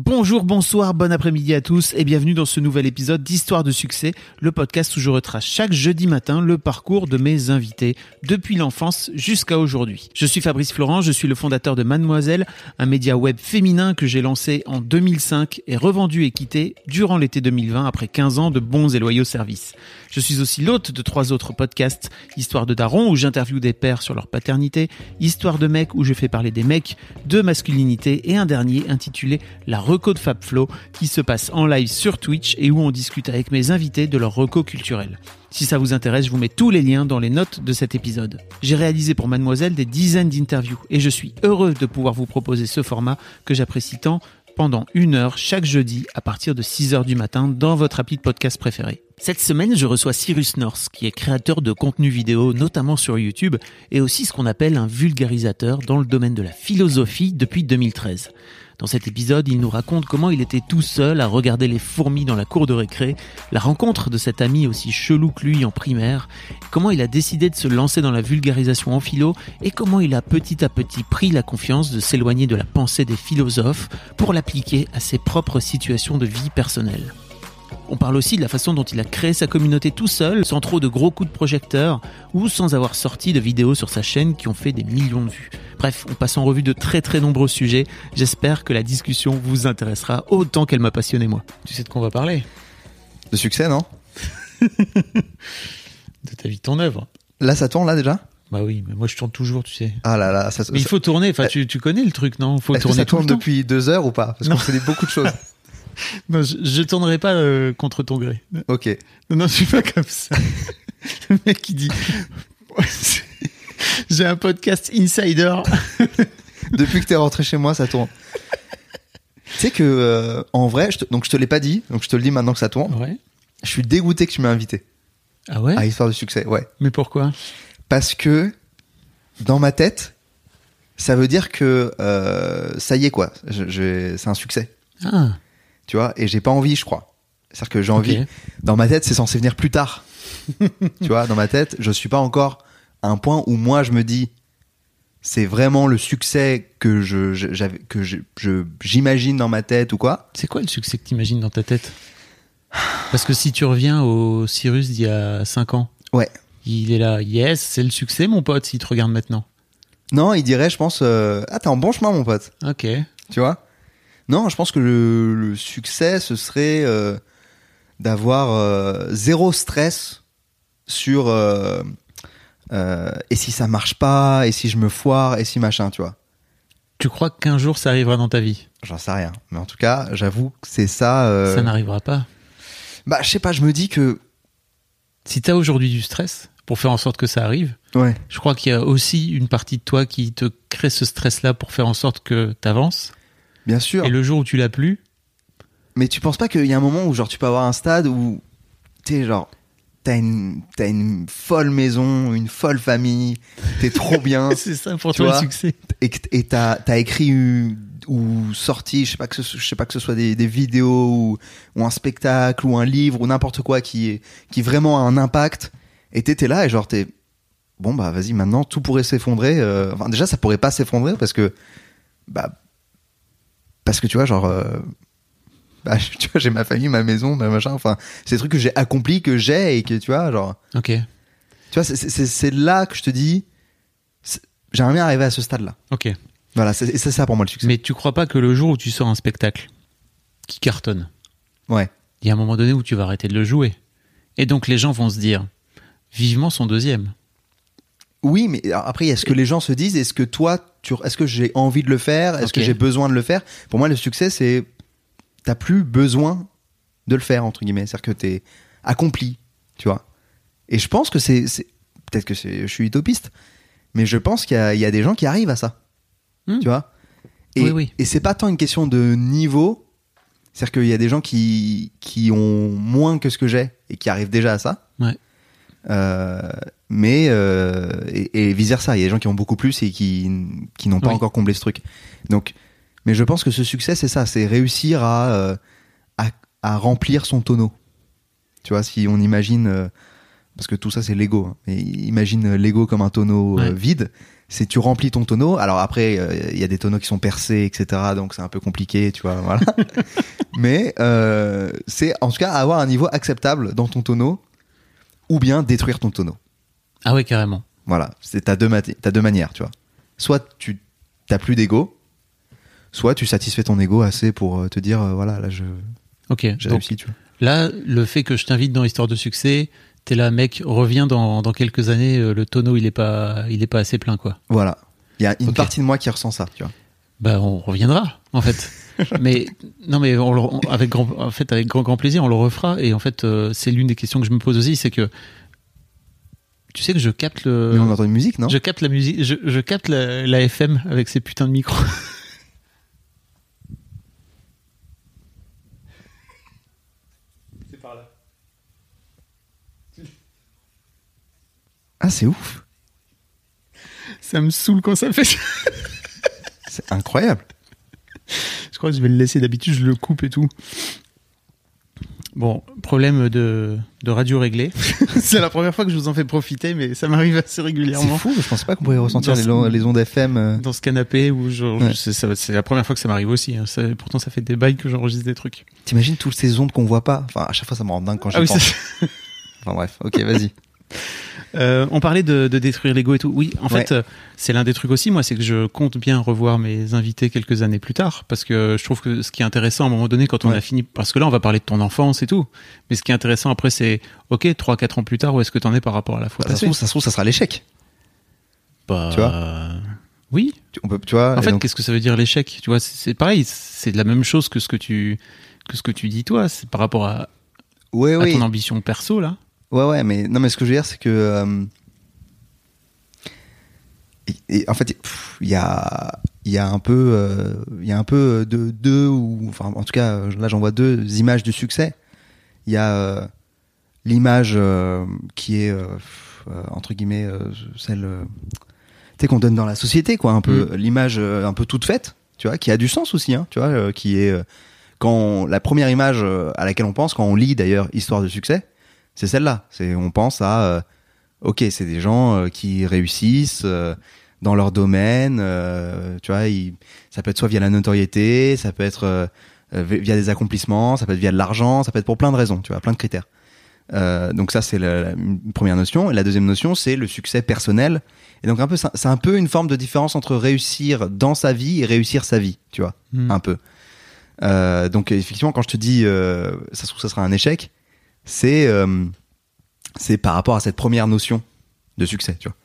Bonjour, bonsoir, bon après-midi à tous et bienvenue dans ce nouvel épisode d'Histoire de succès, le podcast où je retrace chaque jeudi matin le parcours de mes invités depuis l'enfance jusqu'à aujourd'hui. Je suis Fabrice Florent, je suis le fondateur de Mademoiselle, un média web féminin que j'ai lancé en 2005 et revendu et quitté durant l'été 2020 après 15 ans de bons et loyaux services. Je suis aussi l'hôte de trois autres podcasts, Histoire de Daron où j'interviewe des pères sur leur paternité, Histoire de mec où je fais parler des mecs, de masculinité et un dernier intitulé La reco de FabFlow qui se passe en live sur Twitch et où on discute avec mes invités de leur reco culturel. Si ça vous intéresse, je vous mets tous les liens dans les notes de cet épisode. J'ai réalisé pour Mademoiselle des dizaines d'interviews et je suis heureux de pouvoir vous proposer ce format que j'apprécie tant pendant une heure chaque jeudi à partir de 6 heures du matin dans votre appli de podcast préféré. Cette semaine, je reçois Cyrus North, qui est créateur de contenu vidéo, notamment sur YouTube, et aussi ce qu'on appelle un vulgarisateur dans le domaine de la philosophie depuis 2013. Dans cet épisode, il nous raconte comment il était tout seul à regarder les fourmis dans la cour de récré, la rencontre de cet ami aussi chelou que lui en primaire, comment il a décidé de se lancer dans la vulgarisation en philo et comment il a petit à petit pris la confiance de s'éloigner de la pensée des philosophes pour l'appliquer à ses propres situations de vie personnelle. On parle aussi de la façon dont il a créé sa communauté tout seul, sans trop de gros coups de projecteur, ou sans avoir sorti de vidéos sur sa chaîne qui ont fait des millions de vues. Bref, on passe en revue de très très nombreux sujets. J'espère que la discussion vous intéressera autant qu'elle m'a passionné moi. Tu sais de quoi on va parler? De succès, non? De ta vie, de ton œuvre. Là, ça tourne, là, déjà? Bah oui, mais moi je tourne toujours, tu sais. Ah là là, ça, Mais il faut tourner, enfin tu, tu connais le truc, non? Faut Est-ce que tourner ça tout le tourne temps. depuis deux heures ou pas? Parce Non. qu'on dit beaucoup de choses. Non, je, je tournerai pas euh, contre ton gré. ok. Non, non, je suis pas comme ça. Le mec qui dit J'ai un podcast insider. Depuis que t'es rentré chez moi, ça tourne. tu sais que, euh, en vrai, je te- donc je te l'ai pas dit, donc je te le dis maintenant que ça tourne. Ouais. Je suis dégoûté que tu m'aies invité Ah ouais? À Histoire de succès, ouais. Mais pourquoi? Parce que, dans ma tête, ça veut dire que euh, ça y est, quoi. Je- je- c'est un succès, Ah, tu vois, et j'ai pas envie, je crois. C'est-à-dire que j'ai envie. Dans ma tête, c'est censé venir plus tard. tu vois, dans ma tête, je suis pas encore à un point où moi je me dis c'est vraiment le succès que je je- que j'imagine dans ma tête ou quoi. C'est quoi le succès que t'imagines dans ta tête? Parce que si tu reviens au Cyrus d'il y a 5 ans, Ouais. il est là, yes, c'est le succès, mon pote, s'il te regarde maintenant. Non, il dirait, je pense, euh, ah t'es en bon chemin, mon pote. Ok. Tu vois? Non, je pense que le, le succès, ce serait euh, d'avoir euh, zéro stress sur euh, et si ça marche pas, et si je me foire, et si machin, tu vois. Tu crois qu'un jour ça arrivera dans ta vie? J'en sais rien. Mais en tout cas, j'avoue que c'est ça. Ça n'arrivera pas? Bah, je sais pas, je me dis que. Si t'as aujourd'hui du stress pour faire en sorte que ça arrive, Ouais. je crois qu'il y a aussi une partie de toi qui te crée ce stress-là pour faire en sorte que t'avances. Bien sûr. Et le jour où tu l'as plus, Mais tu penses pas qu'il y a un moment où, genre, tu peux avoir un stade où. Tu sais, genre. T'as une, t'as une folle maison, une folle famille, t'es trop bien, c'est ça pour toi le succès. et t'as, t'as écrit ou sorti, je sais pas que ce, je sais pas que ce soit des, des vidéos ou, ou un spectacle ou un livre ou n'importe quoi qui est, qui vraiment a un impact, et t'étais là et genre t'es, bon bah vas-y maintenant tout pourrait s'effondrer, euh, enfin déjà ça pourrait pas s'effondrer parce que, bah, parce que tu vois genre, euh, bah, tu vois j'ai ma famille, ma maison, ma machin, enfin c'est des trucs que j'ai accomplis, que j'ai et que tu vois genre, Ok. tu vois c'est, là que je te dis, j'aimerais bien arriver à ce stade là. Ok. Voilà, c'est c'est ça pour moi le succès. Mais tu crois pas que le jour où tu sors un spectacle qui cartonne, Ouais. il y a un moment donné où tu vas arrêter de le jouer. Et donc les gens vont se dire, vivement son deuxième. Oui, mais après, est-ce que les gens se disent, est-ce que toi, tu, est-ce que j'ai envie de le faire, est-ce que j'ai besoin de le faire? Pour moi, le succès, c'est t'as plus besoin de le faire entre guillemets, c'est-à-dire que t'es accompli, tu vois. Et je pense que c'est, peut-être que je suis utopiste, mais je pense qu'il y a, il y a des gens qui arrivent à ça, Hmm. tu vois. Et, Oui, oui. et c'est pas tant une question de niveau. C'est-à-dire qu'il y a des gens qui, qui ont moins que ce que j'ai et qui arrivent déjà à ça. Ouais. Euh, mais euh, et, et vice versa, il y a des gens qui ont beaucoup plus et qui, qui n'ont pas Oui. encore comblé ce truc. Donc, mais je pense que ce succès, c'est ça, c'est réussir à, euh, à à remplir son tonneau. Tu vois, si on imagine, euh, parce que tout ça c'est Lego, hein, mais imagine Lego comme un tonneau euh, Ouais. vide. C'est tu remplis ton tonneau. Alors après, euh, il y a des tonneaux qui sont percés, etc. Donc c'est un peu compliqué, tu vois. Voilà. mais euh, c'est en tout cas avoir un niveau acceptable dans ton tonneau, ou bien détruire ton tonneau. Ah ouais, carrément. Voilà, c'est t'as deux, t'as deux manières, tu vois. Soit tu t'as plus d'ego, soit tu satisfais ton ego assez pour euh, te dire, euh, voilà, là je Ok. j'ai Donc réussi, tu vois. là, le fait que je t'invite dans Histoire de succès, t'es là, mec, reviens dans, dans quelques années, euh, le tonneau, il est pas, il est pas assez plein, quoi. Voilà. Il y a une partie de moi qui ressent ça, tu vois. Bah, on reviendra, en fait. mais non, mais on avec grand, en fait, avec grand, grand plaisir, on le refera. Et en fait, euh, c'est l'une des questions que je me pose aussi, c'est que tu sais que je capte le, Mais on entend une musique, non? Je capte la musique, je, je capte la, la FM avec ces putains de micros. C'est par là. Ah, c'est ouf. Ça me saoule quand ça fait. ça. C'est incroyable. Je crois que je vais le laisser. D'habitude, je le coupe et tout. Bon, problème de, de radio réglé. c'est la première fois que je vous en fais profiter, mais ça m'arrive assez C'est régulièrement. fou, je pensais pas qu'on pourrait ressentir les, les ondes FM. euh. Dans ce canapé où je, Ouais. c'est, c'est la première fois que ça m'arrive aussi. hein. Ça- pourtant, ça fait des bails que j'enregistre des trucs. T'imagines toutes ces ondes qu'on voit pas? Enfin, à chaque fois, ça me rend dingue quand j'y Ah oui, pense. c'est- Enfin bref, ok, vas-y. Euh, on parlait de, de détruire l'ego et tout. Oui, en Ouais. fait, euh, c'est l'un des trucs aussi, moi, c'est que je compte bien revoir mes invités quelques années plus tard, parce que je trouve que ce qui est intéressant à un moment donné, quand on Ouais. a fini, parce que là, on va parler de ton enfance et tout, mais ce qui est intéressant après, c'est, ok, 3-4 ans plus tard, où est-ce que t'en es par rapport à la fois Bah, ça, se trouve, ça se trouve, ça sera l'échec. Bah, tu vois Oui. Tu- On peut, tu vois. En fait, donc- qu'est-ce que ça veut dire l'échec? Tu vois, c'est c'est pareil, c'est de la même chose que ce que tu, que ce que tu dis toi, c'est par rapport à, ouais, à oui. ton ambition perso, là. Ouais, ouais, mais non, mais ce que je veux dire, c'est que. euh, et- et en fait, il y a, y a un peu, euh, y a un peu de deux ou, enfin, en tout cas, là, j'en vois deux images du succès. Il y a euh, l'image qui est entre guillemets celle, tu sais, qu'on donne dans la société, quoi, un peu l'image euh, un peu toute faite, tu vois, qui a du sens aussi, hein, tu vois, qui est quand on- la première image à laquelle on pense quand on lit d'ailleurs Histoire de succès, c'est celle-là. C'est on pense à euh, ok, c'est des gens euh, qui réussissent euh, dans leur domaine. tu vois, ils- ça peut être soit via la notoriété, ça peut être via des accomplissements, ça peut être via de l'argent, ça peut être pour plein de raisons. Tu vois, plein de critères. Donc ça c'est la, première notion. Et la deuxième notion c'est le succès personnel. Et donc un peu c'est un peu une forme de différence entre réussir dans sa vie et réussir sa vie. Tu vois, Hmm. un peu. Donc effectivement, quand je te dis, ça se trouve, ça sera un échec, c'est euh, c'est par rapport à cette première notion de succès, tu vois.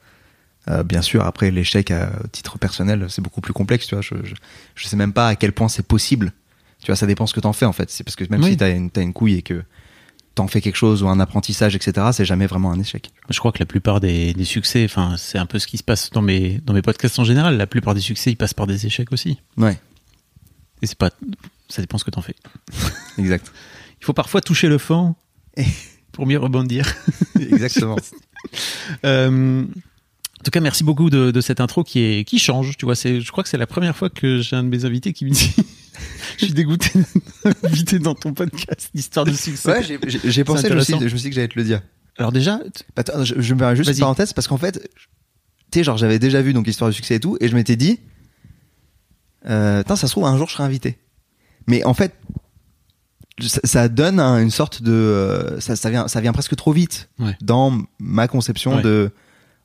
Euh, bien sûr, après l'échec à titre personnel, c'est beaucoup plus complexe, tu vois. Je, je, je sais même pas à quel point c'est possible. Tu vois, ça dépend ce que t'en fais en fait. C'est parce que même Oui. si t'as une, t'as une couille et que t'en fais quelque chose ou un apprentissage, etc., c'est jamais vraiment un échec. Je crois que la plupart des, des succès, enfin, c'est un peu ce qui se passe dans mes, dans mes podcasts en général. La plupart des succès, ils passent par des échecs aussi. Ouais, Et c'est pas, ça dépend ce que t'en fais. exact. Il faut parfois toucher le fond pour mieux rebondir. Exactement. Euh, en tout cas, merci beaucoup de, de cette intro qui est, qui change. Tu vois, c'est, je crois que c'est la première fois que j'ai un de mes invités qui me dit, je suis dégoûté d'être invité dans ton podcast d'histoire de succès. ouais, j'ai- j'ai pensé, je me, suis, je me suis dit que j'allais te le dire. Alors déjà, t- Bah, Attends, je, je me permets juste une Vas-y. parenthèse parce qu'en fait, tu sais, genre j'avais déjà vu donc l'histoire du succès et tout, et je m'étais dit, euh, ça se trouve un jour je serai invité. Mais en fait, ça, ça donne un- une sorte de, euh, ça, ça vient, ça vient presque trop vite Ouais. dans ma conception Ouais. de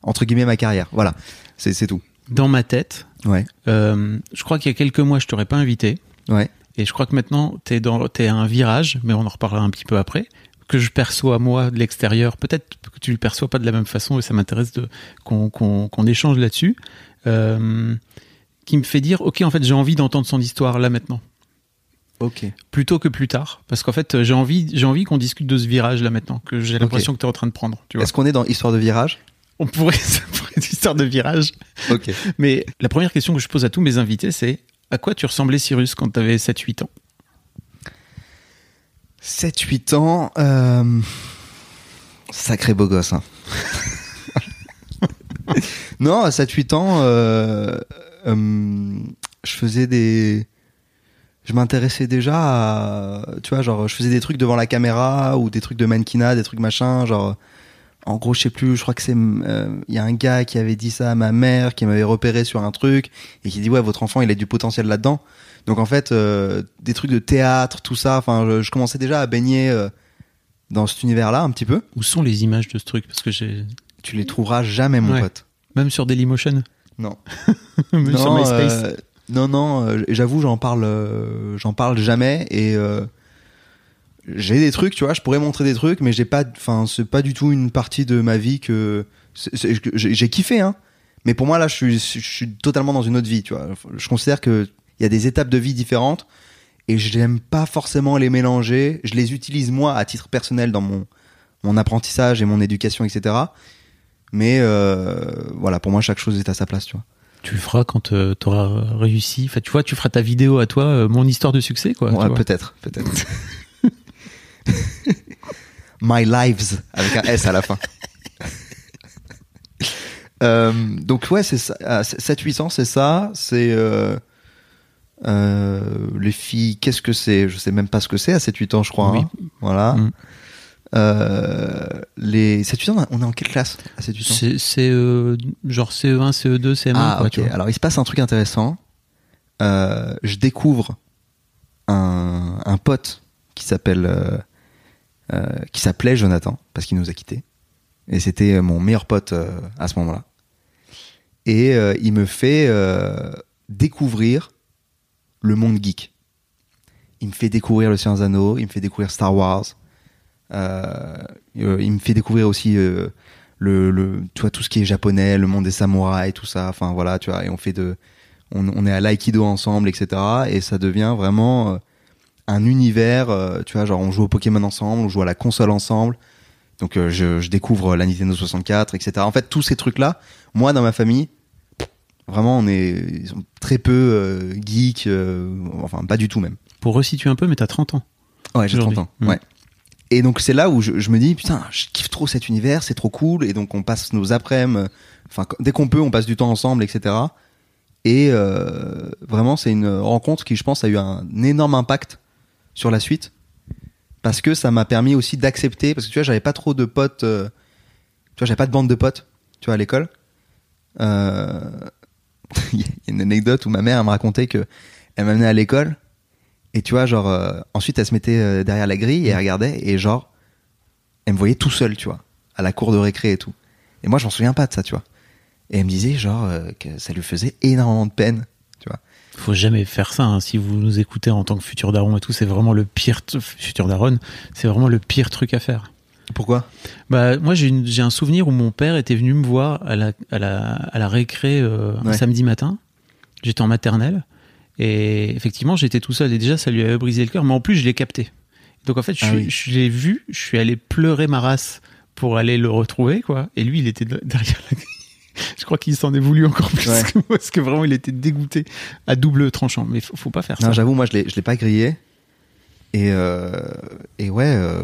entre guillemets ma carrière. Voilà, c'est c'est tout. dans ma tête, Ouais, euh, je crois qu'il y a quelques mois, je t'aurais pas invité. ouais, Et je crois que maintenant, t'es dans, t'es à un virage, mais on en reparlera un petit peu après, que je perçois moi de l'extérieur. Peut-être que tu le perçois pas de la même façon, et ça m'intéresse de qu'on qu'on qu'on échange là-dessus. Euh, qui me fait dire, ok, en fait, j'ai envie d'entendre son histoire là maintenant, ok. plutôt que plus tard, parce qu'en fait, j'ai envie, j'ai envie qu'on discute de ce virage là maintenant, que j'ai l'impression que t'es en train de prendre. Tu Est-ce qu'on est dans histoire de virage? On pourrait, ça pourrait être histoire de virage. Ok. Mais la première question que je pose à tous mes invités, c'est À quoi tu ressemblais, Cyrus, quand tu avais 7-8 ans? 7-8 ans, euh, sacré beau gosse. Hein. non, à 7-8 ans, euh, euh, je faisais des. Je m'intéressais déjà à. Tu vois, genre, je faisais des trucs devant la caméra ou des trucs de mannequinat, des trucs machin, genre. En gros, je sais plus, je crois que c'est. Il y a un gars qui avait dit ça à ma mère, qui m'avait repéré sur un truc, et qui dit Ouais, votre enfant, il a du potentiel là-dedans. Donc en fait, euh, des trucs de théâtre, tout ça, enfin, je, je commençais déjà à baigner euh, dans cet univers-là un petit peu. Où sont les images de ce truc? Parce que j'ai. Tu les trouveras jamais, mon Ouais. pote. Même sur Dailymotion? Non. Même sur non, MySpace? euh, non, non. euh, J'avoue, j'en parle, euh, j'en parle jamais et euh, j'ai des trucs, tu vois. Je pourrais montrer des trucs, mais j'ai pas, enfin, c'est pas du tout une partie de ma vie que j'ai kiffé, hein. Mais pour moi, là, je suis, totalement dans une autre vie, tu vois. Je considère que il y a des étapes de vie différentes et j'aime pas forcément les mélanger. Je les utilise moi à titre personnel dans mon mon apprentissage et mon éducation, etc. Mais voilà, pour moi, chaque chose est à sa place, tu vois. Tu le feras quand tu auras réussi. Enfin, tu vois, tu feras ta vidéo à toi, euh, mon histoire de succès, quoi. Ouais, peut-être, peut-être. My lives avec un S à la fin. Euh, donc ouais, c'est ça. À 7-8 ans, c'est ça. C'est euh, euh, les filles. Qu'est-ce que c'est? Je sais même pas ce que c'est à 7-8 ans, je crois. Oui. hein. Voilà. Mm. Euh, les 7-8 ans, on est en quelle classe à 7-8 ans C'est euh, genre CE1, CE2, CM1. Ah, quoi, ok. tu vois. Alors, il se passe un truc intéressant. Euh, je découvre un, un pote qui s'appelle, euh, euh, qui s'appelait Jonathan parce qu'il nous a quittés. Et c'était mon meilleur pote euh, à ce moment-là. Et euh, il me fait euh, découvrir le monde geek. Il me fait découvrir le Seigneur des Anneaux, il me fait découvrir Star Wars. Euh, euh, il me fait découvrir aussi euh, le, le, tu vois, tout ce qui est japonais, le monde des samouraïs, tout ça. Enfin voilà, tu vois, et on fait de, on, on est à l'aïkido ensemble, etc. Et ça devient vraiment un univers. tu vois, genre on joue au Pokémon ensemble, on joue à la console ensemble. Donc euh, je, je découvre la Nintendo 64, etc. En fait, tous ces trucs-là, moi dans ma famille, vraiment, on est ils sont très peu euh, geeks, euh, enfin pas du tout même. Pour resituer un peu, mais t'as 30 ans. Ouais, j'ai 30 Aujourd'hui. ans. Ouais. Et donc c'est là où je, me dis putain, je kiffe trop cet univers, c'est trop cool. Et donc on passe nos après-midi, euh, enfin dès qu'on peut, on passe du temps ensemble, etc. Et euh, vraiment c'est une rencontre qui, je pense, a eu un énorme impact sur la suite parce que ça m'a permis aussi d'accepter parce que tu vois, j'avais pas trop de potes, euh, tu vois, j'avais pas de bande de potes, tu vois, à l'école. Il y a une anecdote où ma mère elle me racontait que elle m'amenait à l'école et tu vois, genre, euh, ensuite, elle se mettait euh, derrière la grille et elle regardait, et genre, elle me voyait tout seul, tu vois, à la cour de récré et tout. Et moi, je m'en souviens pas de ça, tu vois. Et elle me disait, genre, euh, que ça lui faisait énormément de peine, tu vois. Faut jamais faire ça. hein. Si vous nous écoutez en tant que futur daron et tout, c'est vraiment le pire. Futur daron, c'est vraiment le pire truc à faire. Pourquoi? Bah, moi, j'ai un souvenir où mon père était venu me voir à la, à la, à la récré euh, un samedi matin. J'étais en maternelle. Et effectivement, j'étais tout seul. Et déjà, ça lui avait brisé le cœur. Mais en plus, je l'ai capté. Donc, en fait, je, Ah suis- oui. je l'ai vu. Je suis allé pleurer ma race pour aller le retrouver, quoi. Et lui, il était de- derrière la grille. Je crois qu'il s'en est voulu encore plus Ouais. que moi, parce que vraiment, il était dégoûté à double tranchant. Mais faut, faut pas faire Non, ça. j'avoue, moi, je l'ai, je l'ai pas grillé. Et, euh, et ouais, euh,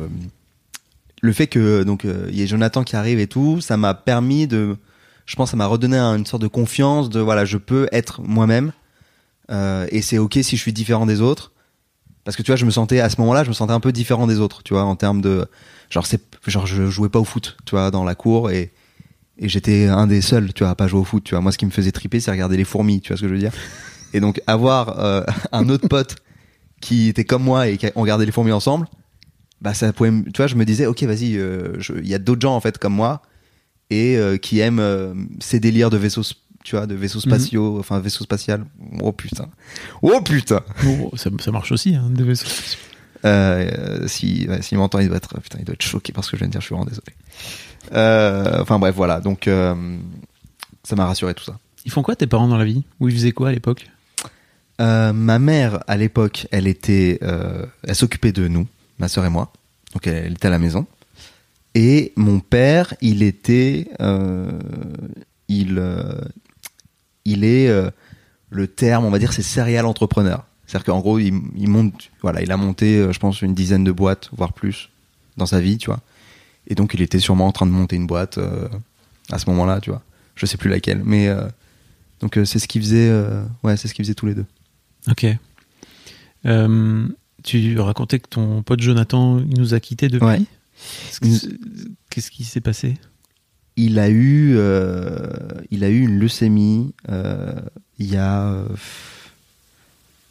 le fait que, donc, euh, y ait Jonathan qui arrive et tout, ça m'a permis de, je pense, ça m'a redonné un- une sorte de confiance de, voilà, je peux être moi-même. Euh, et c'est ok si je suis différent des autres. Parce que tu vois, je me sentais, à ce moment-là, je me sentais un peu différent des autres, tu vois, en termes de, genre, c'est, genre, je jouais pas au foot, tu vois, dans la cour et, et j'étais un des seuls, tu vois, à pas jouer au foot, tu vois. Moi, ce qui me faisait triper, c'est regarder les fourmis, tu vois ce que je veux dire. Et donc, avoir euh, un autre pote qui était comme moi et qui regardait les fourmis ensemble, bah ça pouvait, tu vois, je me disais, ok, vas-y, euh, il y a d'autres gens en fait comme moi et qui aiment ces délires de vaisseaux, tu vois, de vaisseaux spatiaux, enfin vaisseaux spatial. Oh putain, oh putain. Bon, ça, ça marche aussi, hein, des vaisseaux. Euh, si, ouais, s'il m'entend, il doit être, putain, il doit être choqué parce que je viens de dire, je suis vraiment désolé. Euh, Enfin bref, voilà. Donc, euh, ça m'a rassuré tout ça. Ils font quoi tes parents dans la vie? Ou ils faisaient quoi à l'époque? Euh, ma mère, à l'époque, elle était, euh, elle s'occupait de nous, ma sœur et moi. Donc, elle, elle était à la maison. Et mon père, il était, euh, il, euh, il est euh, le terme, on va dire, c'est serial entrepreneur. C'est-à-dire qu'en gros, il, il monte, voilà, il a monté, euh, je pense, une dizaine de boîtes, voire plus, dans sa vie, tu vois. Et donc, il était sûrement en train de monter une boîte euh, à ce moment-là, tu vois. Je sais plus laquelle, mais donc c'est ce qu'ils faisaient, ouais, c'est ce qu'ils faisaient tous les deux. Ok. Tu racontais que ton pote Jonathan il nous a quittés depuis. Ouais. Est-ce que- Qu'est-ce qui s'est passé? Il a eu, euh, il a eu une leucémie euh, il y a, euh,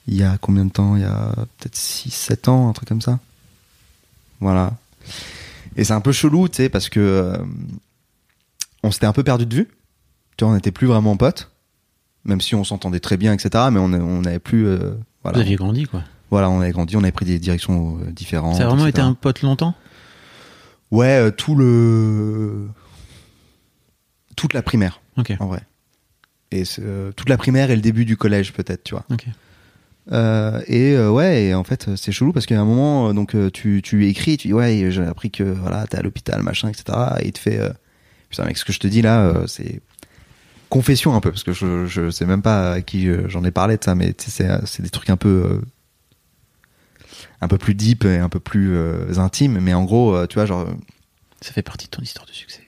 il y a combien de temps? Il y a peut-être 6-7 ans, un truc comme ça. Voilà. Et c'est un peu chelou, tu sais, parce que euh, on s'était un peu perdu de vue. Tu vois, on n'était plus vraiment potes, même si on s'entendait très bien, etc. Mais on on n'avait plus, euh, voilà, Vous aviez grandi, quoi. voilà, on avait grandi, on avait pris des directions euh, différentes. Ça a vraiment été un pote longtemps? Ouais, euh, tout le toute la primaire. Ok. en vrai. Et euh, toute la primaire et le début du collège peut-être, tu vois. Ok. Euh, et euh, ouais, et en fait c'est chelou parce qu'à un moment, donc tu, tu écris, tu dis ouais, j'ai appris que voilà t'es à l'hôpital, machin, etc. Et il te fait, putain mec, ce que je te dis là, c'est confession un peu parce que je, je sais même pas à qui j'en ai parlé de ça, mais c'est, c'est des trucs un peu un peu plus deep et un peu plus intime. Mais en gros, tu vois, genre, Ça fait partie de ton histoire de succès.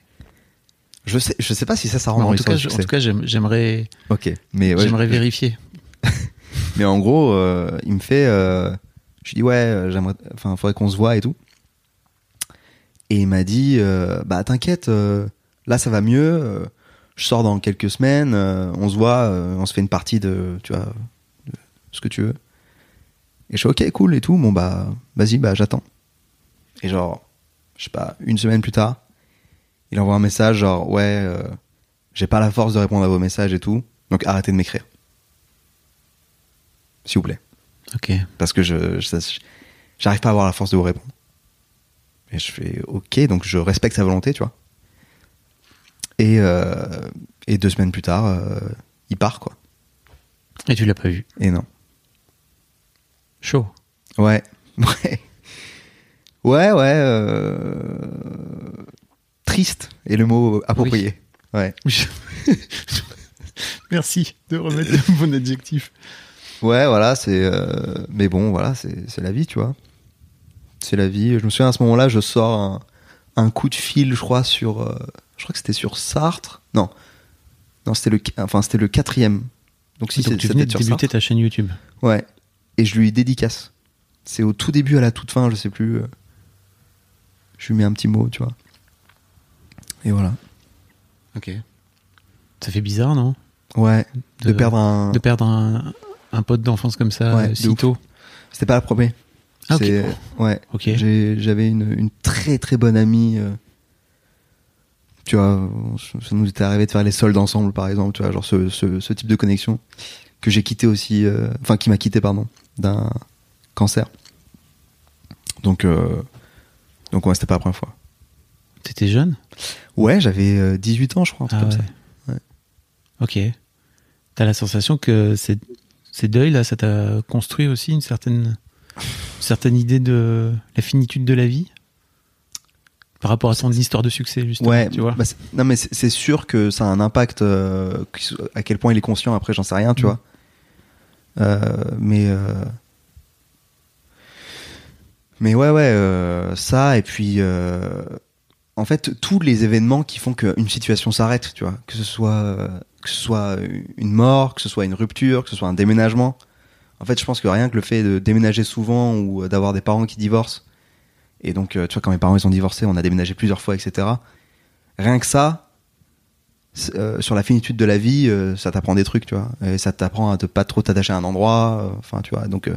Je sais, je sais pas si ça, ça rend dans en, tout cas, je- en tout cas, j'aime- j'aimerais Ok, mais ouais, j'aimerais vérifier. Mais en gros, euh, il me fait, euh, je lui dis ouais, euh, j'aimerais, enfin, faudrait qu'on se voit et tout. Et il m'a dit, euh, bah t'inquiète, là ça va mieux. je sors dans quelques semaines, on se voit, on se fait une partie de, tu vois, de ce que tu veux. Et je fais ok, cool et tout. Bon bah, vas-y, bah j'attends. Et genre, je sais pas, une semaine plus tard, il envoie un message genre ouais, euh, j'ai pas la force de répondre à vos messages et tout, donc arrêtez de m'écrire, s'il vous plaît Ok. parce que je, j'arrive pas à avoir la force de vous répondre. Et je fais ok, donc je respecte sa volonté, tu vois. Et, euh, et deux semaines plus tard, euh, il part, quoi. Et tu l'as pas vu. Et non. Chaud. Ouais, ouais. Ouais, ouais. euh, Triste est le mot approprié. Ouais. Merci de remettre le bon adjectif. Ouais, voilà, c'est. euh, Mais bon, voilà, c'est la vie, tu vois. C'est la vie. Je me souviens à ce moment-là, je sors un, un coup de fil, je crois, sur. euh, Je crois que c'était sur Sartre. Non. Non, c'était le, enfin, c'était le quatrième. Donc si Donc tu venais de débuter Sartre. ta chaîne YouTube. Ouais. Et je lui dédicace. C'est au tout début, à la toute fin, je sais plus. euh, Je lui mets un petit mot, tu vois. Et voilà. Ok. Ça fait bizarre, non? Ouais. De, perdre un. de perdre un, un pote d'enfance comme ça Ouais, si tôt. C'était pas la première. Ah, ok. C'est- Ouais. Ok. J'ai- J'avais une, une très très bonne amie. euh, tu vois, ça nous était arrivé de faire les soldes ensemble, par exemple. Tu vois, genre ce, ce, ce type de connexion que j'ai quitté aussi, euh, enfin qui m'a quitté, pardon, d'un cancer. Donc, euh, donc ouais, c'était pas la première fois. T'étais jeune? Ouais, j'avais euh, 18 ans, je crois, un truc Ah comme ouais. ça. Ouais. Ok. T'as la sensation que ces, ces deuils là, ça t'a construit aussi une certaine, une certaine idée de la finitude de la vie? Par rapport à ton histoire de succès justement. Ouais, tu vois? bah, non mais c'est sûr que ça a un impact. euh, à quel point il est conscient, après j'en sais rien, tu Mm. vois. Euh, mais euh, mais ouais ouais euh, ça et puis euh, en fait tous les événements qui font qu'une situation s'arrête, tu vois, que ce soit euh, que ce soit une mort, que ce soit une rupture, que ce soit un déménagement. En fait, je pense que rien que le fait de déménager souvent ou d'avoir des parents qui divorcent, et donc, euh, tu vois, quand mes parents ils ont divorcé, on a déménagé plusieurs fois, etc. Rien que ça, euh, sur la finitude de la vie, euh, ça t'apprend des trucs, tu vois. Et ça t'apprend à te pas trop t'attacher à un endroit. euh, Enfin, tu vois. Donc, euh,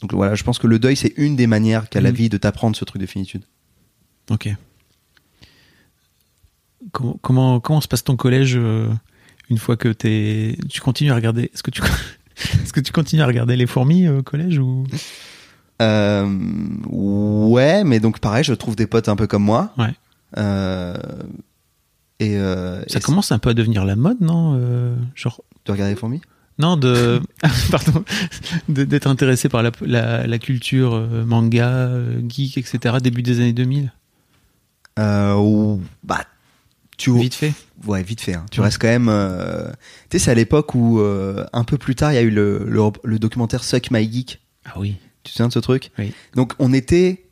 donc voilà, je pense que le deuil, c'est une des manières qu'a la Mhm. vie de t'apprendre ce truc de finitude. Ok. Comment, comment, comment se passe ton collège euh, une fois que tu continues à regarder Est-ce que tu, est-ce que tu continues à regarder les fourmis euh, au collège ou? Euh, ouais, mais donc pareil, je trouve des potes un peu comme moi. Ouais. Euh, et, Ça et commence un peu à devenir la mode, non Genre de regarder les fourmis? Non, de pardon, d'être intéressé par la, la, la culture manga, geek, etc. Début des années 2000. Euh, ou- bah, tu Vite fait. ouais vite fait hein. tu Ouais. restes quand même euh, tu sais c'est à l'époque où euh, un peu plus tard il y a eu le, le, le documentaire Suck My Geek Ah oui. tu te souviens de ce truc? Oui. donc on était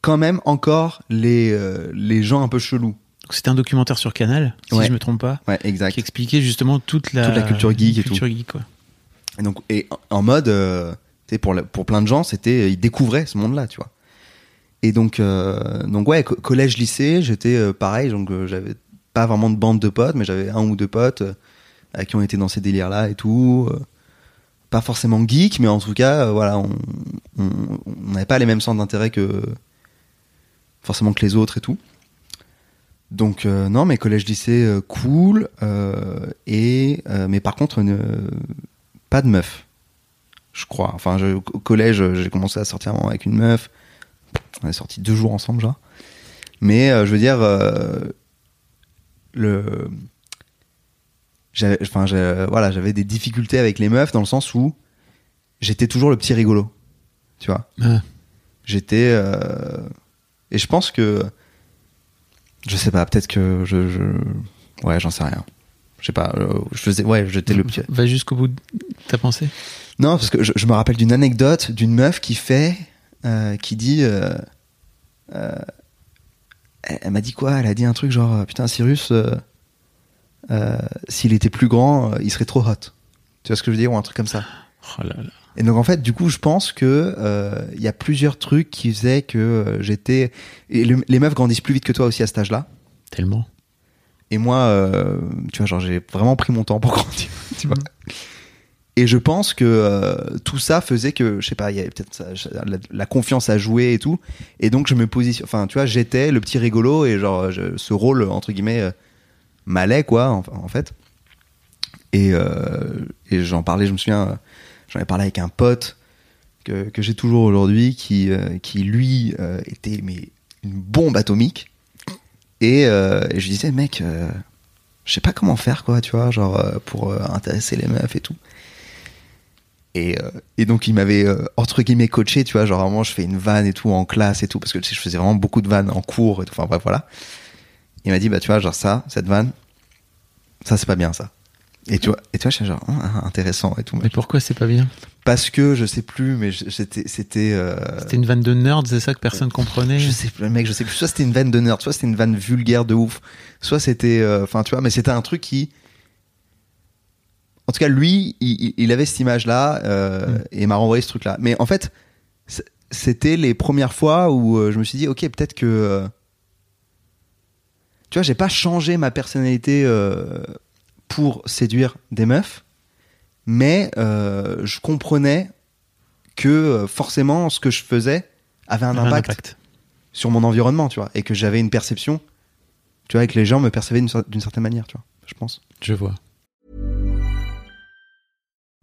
quand même encore les euh, les gens un peu chelous C'était un documentaire sur Canal, si Ouais. je me trompe pas, ouais exact qui expliquait justement toute la, Toute la culture geek et culture geek, quoi. Et donc, et en- mode, tu sais, pour, pour plein de gens, c'était, ils découvraient ce monde-là, tu vois. Et donc, euh, donc ouais, co- collège, lycée, j'étais euh, pareil, donc euh, j'avais pas vraiment de bande de potes, mais j'avais un ou deux potes qui ont été dans ces délires-là et tout. pas forcément geek, mais en tout cas, voilà, on n'avait pas les mêmes centres d'intérêt que forcément que les autres et tout. Donc non, mais collège, lycée, cool. et mais par contre, pas de meuf, je crois. Enfin, au collège, j'ai commencé à sortir avec une meuf. On est sorti deux jours ensemble, genre. Mais euh, je veux dire, euh, le, j'avais, enfin, voilà, j'avais des difficultés avec les meufs dans le sens où j'étais toujours le petit rigolo, tu vois. J'étais, euh, et je pense que, je sais pas, peut-être que je, je- ouais, j'en sais rien. Je sais pas, je faisais, ouais, j'étais le petit. Va jusqu'au bout de ta pensée? Non, parce que je, je me rappelle d'une anecdote d'une meuf qui fait, euh, qui dit, euh, euh, elle, elle m'a dit quoi? Elle a dit un truc genre, putain, Cyrus, s'il était plus grand, il serait trop hot. Tu vois ce que je veux dire? Ou un truc comme ça. Oh là là. Et donc en fait, du coup, je pense que il y a plusieurs trucs qui faisaient que j'étais. Et le- les meufs grandissent plus vite que toi aussi à cet âge-là. Tellement. Et moi, tu vois, genre j'ai vraiment pris mon temps pour grandir. Tu vois. Et je pense que euh, tout ça faisait que, je sais pas, il y avait peut-être la, confiance à jouer et tout. Et donc je me positionne, enfin tu vois, j'étais le petit rigolo et genre je- ce rôle entre guillemets euh, m'allait quoi, en, fait. Et, euh, et j'en parlais, je me souviens, euh, j'en ai parlé avec un pote que, que j'ai toujours aujourd'hui qui, euh, qui lui euh, était mais une bombe atomique. Et, euh, et je disais, mec, euh, je sais pas comment faire, quoi, tu vois, genre, euh, pour euh, intéresser les meufs et tout. Et, euh, et donc, il m'avait, euh, entre guillemets, coaché, tu vois, genre, vraiment, je fais une vanne et tout en classe et tout, parce que tu sais, je faisais vraiment beaucoup de vannes en cours et tout, enfin, bref, voilà. Il m'a dit, bah, tu vois, genre, ça, cette vanne, ça, c'est pas bien, ça. Et tu vois, et tu vois, je suis genre, ah, intéressant et tout. Mais pourquoi c'est pas bien? Parce que, je sais plus, mais c'était, c'était, euh, C'était une vanne de nerd, c'est ça que personne comprenait? je sais plus, mec, je sais plus. Soit c'était une vanne de nerd, soit c'était une vanne vulgaire de ouf, soit c'était, euh, enfin, tu vois, mais c'était un truc qui, en tout cas, lui, il, avait cette image-là euh, Mm. et m'a renvoyé ce truc-là. Mais en fait, c'était les premières fois où euh, je me suis dit, ok, peut-être que, euh, tu vois, j'ai pas changé ma personnalité euh, pour séduire des meufs, mais je comprenais que forcément ce que je faisais avait un Avait impact sur mon environnement, tu vois, et que j'avais une perception, tu vois, et que les gens me percevaient d'une certaine manière, tu vois, je pense. Je vois.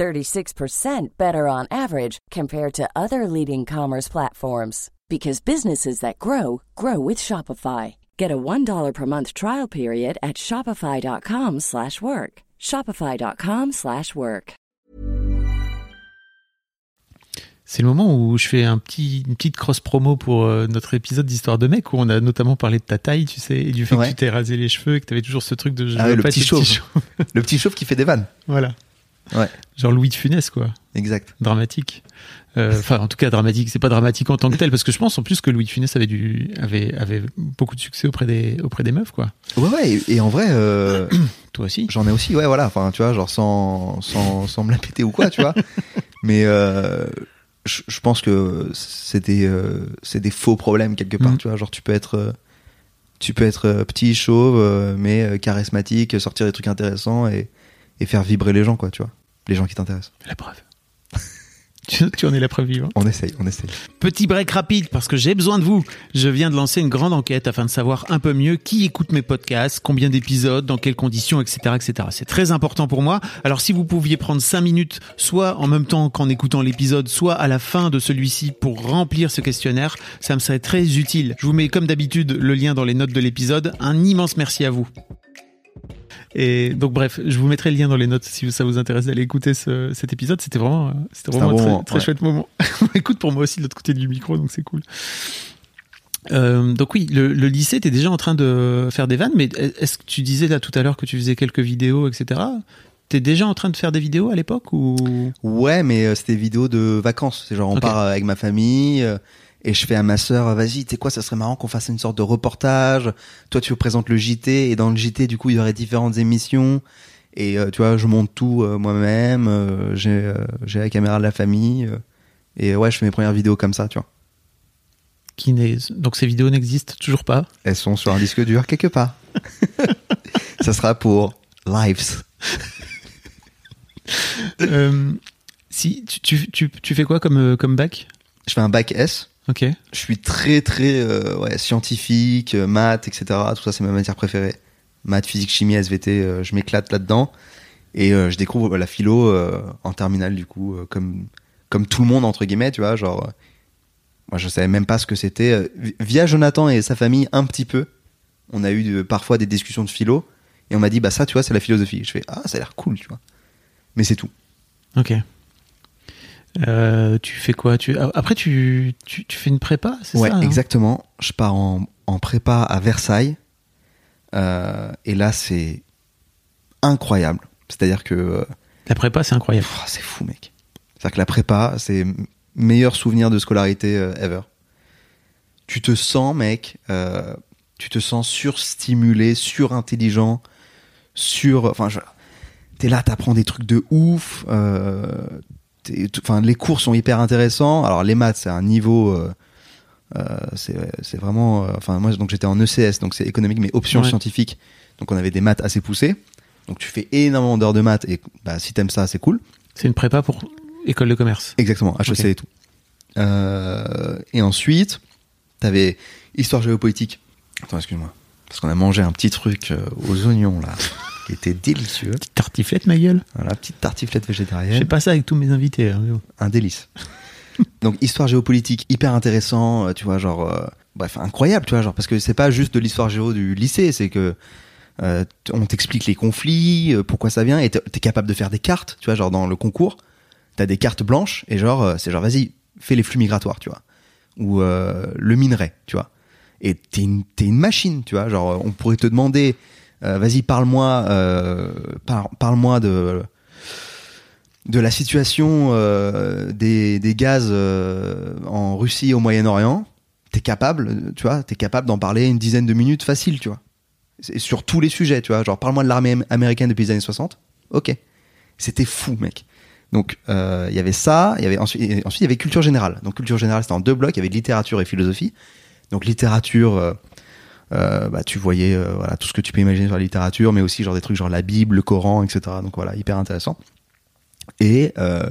36% better on average compared to other leading commerce platforms because businesses that grow grow with Shopify. Get a $1 per month trial period at shopify.com/work. slash work. shopify.com/work. slash work. C'est le moment où je fais un petit, une petite cross promo pour euh, notre épisode d'Histoire de mec où on a notamment parlé de ta taille, tu sais, et du fait Ouais. que tu t'es rasé les cheveux et que tu avais toujours ce truc de je Ah ouais, le petit chauve. Le petit chauve qui fait des vannes. Voilà. Ouais. Genre Louis de Funès, quoi. Exact. Dramatique. Euh, Enfin, en tout cas, dramatique. C'est pas dramatique en tant que tel, parce que je pense en plus que Louis de Funès avait, du, avait, avait beaucoup de succès auprès des, auprès des meufs, quoi. Ouais, ouais, et, et en vrai, euh, Toi aussi. j'en ai aussi, ouais, voilà, enfin, tu vois, genre sans, sans, sans me la péter ou quoi, tu vois. Mais euh, je je pense que c'est des, c'est des faux problèmes quelque part, Mhm. tu vois. Genre, tu peux être, tu peux être petit, chauve, mais charismatique, sortir des trucs intéressants et, et faire vibrer les gens, quoi, tu vois. Les gens qui t'intéressent. La preuve. tu, en es la preuve vivante. On essaye, on essaye. Petit break rapide parce que j'ai besoin de vous. Je viens de lancer une grande enquête afin de savoir un peu mieux qui écoute mes podcasts, combien d'épisodes, dans quelles conditions, etc., etc. C'est très important pour moi. Alors si vous pouviez prendre cinq minutes, soit en même temps qu'en écoutant l'épisode, soit à la fin de celui-ci pour remplir ce questionnaire, ça me serait très utile. Je vous mets comme d'habitude le lien dans les notes de l'épisode. Un immense merci à vous. Et donc bref, je vous mettrai le lien dans les notes si ça vous intéresse d'aller écouter ce- cet épisode. C'était vraiment, euh, c'était vraiment un très, moment, très ouais. chouette moment. Écoute pour moi aussi de l'autre côté du micro, donc c'est cool. Euh, donc oui, le, le lycée, t'es déjà en train de faire des vannes, mais est-ce que tu disais là tout à l'heure que tu faisais quelques vidéos, etc. T'es déjà en train de faire des vidéos à l'époque ou? Ouais, mais euh, c'était vidéo de vacances. C'est genre on part euh, avec ma famille euh, et je fais à ma sœur, vas-y, tu sais quoi, ça serait marrant qu'on fasse une sorte de reportage. Toi, tu représentes le JT et dans le JT, du coup, il y aurait différentes émissions. Et euh, tu vois, je monte tout euh, moi-même. euh, j'ai j'ai la caméra de la famille. et ouais, je fais mes premières vidéos comme ça, tu vois. qui n'est donc ces vidéos n'existent toujours pas? Elles sont sur un disque dur quelque part. ça sera pour Lives. Si tu, tu, tu, tu fais quoi comme comme bac? Je fais un bac S. Ok. Je suis très très euh, ouais, scientifique, euh, maths, etc. Tout ça, c'est ma matière préférée. Maths, physique, chimie, SVT, euh, je m'éclate là-dedans. Et euh, je découvre la philo en terminale, du coup, comme, comme tout le monde, entre guillemets, tu vois. Genre, moi, je savais même pas ce que c'était. Vi- Via Jonathan et sa famille, un petit peu, on a eu parfois des discussions de philo. Et on m'a dit, bah ça, tu vois, c'est la philosophie. Je fais, ah, ça a l'air cool, tu vois. Mais c'est tout. Ok. Euh, tu fais quoi? Tu... Après, tu, tu, tu fais une prépa, c'est Ouais, ça hein? exactement. Je pars en, en prépa à Versailles. Euh, et là, c'est incroyable. C'est-à-dire que euh, La prépa, c'est incroyable. c'est fou, mec. C'est-à-dire que la prépa, c'est meilleur souvenir de scolarité ever. Tu te sens, mec, euh, tu te sens surstimulé, surintelligent, sur. Enfin, je- t'es là, t'apprends des trucs de ouf. euh, Enfin, les cours sont hyper intéressants. Alors, les maths, c'est un niveau. euh, euh, c'est vraiment. euh, Enfin, moi, donc j'étais en ECS, donc c'est économique, mais option Ouais. scientifique. Donc, on avait des maths assez poussées. Donc, tu fais énormément d'heures de maths et bah, si t'aimes ça, c'est cool. C'est une prépa pour école de commerce. Exactement, HEC Ok. et tout. Euh, et ensuite, t'avais histoire géopolitique. Attends, excuse-moi. Parce qu'on a mangé un petit truc aux oignons, là, qui était délicieux. Petite tartiflette, ma gueule. Voilà, petite tartiflette Je fais végétarienne. pas ça avec tous mes invités. hein. Un délice. Donc, histoire géopolitique, hyper intéressant, euh, tu vois, genre, euh, bref, incroyable, tu vois, genre, parce que c'est pas juste de l'histoire géo du lycée, c'est que euh, on t'explique les conflits, euh, pourquoi ça vient, et t'es capable de faire des cartes, tu vois, genre dans le concours, t'as des cartes blanches, et genre, c'est genre, vas-y, fais les flux migratoires, tu vois, ou le minerai, tu vois, et t'es une, une machine, tu vois, genre, on pourrait te demander, vas-y, parle-moi, euh, par- parle-moi de de la situation euh, des, des gaz euh, en Russie et au Moyen-Orient, t'es capable, tu vois, t'es capable d'en parler une dizaine de minutes facile, tu vois. Sur tous les sujets, tu vois. Genre, parle-moi de l'armée am- américaine depuis les années 60. Ok. C'était fou, mec. Donc, euh, il y avait ça, y avait ensuite, il y avait culture générale. Donc, culture générale, c'était en deux blocs. Il y avait littérature et philosophie. Donc, littérature, euh, euh, bah, tu voyais euh, voilà, tout ce que tu peux imaginer sur la littérature, mais aussi genre des trucs genre la Bible, le Coran, etc. Donc, voilà, hyper intéressant. Et, euh,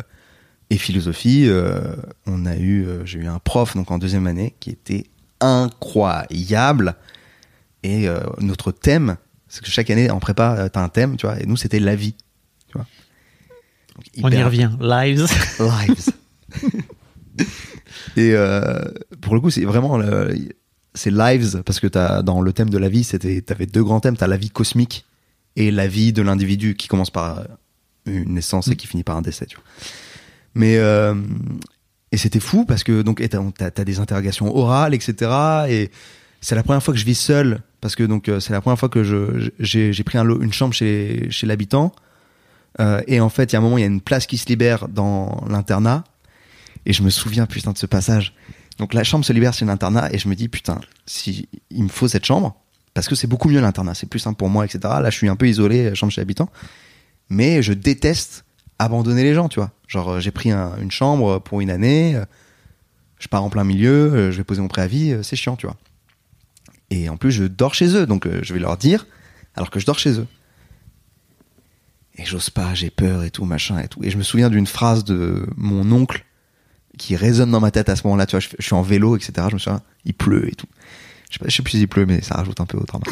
et philosophie, euh, on a eu, euh, j'ai eu un prof donc en deuxième année qui était incroyable. Et euh, notre thème, c'est que chaque année en prépa, euh, t'as un thème, tu vois. Et nous, c'était la vie, tu vois. Donc, On y revient. Lives. Lives. et euh, pour le coup, c'est vraiment le- c'est lives parce que t'as dans le thème de la vie, c'était t'avais deux grands thèmes. T'as la vie cosmique et la vie de l'individu qui commence par une naissance et qui finit par un décès. Tu vois. Mais euh, et c'était fou parce que donc t'as t'as des interrogations orales, etc. Et c'est la première fois que je vis seul parce que donc euh, c'est la première fois que j'ai pris un lo- une chambre chez chez l'habitant. Euh, et en fait, il y a un moment, il y a une place qui se libère dans l'internat. Et je me souviens, putain, de ce passage. Donc la chambre se libère chez l'internat. Et je me dis, putain, si il me faut cette chambre, parce que c'est beaucoup mieux l'internat, c'est plus simple pour moi, etc. Là, je suis un peu isolé, chambre chez l'habitant. Mais je déteste abandonner les gens, tu vois. Genre, euh, j'ai pris un- une chambre pour une année, euh, je pars en plein milieu, euh, je vais poser mon préavis, c'est chiant, tu vois. Et en plus, je dors chez eux, donc je vais leur dire, alors que je dors chez eux. Et j'ose pas, j'ai peur et tout, machin et tout. Et je me souviens d'une phrase de mon oncle qui résonne dans ma tête à ce moment-là. Tu vois, je, suis en vélo, etc. Je me souviens, il pleut et tout. Je sais, sais plus s'il pleut, mais ça rajoute un peu au drama.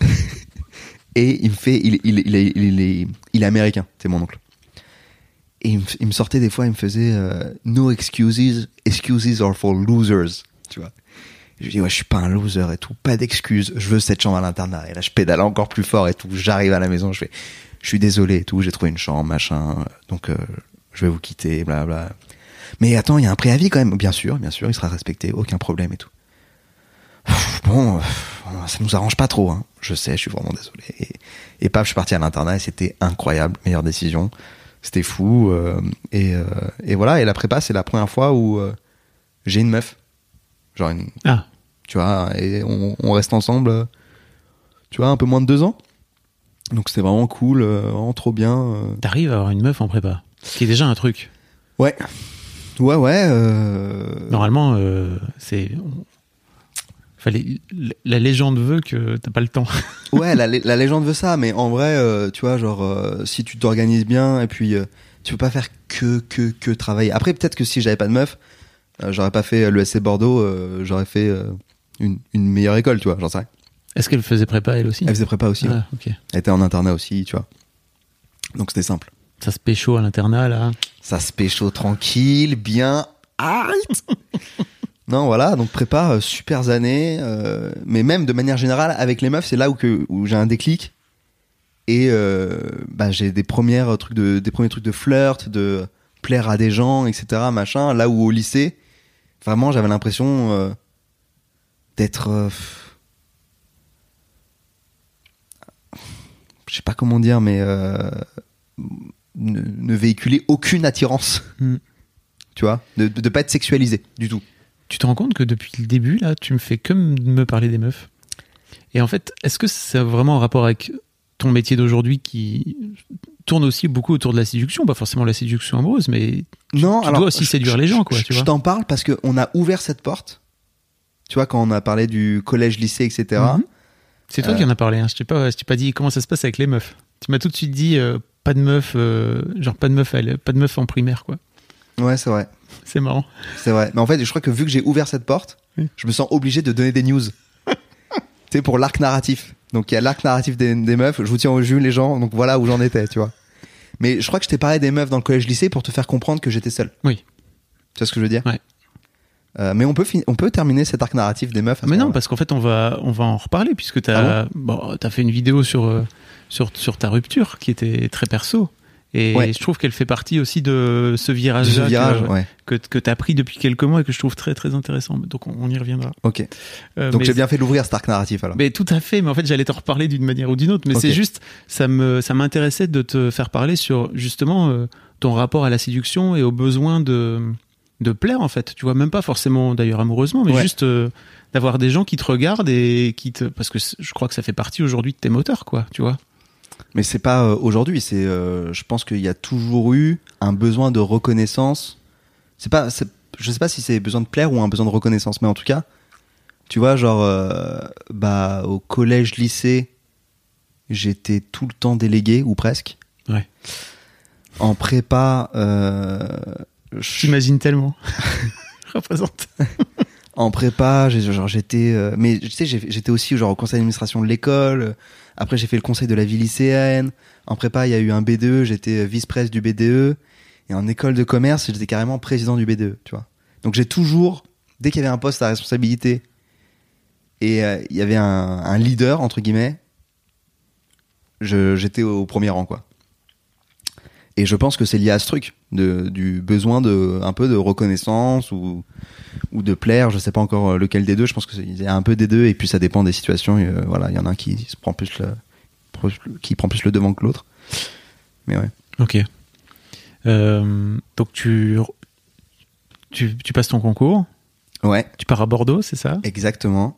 et il me fait, il, est, il, est, il est américain, c'est mon oncle. Et il me, sortait des fois, il me faisait euh, no excuses, excuses are for losers, tu vois. Je dis ouais, je suis pas un loser et tout, pas d'excuses. Je veux cette chambre à l'internat. Et là, je pédale encore plus fort et tout. J'arrive à la maison, je fais, je suis désolé et tout. J'ai trouvé une chambre, machin. Donc, euh, je vais vous quitter, bla bla. Mais attends, il y a un préavis quand même. Bien sûr, bien sûr, il sera respecté, aucun problème et tout. Bon, ça nous arrange pas trop. Hein. Je sais, je suis vraiment désolé. Et, et paf, je suis parti à l'internat et c'était incroyable, meilleure décision. C'était fou. euh, et, euh, et voilà. Et la prépa, c'est la première fois où euh, j'ai une meuf, genre une, Ah, tu vois, et on, on reste ensemble, tu vois, un peu moins de deux ans. Donc c'était vraiment cool, vraiment trop bien. t'arrives à avoir une meuf en prépa. Ce qui est déjà un truc. Ouais, ouais, ouais. euh, Normalement, euh, c'est. Fallait... La légende veut que t'as pas le temps. Ouais, la, la légende veut ça, mais en vrai, euh, tu vois, genre, si tu t'organises bien, et puis tu peux pas faire que, que, que travailler. Après, peut-être que si j'avais pas de meuf, j'aurais pas fait l'ESC Bordeaux, j'aurais fait une, une meilleure école, tu vois, j'en sais rien. Est-ce qu'elle faisait prépa elle aussi? Elle faisait prépa aussi. Ah, elle était en internat aussi, tu vois. Donc c'était simple. Ça se pécho à l'internat là. Ça se pécho tranquille, bien. Arrête Non, voilà, donc prépa, euh, super années, euh, mais même de manière générale, avec les meufs, c'est là où, que, où j'ai un déclic. Et euh, bah, j'ai des, premières trucs de, des premiers trucs de flirt, de plaire à des gens, etc. Machin, là où au lycée, vraiment, j'avais l'impression euh, d'être. euh, je sais pas comment dire, mais. euh, ne, ne véhiculer aucune attirance. Hmm. Tu vois De ne pas être sexualisé du tout. Tu te rends compte que depuis le début, là, tu me fais que me parler des meufs. Et en fait, est-ce que c'est vraiment en rapport avec ton métier d'aujourd'hui qui tourne aussi beaucoup autour de la séduction? Pas forcément la séduction amoureuse, mais Non, tu dois aussi séduire les gens, quoi, Je, tu t'en parle parce qu'on a ouvert cette porte. Tu vois, quand on a parlé du collège, lycée, etc. Mhm. c'est toi Euh. qui en as parlé. Hein. Je t'ai pas, je pas dit comment ça se passe avec les meufs. Tu m'as tout de suite dit euh, pas de meufs, euh, genre pas de meufs, à l- pas de meufs en primaire, quoi. Ouais, c'est vrai. C'est marrant. C'est vrai. Mais en fait, je crois que vu que j'ai ouvert cette porte, Oui. je me sens obligé de donner des news. tu sais, pour l'arc narratif. Donc, il y a l'arc narratif des, des meufs. Je vous tiens au jus, les gens. Donc, voilà où j'en étais, tu vois. Mais je crois que je t'ai parlé des meufs dans le collège-lycée pour te faire comprendre que j'étais seul. Oui. Tu vois ce que je veux dire? Ouais. Euh, mais on peut, on peut terminer cet arc narratif des meufs. à Mais non, parce qu'en fait, on va, on va en reparler puisque tu as, Ah bon, t'as fait une vidéo sur, euh, sur, sur ta rupture qui était très perso. Et Ouais. je trouve qu'elle fait partie aussi de ce virage, De ce virage, ouais. que, que tu as pris depuis quelques mois et que je trouve très très intéressant. Donc on, on y reviendra. Ok. Euh, Donc j'ai bien fait d'ouvrir cet arc narratif alors. Mais tout à fait, mais en fait j'allais te reparler d'une manière ou d'une autre. Mais c'est juste, ça me, ça m'intéressait de te faire parler sur justement euh, ton rapport à la séduction et au besoin de, de plaire en fait. Tu vois, même pas forcément d'ailleurs amoureusement, mais Ouais. juste euh, d'avoir des gens qui te regardent et qui te, parce que je crois que ça fait partie aujourd'hui de tes moteurs, quoi. Tu vois. Mais c'est pas euh, aujourd'hui. C'est, euh, je pense qu'il y a toujours eu un besoin de reconnaissance. C'est pas, je sais pas si c'est besoin de plaire ou un besoin de reconnaissance, mais en tout cas, tu vois, genre, bah, au collège, lycée, j'étais tout le temps délégué ou presque. Ouais. En prépa, euh, J'imagine tellement. Je représente. en prépa, j'ai- genre j'étais, euh, mais tu sais, j'étais aussi genre au conseil d'administration de l'école. Après, j'ai fait le conseil de la vie lycéenne. En prépa, il y a eu un BDE, j'étais vice-presse du BDE. Et en école de commerce, j'étais carrément président du BDE, tu vois. Donc j'ai toujours, dès qu'il y avait un poste à responsabilité et euh, il y avait un, un leader entre guillemets, j'étais au premier rang, quoi. Et je pense que c'est lié à ce truc de, du besoin de un peu de reconnaissance ou ou de plaire, je sais pas encore euh, lequel des deux. Je pense que c'est- il y a un peu des deux et puis ça dépend des situations. et, euh, voilà, il y en a un qui se prend plus le qui prend plus le devant que l'autre. Mais ouais. Ok. Euh, donc tu, tu, tu passes ton concours, Ouais, tu pars à Bordeaux, c'est ça? Exactement.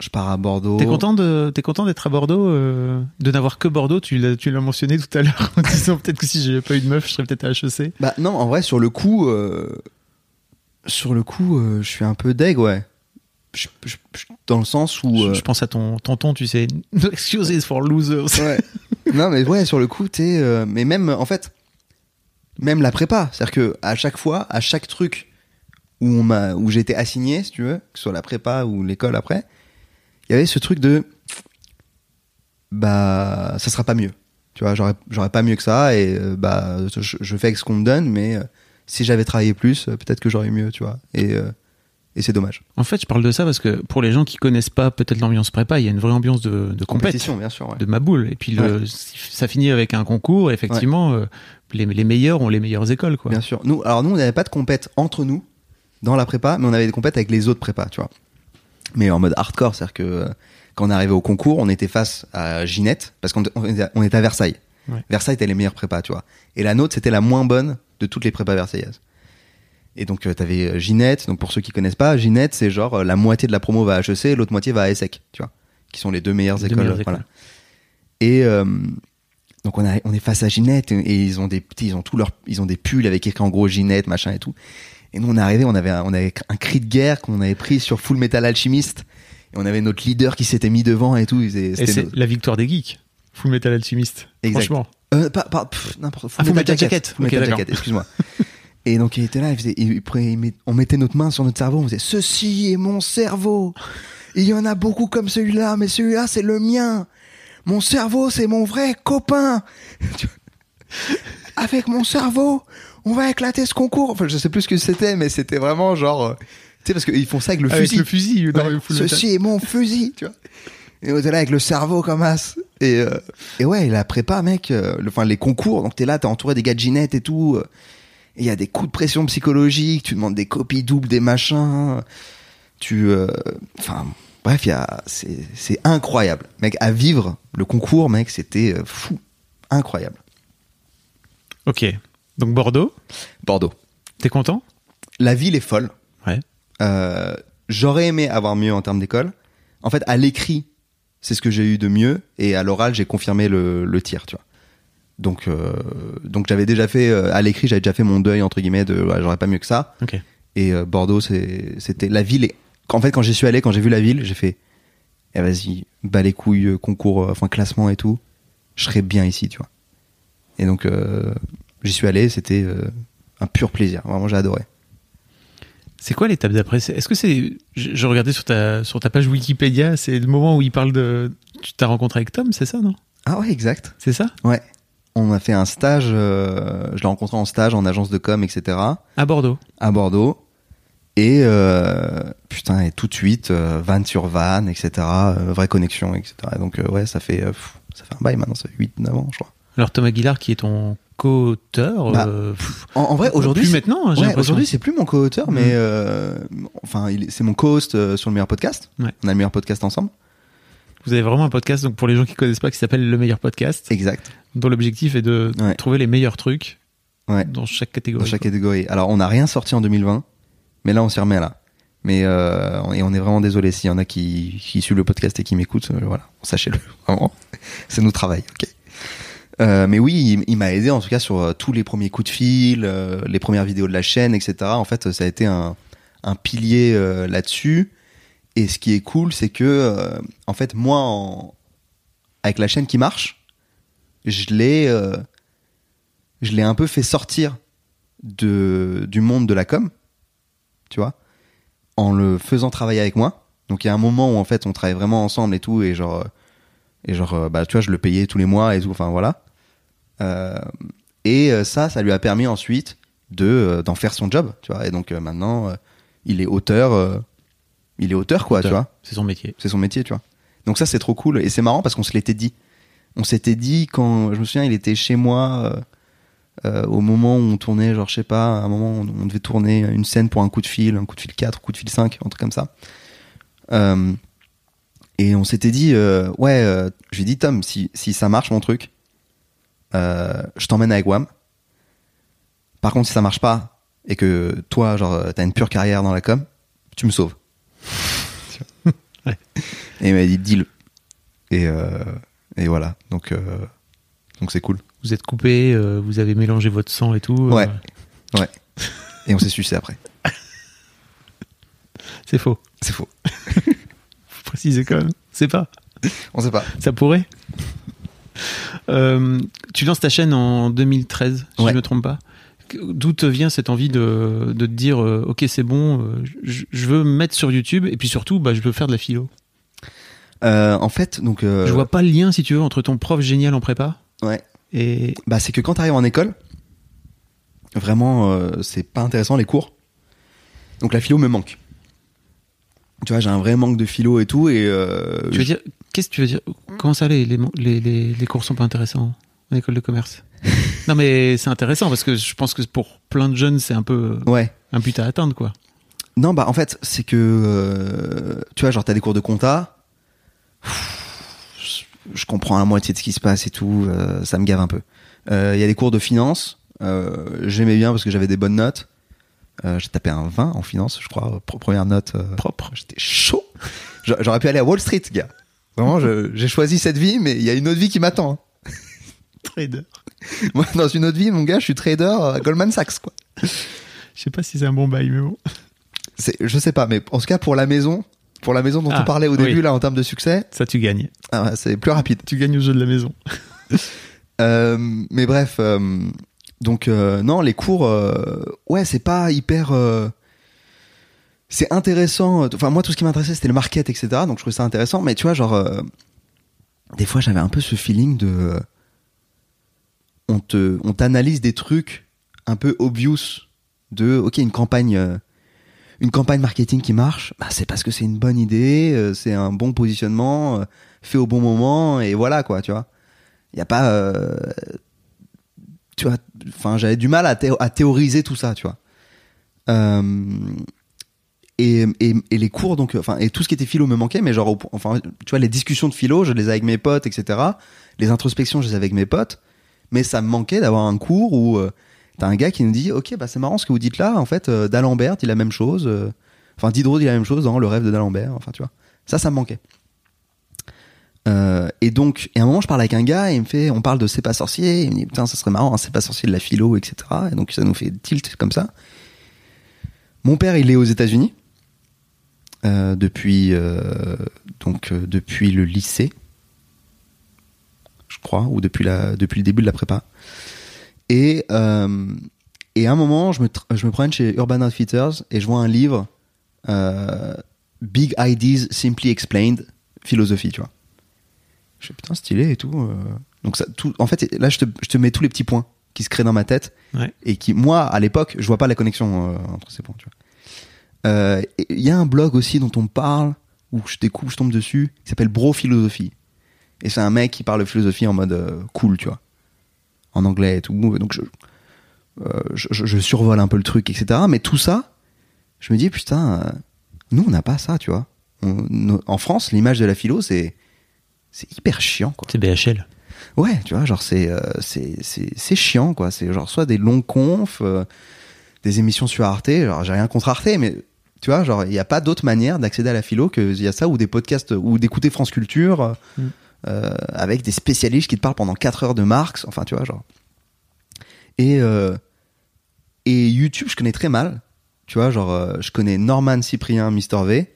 Je pars à Bordeaux. T'es content de t'es content d'être à Bordeaux, euh, de n'avoir que Bordeaux? Tu l'as tu l'as mentionné tout à l'heure en disant peut-être que si j'avais pas eu de meuf, je serais peut-être à HEC. Bah non, en vrai, sur le coup, euh, sur le coup, euh, je suis un peu deg, ouais. Je- je- je- dans le sens où. Je, pense à ton tonton, tu sais. Excuses for losers. Ouais. non, mais ouais, sur le coup, t'es. mais même, en fait, même la prépa. C'est-à-dire que à chaque fois, à chaque truc où on m'a, où été assigné, si tu veux, que ce soit la prépa ou l'école après, il y avait ce truc de, bah, ça sera pas mieux. Tu vois, j'aurais, j'aurais pas mieux que ça et euh, bah, je, je fais avec ce qu'on me donne, mais euh, si j'avais travaillé plus, euh, peut-être que j'aurais mieux, tu vois. Et, et c'est dommage. En fait, je parle de ça parce que pour les gens qui connaissent pas peut-être l'ambiance prépa, il y a une vraie ambiance de, de compète, Compétition, bien sûr. ouais. de ma boule. Et puis le, ça finit avec un concours. et Effectivement, les, les meilleurs ont les meilleures écoles, quoi. Bien sûr. Nous, alors nous, on n'avait pas de compète entre nous dans la prépa, mais on avait des compètes avec les autres prépas, tu vois. Mais en mode hardcore, c'est-à-dire que euh, quand on arrivait au concours, on était face à Ginette parce qu'on on était, à Versailles. Ouais. Versailles était les meilleures prépas, tu vois. Et la nôtre, c'était la moins bonne de toutes les prépas versaillaises. Et donc, euh, t'avais euh, Ginette. Donc, pour ceux qui connaissent pas, Ginette, c'est genre la moitié de la promo va à HEC, l'autre moitié va à ESSEC, tu vois. Qui sont les deux meilleures Les deux écoles. meilleures voilà. écoles. Et euh, donc on, a, on est face à Ginette et, et ils ont des petits, ils ont tout leur, ils ont des pulls avec écrit en gros Ginette, machin et tout. Et nous on est arrivé, on avait, un, on avait un cri de guerre qu'on avait pris sur Full Metal Alchemist. Et on avait notre leader qui s'était mis devant et tout. Et c'est nos- la victoire des geeks. Full Metal Alchemist. Exact. Franchement. Euh, pas, n'importe Ah, Full Metal Jacket. Full Metal. Jacket, excuse-moi. et donc il était là, il faisait, il prenait- il met- on mettait notre main sur notre cerveau, on faisait ceci est mon cerveau. Il y en a beaucoup comme celui-là, mais celui-là c'est le mien. Mon cerveau c'est mon vrai copain. Avec mon cerveau, on va éclater ce concours. Enfin, je sais plus ce que c'était, mais c'était vraiment genre, euh, tu sais parce qu'ils font ça avec le Avec fusil. le fusil dans Ouais, le. Ceci est mon fusil, tu vois. Et on était là avec le cerveau comme as. Et, euh, et ouais, la prépa, mec, euh, le- enfin les concours, donc t'es là, t'es entouré des gadginettes et tout. euh, il y a des coups de pression psychologique, tu demandes des copies doubles, des machins. Tu, euh, enfin, bref, il y a, c'est, c'est incroyable, mec, à vivre le concours, mec, c'était euh, fou, incroyable. Ok. Donc Bordeaux, Bordeaux, t'es content? La ville est folle. Ouais. Euh, j'aurais aimé avoir mieux en termes d'école. En fait, à l'écrit, c'est ce que j'ai eu de mieux, et à l'oral, j'ai confirmé le, le tir, tu vois. Donc, euh, donc j'avais déjà fait euh, à l'écrit, j'avais déjà fait mon deuil entre guillemets de, ouais, j'aurais pas mieux que ça. Et euh, Bordeaux, c'était la ville. Et, en fait, quand j'y suis allé, quand j'ai vu la ville, j'ai fait, eh, vas-y, bas les couilles, concours, enfin classement et tout, je serais bien ici, tu vois. Et donc, j'y suis allé, c'était euh, un pur plaisir. Vraiment, j'ai adoré. C'est quoi l'étape d'après? Est-ce que c'est. Je, regardais sur ta, sur ta page Wikipédia, c'est le moment où il parle de. Tu t'as rencontré avec Tom, c'est ça, non? Ah ouais, exact. C'est ça? Ouais. On a fait un stage, euh, je l'ai rencontré en stage en agence de com, etc. À Bordeaux. à Bordeaux. Et euh, putain, et tout de suite, euh, van sur van, etc. vraie connexion, etc. Et donc ouais, ça fait, pff, ça fait un bail maintenant, ça fait 8-9 ans, je crois. Alors Tom Aguilar, qui est ton co-auteur. Bah, euh, En, en vrai, aujourd'hui, plus c'est- maintenant, hein, ouais, aujourd'hui, c'est plus mon co-auteur, Mhm. mais euh, enfin, c'est mon co-host euh, sur le meilleur podcast. Ouais. On a le meilleur podcast ensemble. Vous avez vraiment un podcast, donc pour les gens qui connaissent pas, qui s'appelle Le Meilleur Podcast, Exact. dont l'objectif est de Ouais. trouver les meilleurs trucs dans chaque catégorie. Dans chaque quoi. catégorie. Alors, on n'a rien sorti en 2020, mais là, on s'y remet là. Mais euh, et on est vraiment désolé s'il y en a qui, qui suivent le podcast et qui m'écoutent. voilà, sachez-le. Vraiment, c'est notre travail. Ok. Euh, mais oui, il, m'a aidé en tout cas sur euh, tous les premiers coups de fil, euh, les premières vidéos de la chaîne, etc. En fait, ça a été un, pilier là-dessus. Et ce qui est cool, c'est que en fait, moi, avec la chaîne qui marche, je l'ai, je l'ai un peu fait sortir de, du monde de la com, tu vois, en le faisant travailler avec moi. Donc il y a un moment où en fait on travaille vraiment ensemble et tout, et genre, et genre, bah tu vois, je le payais tous les mois et tout, enfin voilà. Euh, et euh, ça, ça lui a permis ensuite de euh, d'en faire son job, tu vois. Et donc maintenant, il est auteur, il est auteur quoi, Auteur. tu vois. C'est son métier. C'est son métier, tu vois. Donc ça, c'est trop cool. Et c'est marrant parce qu'on se l'était dit. On s'était dit quand, je me souviens, il était chez moi euh, au moment où on tournait, genre, je sais pas, à un moment où on devait tourner une scène pour un coup de fil, un coup de fil 4, un coup de fil 5, un truc comme ça. Euh, et on s'était dit, euh, ouais, je lui ai dit, Tom, si, si ça marche mon truc, euh, je t'emmène avec WAM. Par contre, si ça marche pas et que toi, genre, t'as une pure carrière dans la com, tu me sauves. Ouais. Et il m'a dit, deal. Et, euh, et voilà. Donc, euh, donc c'est cool. Vous êtes coupé, euh, vous avez mélangé votre sang et tout. euh, Ouais. Ouais. Et on s'est sucé après. c'est faux. C'est faux. Faut préciser quand même. C'est pas. On sait pas. Ça pourrait? Euh, tu lances ta chaîne en 2013, si Ouais. je me trompe pas. d'où te vient cette envie de, de te dire, euh, ok, c'est bon, euh, je, je veux me mettre sur YouTube et puis surtout, bah, je veux faire de la philo. En fait, donc. Je vois pas le lien, si tu veux, entre ton prof génial en prépa Ouais. et Bah, c'est que quand t'arrives en école, vraiment, c'est pas intéressant les cours. Donc la philo me manque. Tu vois, j'ai un vrai manque de philo et tout, et. tu veux dire, qu'est-ce que tu veux dire Comment ça, les, les, les, les, les cours sont pas intéressants en école de commerce? Non, mais c'est intéressant parce que je pense que pour plein de jeunes, c'est un peu Ouais. un but à atteindre, quoi. Non, bah en fait, c'est que euh, tu vois, genre t'as des cours de compta. Je comprends la moitié de ce qui se passe et tout, euh, ça me gave un peu. Euh, Il y a des cours de finance, euh, j'aimais bien parce que j'avais des bonnes notes. Euh, j'ai tapé un 20 en finance, je crois, première note. euh, Propre. J'étais chaud. J'a- J'aurais pu aller à Wall Street, gars. Vraiment, j'ai choisi cette vie, mais il y a une autre vie qui m'attend. hein. Trader. Moi, dans une autre vie, mon gars, je suis trader à Goldman Sachs, quoi. Je sais pas si c'est un bon bail, mais bon. Je sais pas, mais en tout cas pour la maison, pour la maison dont Ah, on parlait au oui. début là en termes de succès, Ça, tu gagnes. ah c'est plus rapide. Tu gagnes au jeu de la maison. Euh, mais bref, euh, donc euh, non, les cours, euh, ouais, c'est pas hyper. Euh, c'est intéressant. Enfin, moi, tout ce qui m'intéressait, c'était le market, etc. Donc, je trouvais ça intéressant. Mais tu vois, genre, euh, des fois, j'avais un peu ce feeling de. euh, on te, on t'analyse des trucs un peu obvious de, ok, une campagne, euh, une campagne marketing qui marche, bah, c'est parce que c'est une bonne idée, euh, c'est un bon positionnement, euh, fait au bon moment, et voilà, quoi, tu vois. Il y a pas, euh, tu vois, enfin, j'avais du mal à, à théoriser tout ça, tu vois. Euh, et, les cours, donc, enfin, et tout ce qui était philo me manquait, mais genre, enfin, tu vois, les discussions de philo, je les ai avec mes potes, etc. Les introspections, je les ai avec mes potes, mais ça me manquait d'avoir un cours où euh, t'as un gars qui nous dit, ok, bah c'est marrant ce que vous dites là, en fait, euh, d'Alembert dit la même chose, euh, enfin, Diderot dit la même chose dans Le rêve de d'Alembert, enfin, tu vois. Ça, ça me manquait. Euh, et donc, et à un moment, je parle avec un gars et il me fait, on parle de C'est pas sorcier. Il me dit, putain, ça serait marrant, un C'est pas sorcier de la philo, etc. Et donc, ça nous fait tilt comme ça. Mon père, il est aux États-Unis euh, depuis euh, donc euh, depuis le lycée, je crois, ou depuis la depuis le début de la prépa. Et euh, et à un moment, je me je me promène chez Urban Outfitters et je vois un livre euh, Big Ideas Simply Explained, philosophie, tu vois. Je fais putain stylé et tout. euh. Donc ça, tout, en fait, là je te, je te mets tous les petits points qui se créent dans ma tête Ouais. et qui, moi, à l'époque, je vois pas la connexion euh, entre ces points. Tu vois. Euh, Il y a un blog aussi dont on parle où je découvre, je tombe dessus, qui s'appelle Bro Philosophie. Et c'est un mec qui parle de philosophie en mode euh, cool, tu vois, en anglais et tout. Donc je, euh, je, je- je survole un peu le truc, etc. Mais tout ça, je me dis putain, nous on n'a pas ça, tu vois. On- no- en France, l'image de la philo, c'est c'est hyper chiant, quoi. C'est BHL. Ouais, tu vois, genre c'est euh, c'est chiant quoi. C'est genre soit des longs confs, euh, des émissions sur Arte. Genre j'ai rien contre Arte, mais tu vois, genre il n'y a pas d'autre manière d'accéder à la philo que il y a ça ou des podcasts ou d'écouter France Culture euh, Mm. euh, avec des spécialistes qui te parlent pendant 4 heures de Marx. Enfin, tu vois, genre. Et euh, et YouTube, je connais très mal. Tu vois, genre euh, je connais Norman Cyprien, Mister V,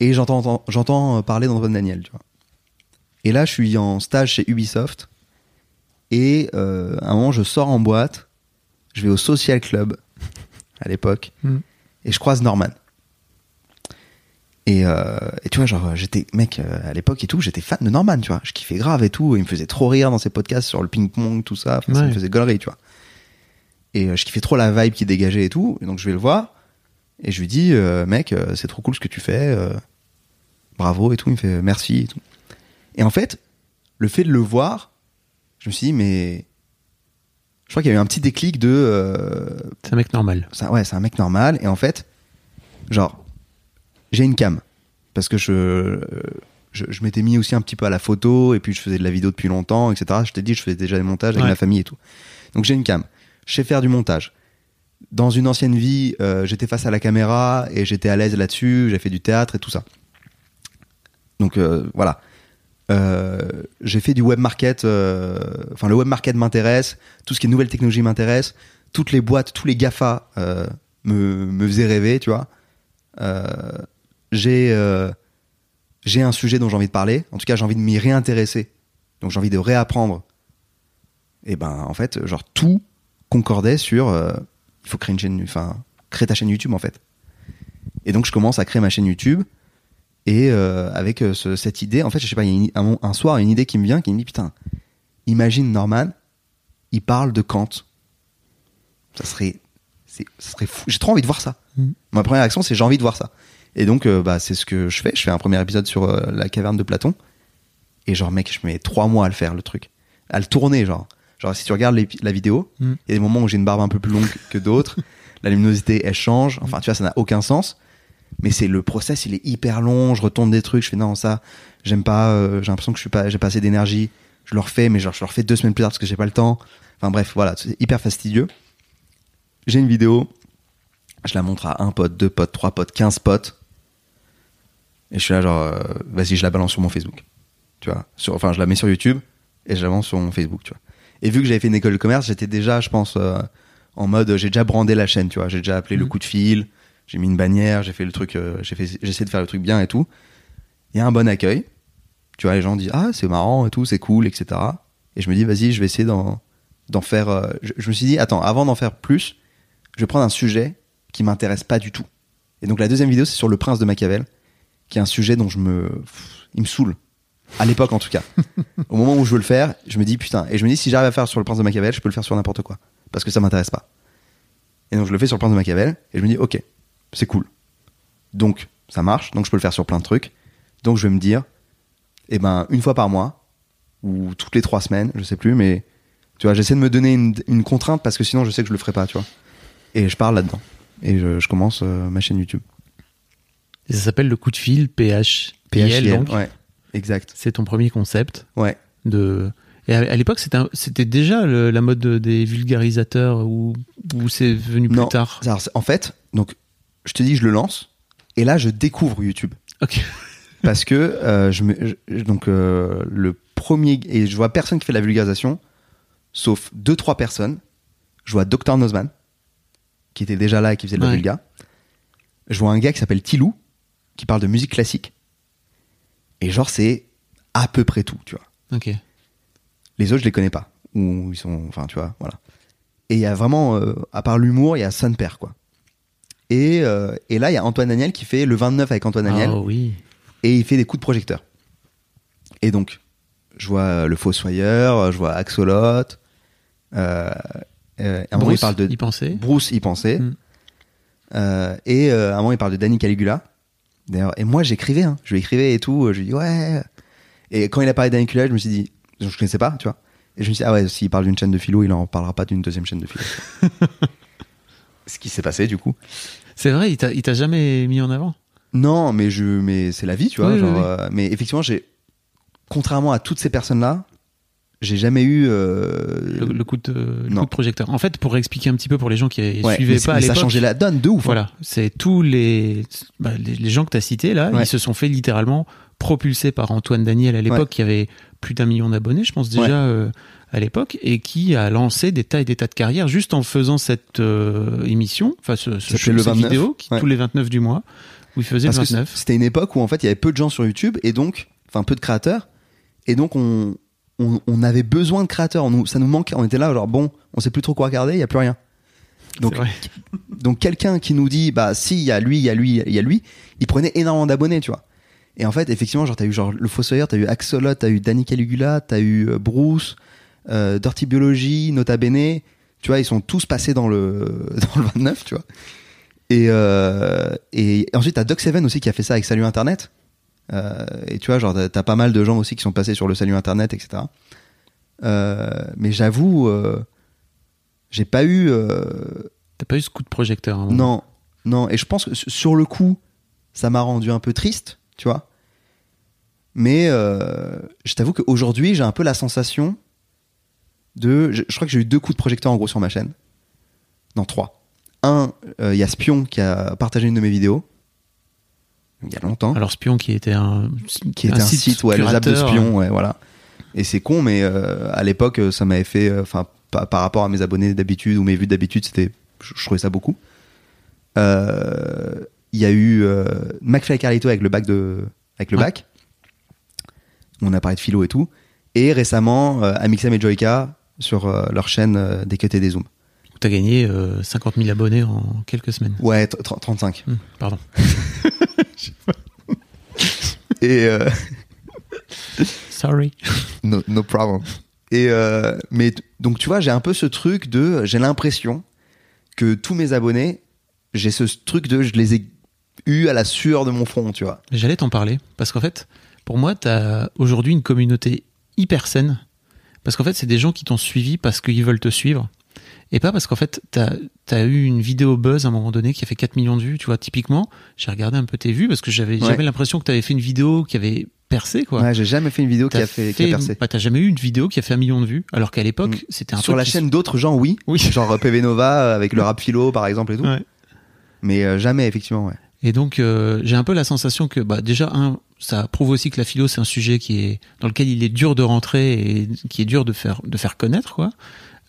et j'entends j'entends parler d'Antoine Daniel, tu vois. Et là, je suis en stage chez Ubisoft. Et euh, à un moment, je sors en boîte. Je vais au Social Club à l'époque. Mm. Et je croise Norman. Et, euh, et tu vois, genre, j'étais, mec, euh, à l'époque et tout, j'étais fan de Norman, tu vois. Je kiffais grave et tout. Et il me faisait trop rire dans ses podcasts sur le ping-pong, tout ça. Enfin, Ça me faisait gaulerie, tu vois. Et euh, je kiffais trop la vibe qui dégageait et tout. Et donc, je vais le voir. Et je lui dis, mec, c'est trop cool ce que tu fais. bravo et tout. Il me fait merci et tout. Et en fait, le fait de le voir, je me suis dit, mais. Je crois qu'il y a eu un petit déclic de. euh, C'est un mec normal. ça- ouais, c'est un mec normal. Et en fait, genre, j'ai une cam. Parce que je, euh, je, je m'étais mis aussi un petit peu à la photo, et puis je faisais de la vidéo depuis longtemps, etc. Je t'ai dit, je faisais déjà des montages avec Ouais. ma famille et tout. Donc j'ai une cam. Je sais faire du montage. Dans une ancienne vie, euh, j'étais face à la caméra et j'étais à l'aise là-dessus, j'ai fait du théâtre et tout ça. Donc euh, voilà. Euh, j'ai fait du web market, euh, enfin le web market m'intéresse, tout ce qui est nouvelle technologie m'intéresse, toutes les boîtes, tous les GAFA euh, me, me faisaient rêver, tu vois. J'ai j'ai un sujet dont j'ai envie de parler, en tout cas j'ai envie de m'y réintéresser, donc j'ai envie de réapprendre. Et ben en fait, genre tout concordait sur il faut créer une chaîne, enfin créer ta chaîne YouTube en fait. Et donc je commence à créer ma chaîne YouTube et euh, avec euh, ce- cette idée, en fait, je sais pas, il y a une- un, un soir une idée qui me vient, qui me dit putain, imagine Norman, il parle de Kant. Ça serait, c'est, ça serait fou. J'ai trop envie de voir ça. Mhm. Ma première action, c'est j'ai envie de voir ça. Et donc, euh, bah, c'est ce que je fais. Je fais un premier épisode sur euh, la caverne de Platon. Et genre, mec, je mets trois mois à le faire, le truc. À le tourner, genre. Genre, si tu regardes la vidéo, il Mhm. y a des moments où j'ai une barbe un peu plus longue que d'autres. la luminosité, elle change. Enfin, tu vois, ça n'a aucun sens. Mais c'est le process, il est hyper long. Je retourne des trucs. Je fais non, ça, j'aime pas. euh, j'ai l'impression que je suis pas, j'ai pas assez d'énergie. Je le refais, mais genre, je le refais deux semaines plus tard parce que j'ai pas le temps. Enfin, bref, voilà, c'est hyper fastidieux. J'ai une vidéo. Je la montre à un pote, deux potes, trois potes, quinze potes. Et je suis là, genre, euh, vas-y, je la balance sur mon Facebook. Tu vois, sur, enfin, je la mets sur YouTube et je la balance sur mon Facebook, tu vois. Et vu que j'avais fait une école de commerce, j'étais déjà, je pense, euh, en mode, j'ai déjà brandé la chaîne, tu vois. J'ai déjà appelé le Mhm. coup de fil, j'ai mis une bannière, j'ai fait le truc, euh, j'ai essayé de faire le truc bien et tout. Il y a un bon accueil. Tu vois, les gens disent, ah, c'est marrant et tout, c'est cool, etc. Et je me dis, vas-y, je vais essayer d'en, faire. euh, je, me suis dit, attends, avant d'en faire plus, je vais prendre un sujet qui m'intéresse pas du tout. Et donc la deuxième vidéo, c'est sur le prince de Machiavel, qui est un sujet dont je me, il me saoule. À l'époque, en tout cas. Au moment où je veux le faire, je me dis putain. Et je me dis si j'arrive à faire sur le prince de Machiavel, je peux le faire sur n'importe quoi, parce que ça m'intéresse pas. Et donc je le fais sur le prince de Machiavel, et je me dis ok, c'est cool. Donc ça marche, donc je peux le faire sur plein de trucs. Donc je vais me dire, eh ben une fois par mois ou toutes les trois semaines, je sais plus, mais tu vois, j'essaie de me donner une, une contrainte parce que sinon je sais que je le ferai pas, tu vois. Et je parle là-dedans. Et je, je commence euh, ma chaîne YouTube. Et ça s'appelle le coup de fil PH. PHIL, donc. ouais, exact. C'est ton premier concept Ouais. de. Et à, à l'époque, c'était déjà le- la mode de- des vulgarisateurs ou, c'est venu plus Non. tard? Alors, en fait, donc, je te dis, je le lance, et là, je découvre YouTube. Ok. Parce que, euh, je me, je- donc, euh, le premier, et je vois personne qui fait de la vulgarisation, sauf deux, trois personnes. Je vois Dr. Nozman, qui était déjà là et qui faisait de la Ouais. vulga. Je vois un gars qui s'appelle Tilou, qui parle de musique classique. Et genre, c'est à peu près tout, tu vois. Ok. Les autres, je les connais pas. Ou ils sont, enfin, tu vois, voilà. Et il y a vraiment, euh, à part l'humour, il y a son père, quoi. Et, euh, et là, il y a Antoine Daniel qui fait le 29 avec Antoine Daniel Ah oui. et il fait des coups de projecteur. Et donc, je vois euh, le Fossoyeur, euh, je vois Axolot. Euh, euh, à un moment, il parle de y pensait. Bruce, y pensait. Mm. Euh, et à un moment, il parle de Danny Caligula. D'ailleurs, et moi, j'écrivais, hein. je lui écrivais et tout. Je lui dis ouais. Et quand il a parlé de Danny Caligula, je me suis dit, je ne connaissais pas, tu vois. Et je me suis dit, ah ouais, s'il parle d'une chaîne de philo, il en parlera pas d'une deuxième chaîne de philo. Ce qui s'est passé, du coup. C'est vrai, il t'a jamais mis en avant? Non, mais je, mais c'est la vie, tu vois. Oui, oui, genre, oui. euh, mais effectivement, j'ai, contrairement à toutes ces personnes-là, j'ai jamais eu. euh, Le, le coup de, le coup de projecteur. En fait, pour expliquer un petit peu pour les gens qui ouais, suivaient pas à ça a changé la donne de ouf. hein. Voilà, c'est tous les, bah, les les gens que tu as cités là, Ouais. ils se sont fait littéralement propulsés par Antoine Daniel à l'époque Ouais. qui avait plus d'un million d'abonnés, je pense déjà euh, à l'époque, et qui a lancé des tas et des tas de carrières juste en faisant cette euh, émission, enfin ce, ce show- cette 29, vidéo qui, ouais. tous les 29 du mois où il faisait Parce le que 29. c'était une époque où en fait il y avait peu de gens sur YouTube et donc, enfin peu de créateurs, et donc on, on, on avait besoin de créateurs. On nous, ça nous manquait. On était là, genre bon, on sait plus trop quoi regarder, il y a plus rien. Donc, donc quelqu'un qui nous dit bah si il y a lui, il y a lui, il y a lui, il prenait énormément d'abonnés, tu vois. Et en fait, effectivement, genre t'as eu genre le Fossoyeur, t'as eu Axolot, t'as eu Danny Caligula, t'as eu euh, Bruce, euh, Dirty Biology, Nota Bene. Tu vois, ils sont tous passés dans le dans le 29, tu vois. Et euh, et ensuite t'as Doc Seven aussi qui a fait ça avec Salut Internet. Euh, et tu vois, genre t'as- pas mal de gens aussi qui sont passés sur le Salut Internet, etc. Euh, mais j'avoue, euh, j'ai pas eu. T'as pas eu ce coup de projecteur hein, non, non. Et je pense que su- sur le coup, ça m'a rendu un peu triste, tu vois. Mais euh, je t'avoue qu'aujourd'hui, j'ai un peu la sensation de. Je, je crois que j'ai eu deux coups de projecteur en gros sur ma chaîne. Non, trois. Un, euh, il y a Spion qui a partagé une de mes vidéos. Il y a longtemps. Alors Spion qui était un qui était un, site, ouais, les apps de Spion, ouais, voilà. Et c'est con, mais euh, à l'époque, euh, ça m'avait fait. Enfin, par, par rapport à mes abonnés d'habitude ou mes vues d'habitude, c'était. Je, trouvais ça beaucoup. Il y a eu McFly et Carlito avec le bac de. Avec le Ouais. bac. On a parlé de philo et tout. Et récemment, euh, Amixem et Joyka sur euh, leur chaîne euh, des cuts et des zooms. tu as gagné euh, 50 000 abonnés en quelques semaines. Ouais, tr- tr- 35. Hmm, pardon. Et euh, Sorry. no, no problem. Et euh, mais donc tu vois, j'ai un peu ce truc de, j'ai l'impression que tous mes abonnés, j'ai ce truc de, je les ai eus à la sueur de mon front, tu vois. J'allais t'en parler parce qu'en fait, pour moi, tu as aujourd'hui une communauté hyper saine parce qu'en fait, c'est des gens qui t'ont suivi parce qu'ils veulent te suivre et pas parce qu'en fait, tu as, eu une vidéo buzz à un moment donné qui a fait 4 millions de vues. Tu vois, typiquement, j'ai regardé un peu tes vues parce que j'avais Ouais. j'avais l'impression que tu avais fait une vidéo qui avait percé, quoi. Ouais, j'ai jamais fait une vidéo qui T'as a fait, qui a percé. bah, t'as jamais eu une vidéo qui a fait un million de vues, alors qu'à l'époque, Mm. c'était un Sur la qui- chaîne d'autres gens, oui. Oui. Genre euh, PV Nova euh, avec le rap philo, par exemple, et tout. Ouais. Mais euh, jamais, effectivement, ouais. Et donc, euh, j'ai un peu la sensation que, bah, déjà, un, ça prouve aussi que la philo, c'est un sujet qui est, dans lequel il est dur de rentrer et qui est dur de faire, de faire connaître, quoi.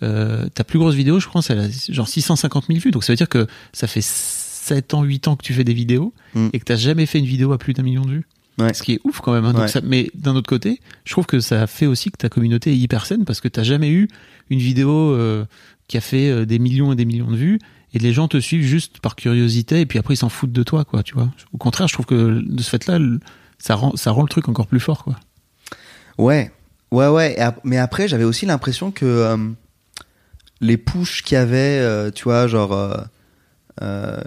Euh, ta plus grosse vidéo, je pense, elle a genre 650 000 vues. Donc, ça veut dire que ça fait 7 ans, 8 ans que tu fais des vidéos Mm. et que t'as jamais fait une vidéo à plus d'un million de vues. Ouais. Ce qui est ouf quand même. hein. Donc Ouais. ça- mais d'un autre côté, je trouve que ça fait aussi que ta communauté est hyper saine parce que t'as jamais eu une vidéo euh, qui a fait des millions et des millions de vues et les gens te suivent juste par curiosité et puis après ils s'en foutent de toi, quoi, tu vois. Au contraire, je trouve que de ce fait-là, le- ça rend, ça rend le truc encore plus fort, quoi. Ouais, ouais, ouais. Mais après, j'avais aussi l'impression que euh, les pushs qu'il y avait, euh, tu vois, genre, euh, euh,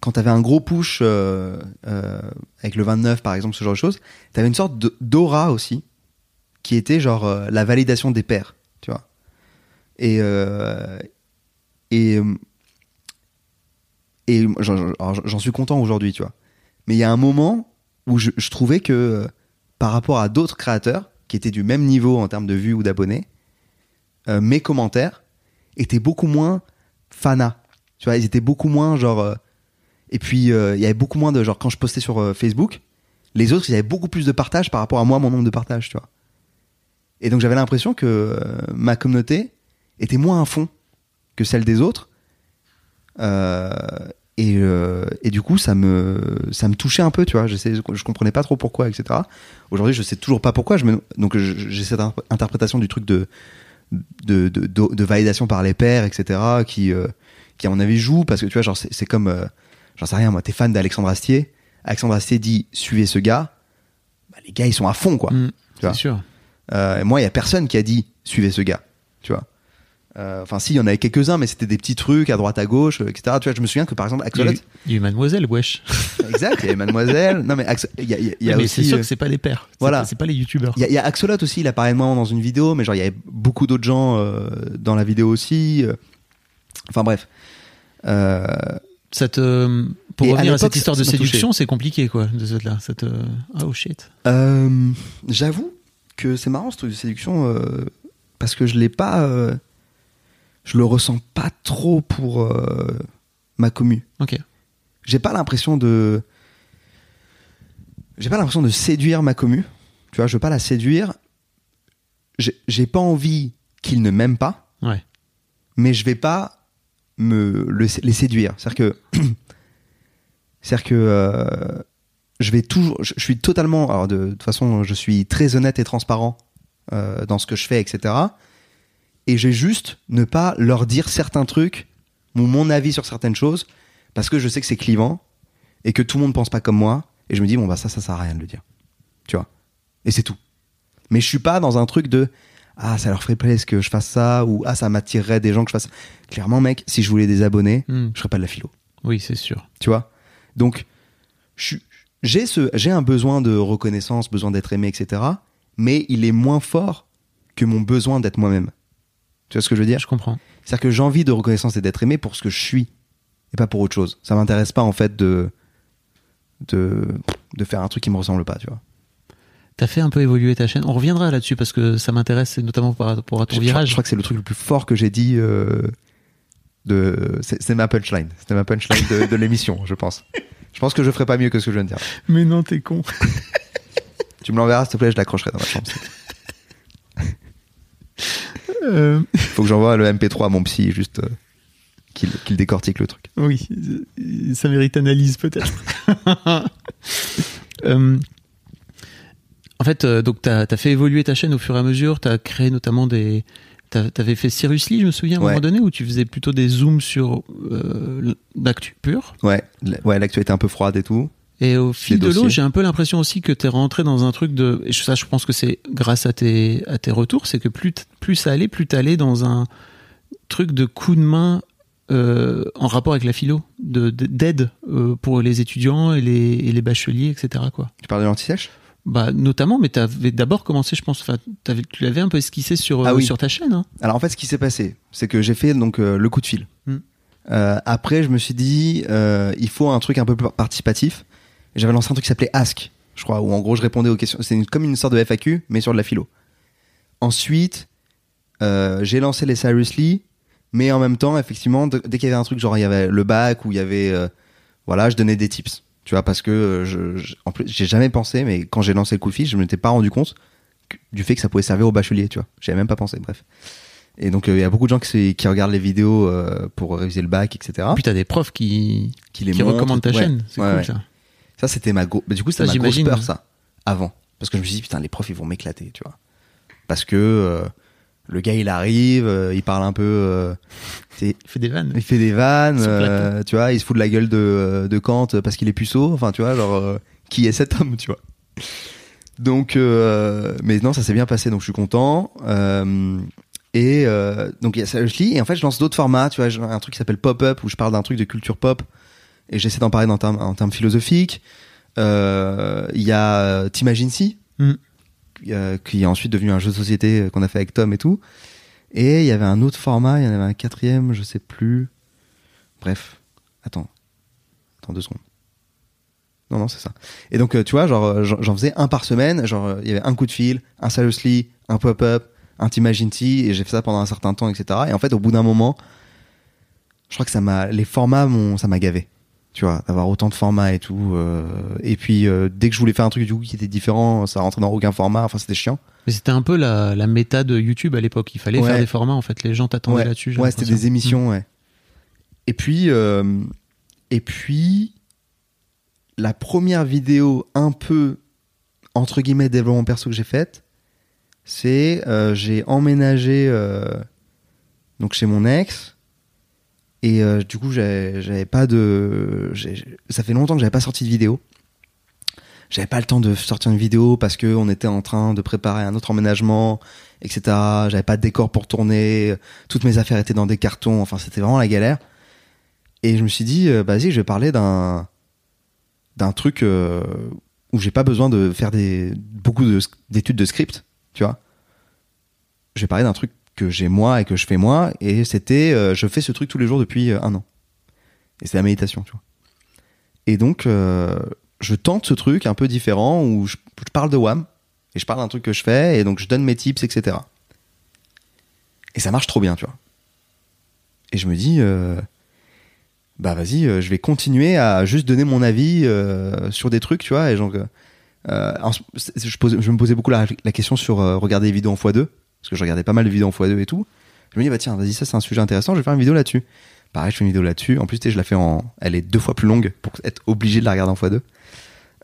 quand t'avais un gros push avec le 29, par exemple, ce genre de choses, t'avais une sorte d'aura aussi, qui était genre la validation des pairs, tu vois. Et, et, et j'en- suis content aujourd'hui, tu vois. Mais il y a un moment où je, trouvais que euh, par rapport à d'autres créateurs qui étaient du même niveau en termes de vues ou d'abonnés, euh, mes commentaires étaient beaucoup moins fana. Tu vois, ils étaient beaucoup moins genre. euh, et puis euh, il y avait beaucoup moins de genre quand je postais sur Facebook, les autres ils avaient beaucoup plus de partages par rapport à moi mon nombre de partages, tu vois. Et donc j'avais l'impression que ma communauté était moins à fond que celle des autres. Euh, et, euh, et du coup, ça me, ça me touchait un peu, tu vois. Je comprenais pas trop pourquoi, etc. Aujourd'hui, je sais toujours pas pourquoi. Je me, donc, j'ai cette interprétation du truc de, de, de, de- de validation par les pairs, etc. qui, euh, qui à mon avis joue parce que tu vois, genre, c'est comme, euh, j'en sais rien, moi, t'es fan d'Alexandre Astier. Alexandre Astier dit suivez ce gars. Bah, les gars, ils sont à fond, quoi. Mm, vois. c'est sûr. Et moi, il y a personne qui a dit suivez ce gars, tu vois. Euh, Enfin, si, il y en avait quelques-uns, mais c'était des petits trucs à droite, à gauche, euh, etc. Tu vois, je me souviens que par exemple, a eu, Axolot, il y a eu Mademoiselle, wesh. exact, il y avait Mademoiselle. Non, mais Ax- il y a, il y a- il y a mais c'est sûr euh, que c'est pas les pères. Voilà. C'est pas les youtubeurs. Il y, a, a Axolot aussi, il apparaît de moi dans une vidéo, mais genre, il y avait beaucoup d'autres gens euh, dans la vidéo aussi. euh. Enfin, bref. Euh, Ça te, pour Et revenir à, cette histoire de séduction, c'est compliqué, quoi, de ce là. Ça te... Oh shit. euh, J'avoue que c'est marrant ce truc de séduction, euh, parce que je l'ai pas. Je le ressens pas trop pour euh, ma commu. Ok. j'ai pas l'impression de j'ai pas l'impression de séduire ma commu tu vois je veux pas la séduire j'ai pas envie qu'ils ne m'aiment pas Ouais. mais je vais pas me le- les séduire c'est à dire que c'est à dire que euh, je vais toujours je, je suis totalement alors de, de toute façon je suis très honnête et transparent euh, dans ce que je fais etc et j'ai juste ne pas leur dire certains trucs ou mon avis sur certaines choses parce que je sais que c'est clivant et que tout le monde pense pas comme moi et je me dis bon bah ça ça sert à rien de le dire. Tu vois. Et c'est tout. Mais je suis pas dans un truc de ah ça leur ferait plaisir que je fasse ça ou ah ça m'attirerait des gens que je fasse clairement mec si je voulais des abonnés Hmm. je ferais pas de la philo. Oui, c'est sûr. tu vois. Donc j'ai ce j'ai un besoin de reconnaissance besoin d'être aimé etc mais il est moins fort que mon besoin d'être moi-même tu vois ce que je veux dire? Je comprends. c'est-à-dire que j'ai envie de reconnaissance et d'être aimé pour ce que je suis et pas pour autre chose. Ça m'intéresse pas en fait de de de faire un truc qui me ressemble pas, tu vois. T'as fait un peu évoluer ta chaîne? On reviendra là-dessus parce que ça m'intéresse, notamment par rapport à ton Je, virage. je crois que c'est le truc le plus fort que j'ai dit euh, de c'est c'est ma punchline. C'était ma punchline de, de l'émission, je pense. Je pense que je ferai pas mieux que ce que je viens de dire. Mais non, t'es con. Tu me l'enverras s'il te plaît, je l'accrocherai dans ma chambre. Euh, Faut que j'envoie le MP3 à mon psy juste euh, qu'il décortique le truc. oui, ça mérite analyse peut-être. Euh, en fait, euh, donc t'as as fait évoluer ta chaîne au fur et à mesure. T'as créé notamment des T'a- T'avais fait Seriously, je me souviens, à un Ouais. moment donné, où tu faisais plutôt des zooms sur euh, l'actu pure. Ouais, ouais, l'actualité un peu froide et tout. Et au fil de l'eau, j'ai un peu l'impression aussi que t'es rentré dans un truc de. Et ça, je pense que c'est grâce à tes, à tes retours, c'est que plus, plus ça allait, plus t'allais dans un truc de coup de main euh, en rapport avec la philo, de- de- d'aide euh, pour les étudiants et les, et les bacheliers, etc. Quoi. Tu parles de l'anti-sèche? Bah, notamment, mais t'avais d'abord commencé, je pense, tu l'avais un peu esquissé sur, Ah euh, sur ta chaîne. Hein. Alors en fait, ce qui s'est passé, c'est que j'ai fait donc le coup de fil. Hmm. Après, je me suis dit, il faut un truc un peu plus participatif. Et J'avais lancé un truc qui s'appelait Ask, je crois, où en gros je répondais aux questions. C'est comme une sorte de FAQ, mais sur de la philo. Ensuite, euh, j'ai lancé les Seriously, mais en même temps, effectivement, dès qu'il y avait un truc, genre il y avait le bac ou il y avait, euh, voilà, je donnais des tips. Tu vois, parce que euh, je, je- en plus, j'ai jamais pensé, mais quand j'ai lancé le coup de fil, je m'étais pas rendu compte que- du fait que ça pouvait servir aux bacheliers, tu vois. J'avais même pas pensé, bref. Et donc, euh, il y a beaucoup de gens qui, regardent les vidéos euh, pour réviser le bac, etc. Puis t'as des profs qui, Qui les qui montrent. recommandent ta Ouais. chaîne. C'est Ouais, cool ouais. ça. Ça, c'était ma, go- bah, du coup, c'était Ça, ma grosse j'imagine. peur, ça, avant. Parce que je me suis dit, putain, les profs, ils vont m'éclater, tu vois. Parce que euh, le gars, il arrive, euh, il parle un peu, euh, Il fait des vannes. il fait des vannes, euh, tu vois, il se fout de la gueule de, de Kant parce qu'il est puceau. Enfin, tu vois, genre, euh, qui est cet homme, tu vois. Donc, euh, mais non, ça s'est bien passé, donc je suis content. Euh, et euh, donc, il y a Seriously, et en fait, je lance d'autres formats, tu vois, j'ai un truc qui s'appelle Pop-Up, où je parle d'un truc de culture pop, et j'essaie d'en parler en termes, en termes philosophiques. Euh, Il y a euh, T'imagines si, Mm. euh, qui est ensuite devenu un jeu de société qu'on a fait avec Tom et tout. Et il y avait un autre format, il y en avait un quatrième, je sais plus. Bref, attends. Attends deux secondes. Non, non, c'est ça. Et donc, tu vois, genre, j'en faisais un par semaine. Genre, il y avait un coup de fil, un seriously, un pop-up, un t'imagines et j'ai fait ça pendant un certain temps, etc. Et en fait, au bout d'un moment, je crois que ça m'a, les formats m'ont, ça m'a gavé. Tu vois, d'avoir autant de formats et tout. euh, et puis, euh, dès que je voulais faire un truc du coup qui était différent, ça rentrait dans aucun format. Enfin, c'était chiant. Mais c'était un peu la, la méta de YouTube à l'époque. Il fallait Ouais. faire des formats, en fait. Les gens t'attendaient ouais, là-dessus. Ouais, c'était des émissions, ouais. Et puis, euh, et puis, la première vidéo un peu entre guillemets développement perso que j'ai faite, c'est j'ai emménagé donc chez mon ex. Et euh, du coup, j'avais pas de. Ça fait longtemps que j'avais pas sorti de vidéo. J'avais pas le temps de sortir une vidéo parce que on était en train de préparer un autre emménagement, etc. J'avais pas de décor pour tourner. Toutes mes affaires étaient dans des cartons. Enfin, c'était vraiment la galère. Et je me suis dit, euh, vas-y, je vais parler d'un d'un truc euh, où j'ai pas besoin de faire des beaucoup de- d'études de script, tu vois. Je vais parler d'un truc que j'ai moi et que je fais moi. Et c'était, euh, je fais ce truc tous les jours depuis euh, un an. Et c'est la méditation, tu vois. Et donc, euh, je tente ce truc un peu différent où je, parle de WAM et je parle d'un truc que je fais et donc je donne mes tips, etc. Et ça marche trop bien, tu vois. Et je me dis, bah vas-y, je vais continuer à juste donner mon avis sur des trucs, tu vois. Et c'est- je, pose- je me posais beaucoup la, la question sur regarder les vidéos en x2, parce que je regardais pas mal de vidéos en x2 et tout. Je me dis, bah tiens, vas-y, ça c'est un sujet intéressant, je vais faire une vidéo là-dessus. Pareil, je fais une vidéo là-dessus. En plus, je la fais en. Elle est deux fois plus longue pour être obligé de la regarder en x2.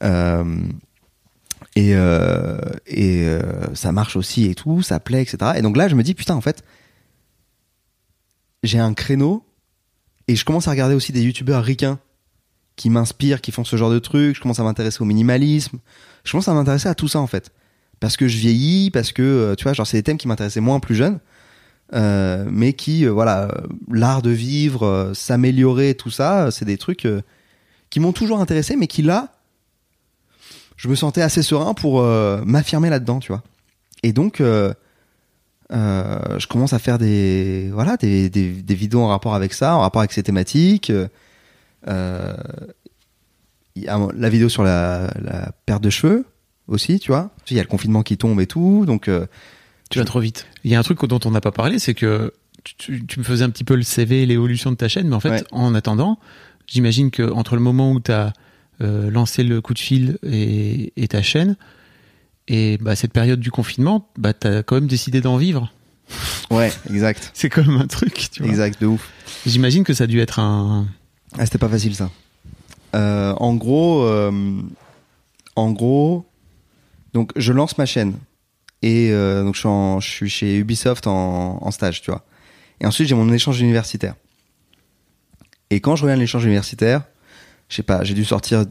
Euh, et euh, et euh, ça marche aussi et tout, ça plaît, etc. Et donc là, je me dis, putain, en fait, j'ai un créneau et je commence à regarder aussi des youtubeurs ricains qui m'inspirent, qui font ce genre de trucs. Je commence à m'intéresser au minimalisme. Je commence à m'intéresser à tout ça, en fait. Parce que je vieillis, parce que, euh, tu vois, genre, c'est des thèmes qui m'intéressaient moins plus jeune. Euh, mais qui, euh, voilà, l'art de vivre, s'améliorer, tout ça, c'est des trucs qui m'ont toujours intéressé, mais qui là, je me sentais assez serein pour m'affirmer là-dedans, tu vois. Et donc, je commence à faire des, voilà, des, vidéos en rapport avec ça, en rapport avec ces thématiques. La vidéo sur la perte de cheveux aussi, tu vois. Il y a le confinement qui tombe et tout, donc. euh, Tu vas trop vite. Il y a un truc dont on n'a pas parlé, c'est que tu, me faisais un petit peu le CV, l'évolution de ta chaîne, mais en fait, Ouais. en attendant, j'imagine que entre le moment où tu as lancé le coup de fil et, et ta chaîne, et bah, cette période du confinement, bah, tu as quand même décidé d'en vivre. Ouais, exact. C'est quand même un truc, tu vois. Exact, de ouf. J'imagine que ça a dû être un. Ah, c'était pas facile ça. Euh, en gros, euh, en gros, donc je lance ma chaîne Et euh, donc je suis, chez Ubisoft en, stage, tu vois. Et ensuite j'ai mon échange universitaire. Et quand je reviens de l'échange universitaire, je sais pas, j'ai dû sortir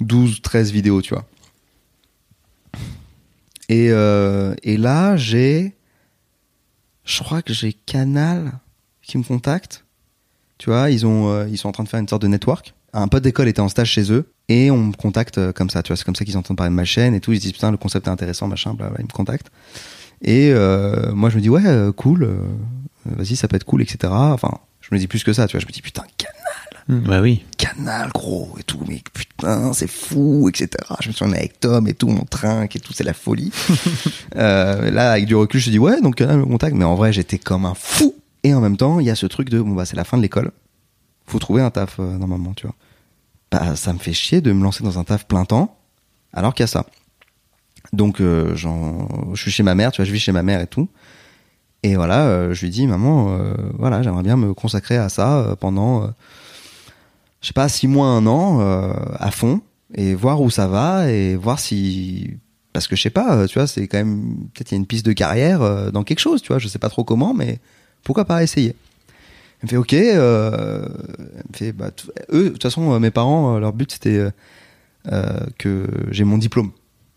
12, 13 vidéos, tu vois. Et, euh, et là, j'ai. Je crois que j'ai Canal qui me contacte. Tu vois, ils, ont, euh, ils sont en train de faire une sorte de network. Un pote d'école était en stage chez eux et on me contacte euh, comme ça. Tu vois, c'est comme ça qu'ils entendent parler de ma chaîne et tout. Ils se disent putain, le concept est intéressant, machin, bla, ils me contactent. Et euh, moi, je me dis ouais, euh, cool, euh, vas-y, ça peut être cool, etc. Enfin, je me dis plus que ça, tu vois. Je me dis putain, Canal Bah oui. canal gros et tout mais putain c'est fou etc je me suis emmené avec Tom et tout mon trinque et tout c'est la folie euh, là avec du recul je dis ouais donc canal me contacte mais en vrai j'étais comme un fou et en même temps il y a ce truc de bon bah c'est la fin de l'école faut trouver un taf euh, normalement tu vois bah ça me fait chier de me lancer dans un taf plein temps alors qu'il y a ça donc euh, je suis chez ma mère tu vois je vis chez ma mère et tout et voilà euh, je lui dis maman euh, voilà j'aimerais bien me consacrer à ça euh, pendant euh, je sais pas, six mois, un an, à fond, et voir où ça va, et voir si, parce que je sais pas, tu vois, c'est quand même, peut-être il y a une piste de carrière dans quelque chose, tu vois, je sais pas trop comment, mais pourquoi pas essayer. Elle me fait ok, euh, elle me fait, bah, eux, de toute façon, euh, mes parents, euh, leur but c'était euh, euh, que j'ai mon diplôme,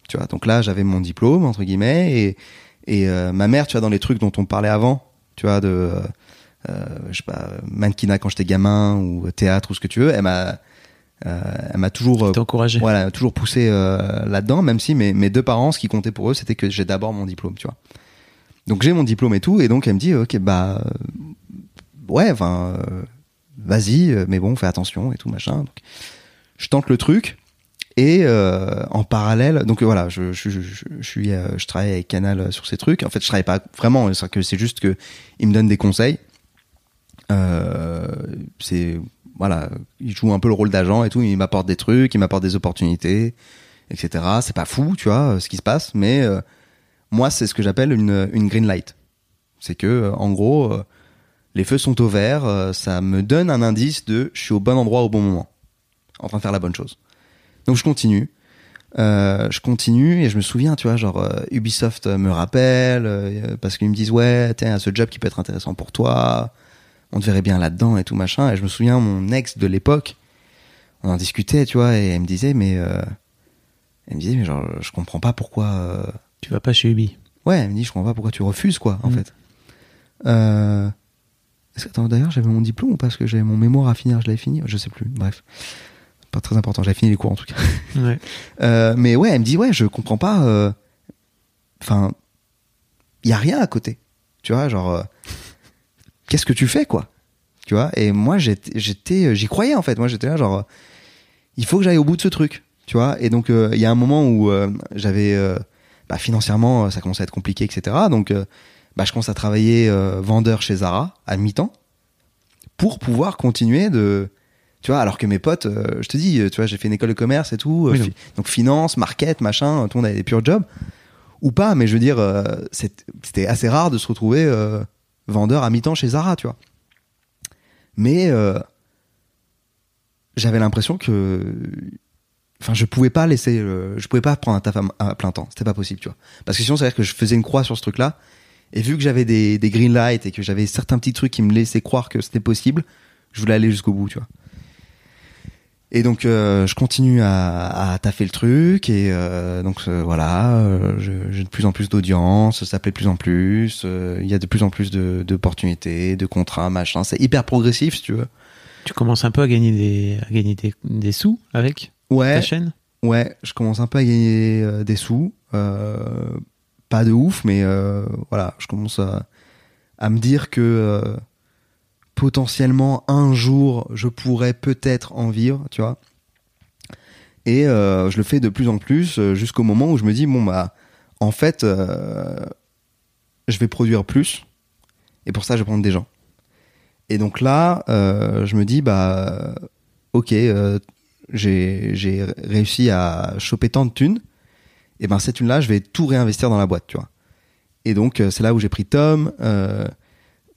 tu vois, donc là j'avais mon diplôme entre guillemets, et et euh, ma mère, tu vois, dans les trucs dont on parlait avant, tu vois, de je sais pas, mannequinat quand j'étais gamin ou théâtre ou ce que tu veux, elle m'a, euh, elle m'a toujours, encouragé. voilà, toujours poussé euh, là-dedans, même si mes, mes deux parents, ce qui comptait pour eux, c'était que j'ai d'abord mon diplôme, tu vois. Donc j'ai mon diplôme et tout, et donc elle me dit, ok, bah, ouais, enfin, euh, vas-y, euh, mais bon, fais attention et tout machin. Donc, je tente le truc. Et euh, en parallèle, donc voilà, je, je, je, je, travaille avec Canal sur ces trucs. En fait, je travaille pas vraiment, c'est juste que me donnent des conseils. C'est voilà, il joue un peu le rôle d'agent et tout. Il m'apporte des trucs, il m'apporte des opportunités, etc. C'est pas fou, tu vois, ce qui se passe, mais moi, c'est ce que j'appelle une, une green light. C'est que, en gros, les feux sont au vert, euh, ça me donne un indice de je suis au bon endroit au bon moment, en train de faire la bonne chose. Donc je continue. Euh, je continue et je me souviens, tu vois, genre euh, Ubisoft euh, me rappelle euh, parce qu'ils me disent ouais, tiens, ce job qui peut être intéressant pour toi, on te verrait bien là-dedans et tout machin. Et je me souviens, mon ex de l'époque, on en discutait, tu vois, et elle me disait mais, euh, elle me disait mais genre je comprends pas pourquoi. euh, Tu vas pas chez Ubi. Ouais, elle me dit je comprends pas pourquoi tu refuses quoi, en Mm. fait. Attends, d'ailleurs, j'avais mon diplôme ou parce que j'avais mon mémoire à finir, je l'avais fini, je sais plus. Bref, pas très important. J'avais fini les cours en tout cas. Ouais. Euh, mais ouais, elle me dit ouais, je comprends pas. euh, Enfin, il y a rien à côté. Tu vois, genre, euh, qu'est-ce que tu fais quoi? Tu vois? Et moi, j'étais, j'y croyais en fait. Moi, j'étais là genre, il faut que j'aille au bout de ce truc. Tu vois? Et donc, il y a un moment où j'avais, bah, financièrement, ça commençait à être compliqué, etc. Donc, bah, je commence à travailler euh, vendeur chez Zara à mi-temps pour pouvoir continuer de tu vois alors que mes potes euh, je te dis tu vois j'ai fait une école de commerce et tout euh, Oui, fi- non. donc finance market machin tout le monde avait des purs jobs ou pas mais je veux dire c'est- c'était assez rare de se retrouver vendeur à mi-temps chez Zara tu vois. Mais j'avais l'impression que enfin je pouvais pas laisser je pouvais pas prendre un taf à, à plein temps. C'était pas possible tu vois. Parce que sinon ça veut dire que je faisais une croix sur ce truc là et vu que j'avais des, des green lights et que j'avais certains petits trucs qui me laissaient croire que c'était possible je voulais aller jusqu'au bout tu vois et donc euh, je continue à, à taffer le truc et euh, donc euh, voilà, euh, j'ai de plus en plus d'audience, ça plaît de plus en plus, euh, il y a de plus en plus de- d'opportunités, de, contrats, machin. C'est hyper progressif si tu veux. Tu commences un peu à gagner des, à gagner des, des sous avec Ouais, ta chaîne? Ouais, je commence un peu à gagner des sous, euh, pas de ouf, mais euh, voilà, je commence à, me dire que euh, potentiellement un jour je pourrais peut-être en vivre, tu vois. Et euh, je le fais de plus en plus jusqu'au moment où je me dis bon bah en fait je vais produire plus et pour ça je vais prendre des gens. Et donc là je me dis bah ok j'ai réussi à choper tant de thunes et ben cette thune là je vais tout réinvestir dans la boîte tu vois. Et donc euh, c'est là où j'ai pris Tom, euh,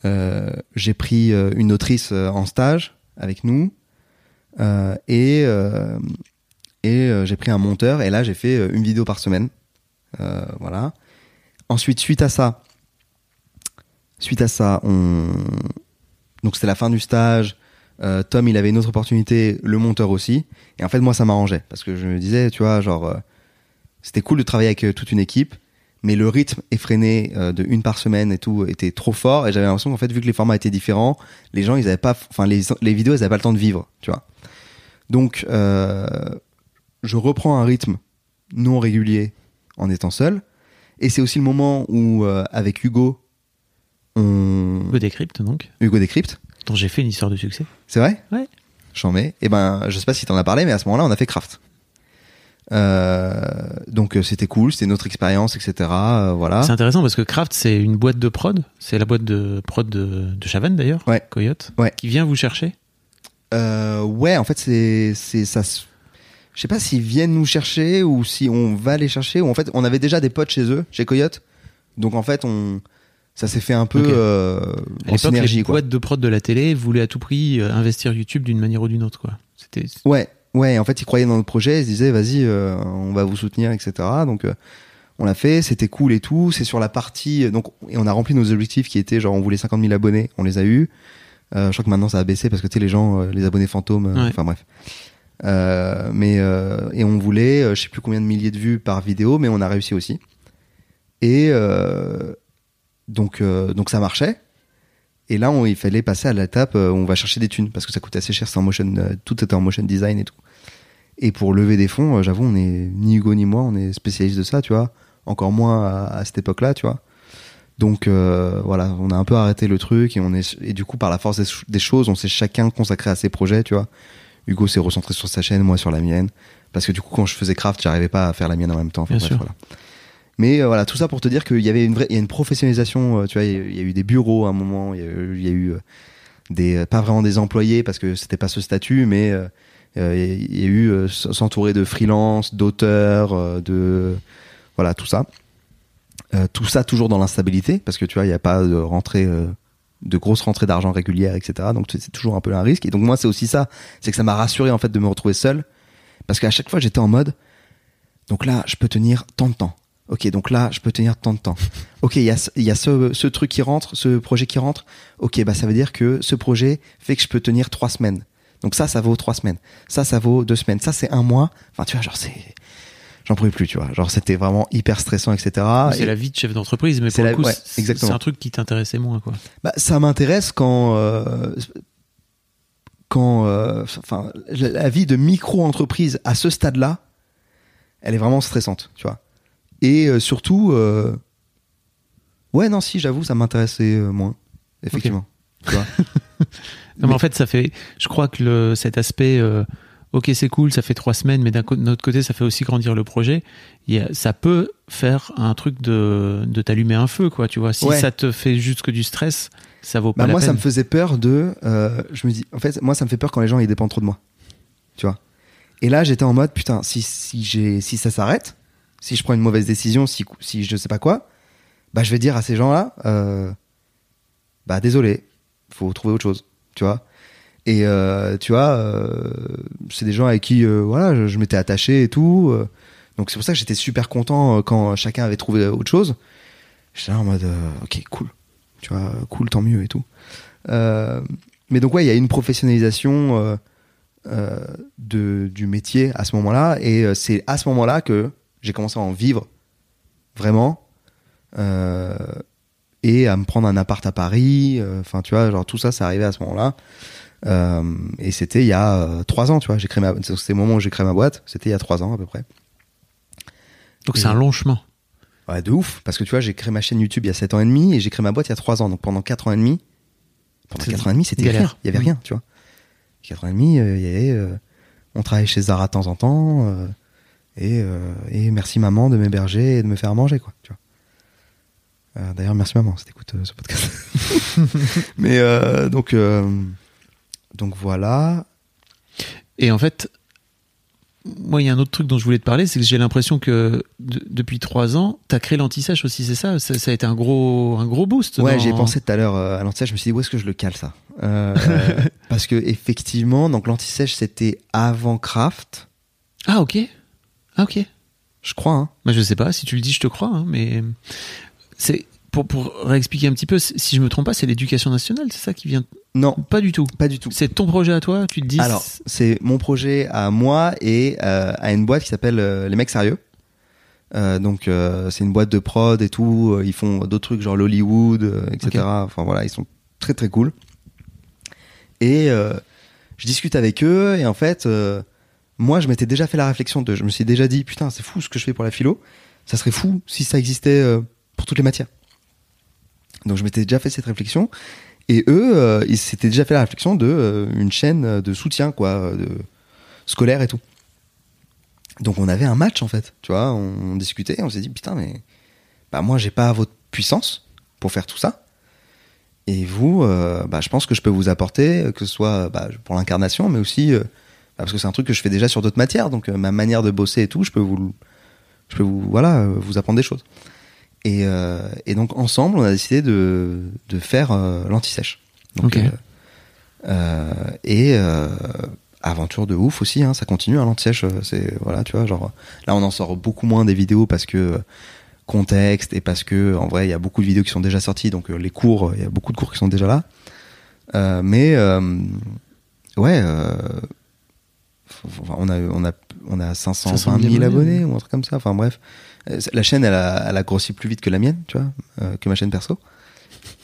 euh, j'ai pris une autrice en stage avec nous et et j'ai pris un monteur et là j'ai fait une vidéo par semaine voilà. Ensuite, suite à ça, suite à ça, on donc c'était la fin du stage. Tom, il avait une autre opportunité, le monteur aussi. Et en fait, moi, ça m'arrangeait parce que je me disais, tu vois, genre, c'était cool de travailler avec euh, toute une équipe, mais le rythme effréné euh, de une par semaine et tout était trop fort. Et j'avais l'impression qu'en fait, vu que les formats étaient différents, les gens, ils avaient pas, enfin, les, les vidéos, elles avaient pas le temps de vivre, tu vois. Donc, euh, je reprends un rythme non régulier en étant seul. Et c'est aussi le moment où, euh, avec Hugo, on... Hugo Décrypte, donc, Hugo Décrypte, dont j'ai fait une histoire de succès. c'est vrai? Ouais. J'en mets. Et ben, je sais pas si t'en as parlé, mais à ce moment-là, on a fait Craft. Euh, donc euh, c'était cool, c'était notre expérience, etc. euh, voilà. C'est intéressant parce que Craft, c'est une boîte de prod. C'est la boîte de prod de, de Chavannes d'ailleurs, Ouais. Coyote, Ouais. qui vient vous chercher. Ouais, en fait, c'est c'est ça. Je sais pas s'ils viennent nous chercher ou si on va les chercher ou en fait, on avait déjà des potes chez eux, chez Coyote. Donc en fait, on ça s'est fait un peu euh, en synergie, les quoi. boîtes de prod de la télé voulaient à tout prix investir YouTube d'une manière ou d'une autre, quoi. C'était Ouais, ouais. En fait, ils croyaient dans notre projet, ils se disaient, vas-y, euh, on va vous soutenir, etc. Donc, euh, on l'a fait, c'était cool et tout. C'est sur la partie, donc, et on a rempli nos objectifs qui étaient genre, on voulait 50 000 abonnés, on les a eu. Euh, je crois que maintenant ça a baissé parce que tu sais, les gens, euh, les abonnés fantômes, euh, Ouais. enfin bref. Euh, mais euh, et on voulait, euh, je sais plus combien de milliers de vues par vidéo, mais on a réussi aussi. Et euh, donc, euh, donc ça marchait. Et là, on, il fallait passer à l'étape euh, où on va chercher des thunes parce que ça coûtait assez cher. C'est en motion, euh, tout était en motion design et tout. Et pour lever des fonds, euh, j'avoue, on est ni Hugo ni moi, on est spécialiste de ça, tu vois. Encore moins à, à cette époque-là, tu vois. Donc euh, voilà, on a un peu arrêté le truc et on est et du coup par la force des, ch- des choses, on s'est chacun consacré à ses projets, tu vois. Hugo s'est recentré sur sa chaîne, moi sur la mienne, parce que du coup quand je faisais craft, j'arrivais pas à faire la mienne en même temps. Enfin, Bien bref, sûr. voilà. Mais euh, voilà, tout ça pour te dire qu'il y avait une vraie, il y a une professionnalisation. euh, tu vois, il y a- il y, a eu des bureaux à un moment, il y a eu, il y a eu, des, pas vraiment des employés parce que c'était pas ce statut, mais il y a eu euh, s'entourer de freelance, d'auteurs, euh, de voilà tout ça. Euh, tout ça toujours dans l'instabilité parce que tu vois, il n'y a pas de rentrée, de grosses rentrées d'argent régulières, etc. Donc c'est toujours un peu un risque. Et donc moi, c'est aussi ça, c'est que ça m'a rassuré en fait de me retrouver seul parce qu'à chaque fois, j'étais en mode, donc là, je peux tenir tant de temps. Ok, donc là, je peux tenir tant de temps. Ok, il y a, y a ce, ce truc qui rentre, ce projet qui rentre. Ok, bah ça veut dire que ce projet fait que je peux tenir trois semaines. Donc ça, ça vaut trois semaines. Ça, ça vaut deux semaines. Ça, c'est un mois. Enfin, tu vois, genre c'est, j'en pouvais plus, tu vois. Genre c'était vraiment hyper stressant, etc. c'est Et- la vie de chef d'entreprise, mais C'est pour le la- coup, ouais, c'est- un truc qui t'intéressait moins, quoi. Bah, ça m'intéresse quand, euh, quand, euh, enfin, la, vie de micro-entreprise à ce stade-là, elle est vraiment stressante, tu vois. Et euh, surtout, ouais, non, si, j'avoue, ça m'intéressait moins, effectivement. Tu vois. Non, mais Mais- en fait, ça fait. Je crois que le, cet aspect, euh, ok, c'est cool, ça fait trois semaines, mais d'un autre côté, ça fait aussi grandir le projet. Il y a- ça peut faire un truc de, de t'allumer un feu, quoi. Tu vois, si Ouais. ça te fait juste que du stress, ça vaut pas Bah, la moi, peine. ça me faisait peur de. euh, je me dis, en fait, moi, ça me fait peur quand les gens ils dépendent trop de moi. Tu vois. Et là, j'étais en mode, putain, si, si, j'ai, si ça s'arrête, si je prends une mauvaise décision, si, si je sais pas quoi, bah, je vais dire à ces gens-là, euh, bah, désolé, faut trouver autre chose. Tu vois. Et euh, tu vois, euh, c'est des gens avec qui, euh, voilà, je, m'étais attaché et tout. donc c'est pour ça que j'étais super content quand chacun avait trouvé autre chose. J'étais là en mode, ok, cool tu vois, cool, tant mieux et tout. Mais donc ouais, il y a une professionnalisation de, du métier à ce moment-là, et c'est à ce moment-là que j'ai commencé à en vivre vraiment, et à me prendre un appart à Paris. euh, Enfin, tu vois, genre tout ça, c'est arrivé à ce moment-là. Euh, et c'était il y a euh, trois ans, tu vois. J'ai créé ma, c'était le moment où j'ai créé ma boîte. C'était il y a trois ans à peu près. Donc c'est un long chemin. Ouais, de ouf. Parce que tu vois, j'ai créé ma chaîne YouTube il y a 7 ans et demi et j'ai créé ma boîte il y a 3 ans. Donc pendant 4 ans et demi, pendant 4 ans et demi, c'était rien. Il y avait rien, tu vois. 4 ans et demi, euh, y avait, euh, on travaillait chez Zara de temps en temps. euh, et, euh, et merci maman de m'héberger et de me faire manger, quoi. Tu vois. Euh, D'ailleurs, merci maman si t'écoutes euh, ce podcast. Mais euh, donc, donc voilà. Et en fait, moi, il y a un autre truc dont je voulais te parler, c'est que j'ai l'impression que de- depuis trois ans, t'as créé l'anti-sèche aussi, c'est ça, ça Ça a été un gros, un gros boost. Ouais, dans- j'ai pensé tout à l'heure à l'anti-sèche, je me suis dit où est-ce que je le cale ça? Euh, Parce que effectivement, donc l'anti-sèche c'était avant Craft. Ah ok, ah ok. Je crois. Hein. Bah, je sais pas, si tu le dis, je te crois, hein, mais c'est pour, pour réexpliquer un petit peu, si je me trompe pas, c'est l'éducation nationale, c'est ça qui vient? Non, Pas du tout. pas du tout. C'est ton projet à toi, tu te dis. Alors, c'est mon projet à moi et euh, à une boîte qui s'appelle euh, Les Mecs Sérieux. Euh, donc, c'est une boîte de prod et tout. Ils font d'autres trucs genre l'Hollywood, etc. Enfin voilà, ils sont très très cool. Et je discute avec eux et en fait, moi, je m'étais déjà fait la réflexion de, je me suis déjà dit, putain, c'est fou ce que je fais pour la philo. Ça serait fou si ça existait pour toutes les matières. Donc, je m'étais déjà fait cette réflexion. Et eux, euh, ils s'étaient déjà fait la réflexion de euh, une chaîne de soutien, quoi, de scolaire et tout. Donc on avait un match en fait, tu vois, on, discutait, on s'est dit putain mais bah moi j'ai pas votre puissance pour faire tout ça. Et vous, euh, bah, je pense que je peux vous apporter, que ce soit bah, pour l'incarnation, mais aussi bah, parce que c'est un truc que je fais déjà sur d'autres matières, donc ma manière de bosser et tout, je peux vous, je peux vous, voilà, vous apprendre des choses. Et, euh, et donc ensemble, on a décidé de, de faire euh, l'anti-sèche. Donc, Ok. euh, et euh, aventure de ouf aussi, hein, ça continue, hein, l'anti-sèche, c'est voilà, tu vois, genre là on en sort beaucoup moins des vidéos parce que contexte et parce que en vrai il y a beaucoup de vidéos qui sont déjà sorties, donc les cours, il y a beaucoup de cours qui sont déjà là. Euh, mais euh, ouais, euh, on a on a on a 520 500 000 000 abonnés abonnés, ou un truc comme ça. Enfin bref, la chaîne elle a, elle a grossi plus vite que la mienne, tu vois, euh, que ma chaîne perso.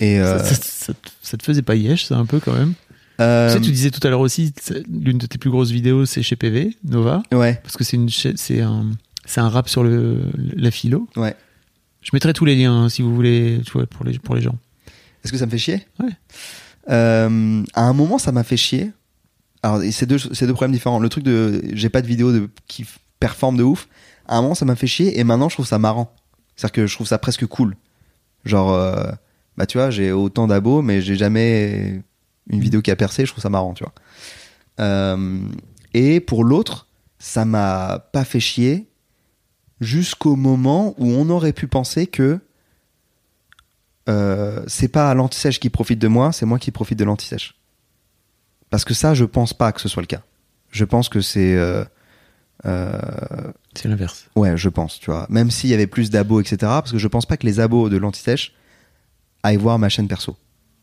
Et euh, ça, ça- ça te- ça te faisait pas yesh, ça un peu quand même? euh, Tu sais, tu disais tout à l'heure aussi, l'une de tes plus grosses vidéos, c'est chez PV, Nova, ouais, parce que c'est une c'est un, rap sur le, la philo. ouais. Je mettrai tous les liens hein, si vous voulez, tu vois, pour les, pour les gens. Est-ce que ça me fait chier? Ouais. Euh, à un moment, ça m'a fait chier. Alors, c'est deux, c'est deux problèmes différents. Le truc de j'ai pas de vidéo de, qui performe de ouf. Un moment, ça m'a fait chier et maintenant, je trouve ça marrant. C'est-à-dire que je trouve ça presque cool. Genre, euh, bah tu vois, j'ai autant d'abos, mais j'ai jamais une vidéo qui a percé. Je trouve ça marrant, tu vois. Euh, et pour l'autre, ça m'a pas fait chier jusqu'au moment où on aurait pu penser que euh, c'est pas l'anti-sèche qui profite de moi, c'est moi qui profite de l'anti-sèche. Parce que ça, je pense pas que ce soit le cas. Je pense que c'est. C'est l'inverse. ouais, je pense, tu vois. Même s'il y avait plus d'abos, etc. Parce que je pense pas que les abos de l'anti-sèche aillent voir ma chaîne perso,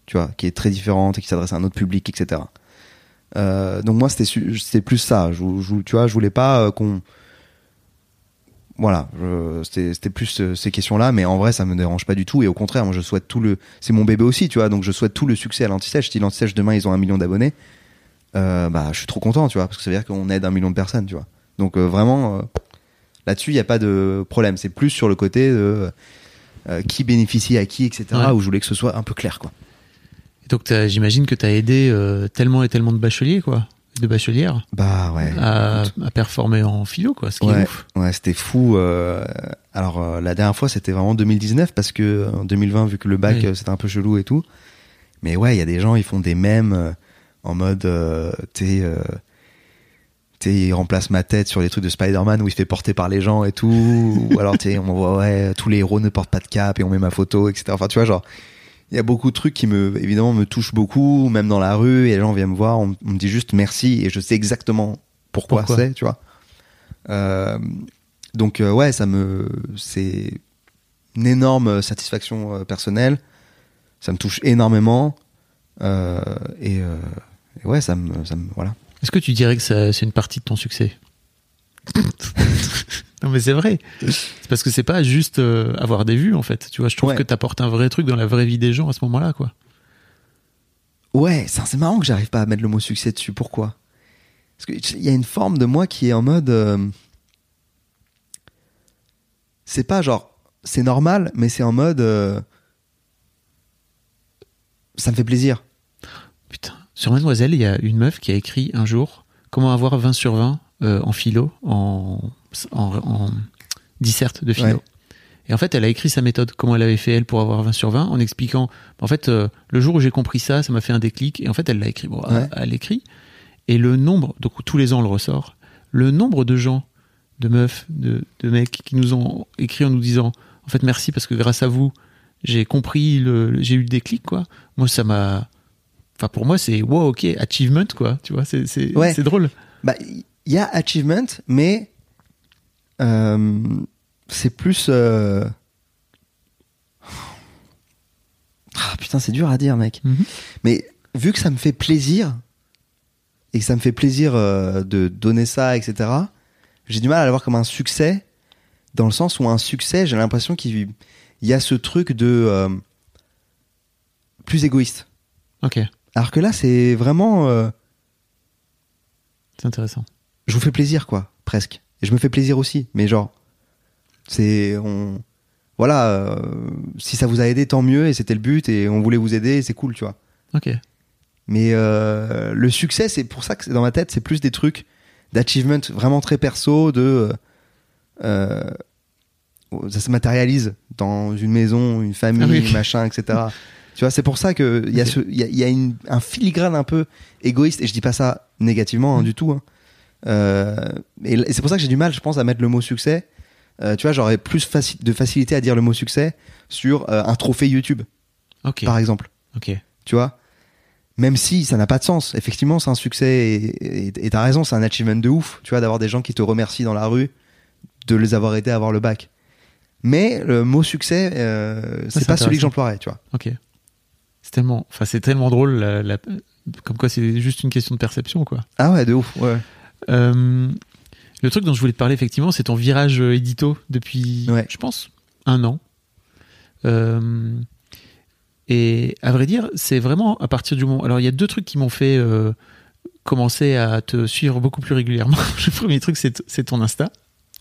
tu vois, qui est très différente et qui s'adresse à un autre public, etc. Euh, donc moi, c'était plus ça. Je, je- tu vois, je voulais pas euh, qu'on. Voilà, c'était plus euh, ces questions-là, mais en vrai, ça me dérange pas du tout. Et au contraire, moi, je souhaite tout le. C'est mon bébé aussi, tu vois, donc je souhaite tout le succès à l'anti-sèche. Si l'anti-sèche demain ils ont un million d'abonnés, euh, bah, je suis trop content, tu vois, parce que ça veut dire qu'on aide un million de personnes, tu vois. Donc euh, vraiment, euh, là-dessus, il n'y a pas de problème. C'est plus sur le côté de euh, qui bénéficie à qui, etc. Ouais. Où je voulais que ce soit un peu clair, quoi. Et donc, j'imagine que tu as aidé tellement et tellement de bacheliers, quoi, de bachelières, Bah ouais. à, à performer en philo, quoi, ce qui est Ouais, ouf. ouais c'était fou. euh, alors euh, la dernière fois, c'était vraiment 2019 parce que en 2020, vu que le bac Oui. euh, c'était un peu chelou et tout. Mais ouais, il y a des gens, ils font des mèmes en mode, tu sais, tu sais, il remplace ma tête sur les trucs de Spider-Man où il se fait porter par les gens et tout. Ou alors tu sais, on voit ouais, tous les héros ne portent pas de cap et on met ma photo, etc. Enfin, tu vois, genre. Il y a beaucoup de trucs qui me, évidemment, me touchent beaucoup, même dans la rue, et les gens viennent me voir, on, on me dit juste merci, et je sais exactement pourquoi, Pourquoi c'est, tu vois. Euh, donc euh, ouais, ça me, c'est une énorme satisfaction euh, personnelle. Ça me touche énormément euh, et, et ouais, ça me, ça me, voilà. Est-ce que tu dirais que c'est une partie de ton succès Non, mais c'est vrai. C'est parce que c'est pas juste euh, avoir des vues, en fait. Tu vois, je trouve Ouais. que t'apportes un vrai truc dans la vraie vie des gens à ce moment-là, quoi. Ouais, c'est marrant que j'arrive pas à mettre le mot succès dessus. Pourquoi? Parce qu'il y a une forme de moi qui est en mode. euh, c'est pas genre. C'est normal, mais c'est en mode. euh, ça me fait plaisir. Putain. Sur Mademoiselle, il y a une meuf qui a écrit un jour Comment avoir 20 sur 20 euh, en philo, en, en, en disserte de philo. Ouais. Et en fait, elle a écrit sa méthode, comment elle avait fait elle pour avoir 20 sur 20, en expliquant, en fait, euh, le jour où j'ai compris ça, ça m'a fait un déclic. Et en fait, elle l'a écrit. Bon, Ouais. elle- l'écrit. Et le nombre, donc tous les ans, on le ressort, le nombre de gens, de meufs, de, de mecs qui nous ont écrit en nous disant, en fait, merci parce que grâce à vous, j'ai compris, le, le- j'ai eu le déclic, quoi. Moi, ça m'a. Enfin, pour moi, c'est wow, ok, achievement, quoi. Tu vois, c'est c'est Ouais. drôle. Bah, il y a achievement, mais Euh, c'est plus. euh, Ah putain, c'est dur à dire, mec. Mhm. Mais vu que ça me fait plaisir et que ça me fait plaisir euh, de donner ça, etc. J'ai du mal à le voir comme un succès dans le sens où un succès, j'ai l'impression qu'il il y a ce truc de euh, plus égoïste. Ok, Alors que là, c'est vraiment, euh, c'est intéressant. je vous fais plaisir, quoi, presque. Et je me fais plaisir aussi, mais genre, c'est, on, voilà, euh, si ça vous a aidé, tant mieux, et c'était le but, et on voulait vous aider, et c'est cool, tu vois. Ok. Mais euh, le succès, c'est pour ça que c'est dans ma tête, c'est plus des trucs d'achievement vraiment très perso, de ça se matérialise dans une maison, une famille, Ah oui. machin, etc. tu vois, c'est pour ça que il y a, Ok. ce, il y a, il y a une- un filigrane un peu égoïste, et je dis pas ça négativement hein, Mm. du tout. hein. Euh, et, et c'est pour ça que j'ai du mal, je pense, à mettre le mot succès. Euh, tu vois, j'aurais plus faci- de facilité à dire le mot succès sur euh, un trophée YouTube, par exemple Ok. tu vois? Même si ça n'a pas de sens effectivement c'est un succès et- t'as raison c'est un achievement de ouf tu vois d'avoir des gens qui te remercient dans la rue de les avoir aidés à avoir le bac mais le mot succès euh, c'est pas celui que j'emploierais tu vois Ok. C'est tellement, enfin, c'est tellement drôle, la- la- comme quoi c'est juste une question de perception, quoi. ah ouais de ouf ouais Euh, le truc dont je voulais te parler, effectivement, c'est ton virage euh, édito depuis, Ouais. je pense, un an. Euh, et à vrai dire, c'est vraiment à partir du moment. Alors, il y a deux trucs qui m'ont fait euh, commencer à te suivre beaucoup plus régulièrement. le premier truc, c'est ton Insta.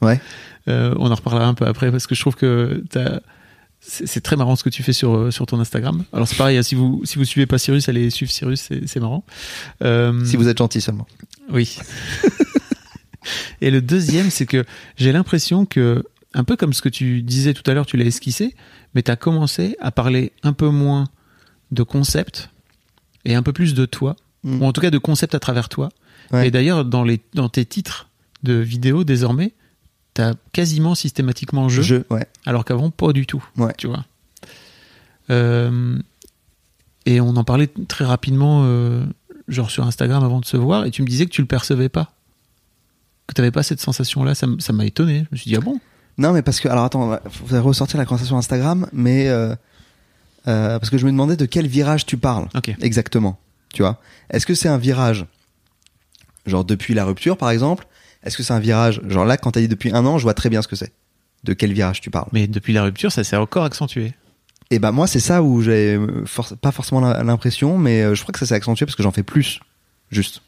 Ouais. Euh, on en reparlera un peu après parce que je trouve que t'as- c'est c'est très marrant ce que tu fais sur, euh, sur ton Instagram. Alors, c'est pareil, hein, si vous, si vous suivez pas Cyrus, allez suivre Cyrus, c'est c'est marrant. Euh, si vous êtes gentil seulement oui. Et le deuxième, c'est que j'ai l'impression que, un peu comme ce que tu disais tout à l'heure, tu l'as esquissé, mais tu as commencé à parler un peu moins de concept et un peu plus de toi, Mm. ou en tout cas de concept à travers toi. Ouais. Et d'ailleurs, dans, les, dans tes titres de vidéos, désormais, tu as quasiment systématiquement jeu, je ouais alors qu'avant, pas du tout. Ouais. Tu vois. Euh, et on en parlait très rapidement, euh, genre sur Instagram avant de se voir, et tu me disais que tu le percevais pas. Que tu n'avais pas cette sensation-là. Ça m'a étonné. Je me suis dit, ah bon? Non mais parce que alors attends on va- faut ressortir la conversation Instagram mais euh, euh, parce que je me demandais de quel virage tu parles. Exactement. Tu vois Est-ce que c'est un virage, genre depuis la rupture par exemple Est-ce que c'est un virage, genre là, quand t'as dit depuis un an, je vois très bien ce que c'est. De quel virage tu parles? Mais depuis la rupture, ça s'est encore accentué. Et ben moi, c'est ça où j'ai euh, pas forcément l'impression, mais euh, je crois que ça s'est accentué parce que j'en fais plus. Juste.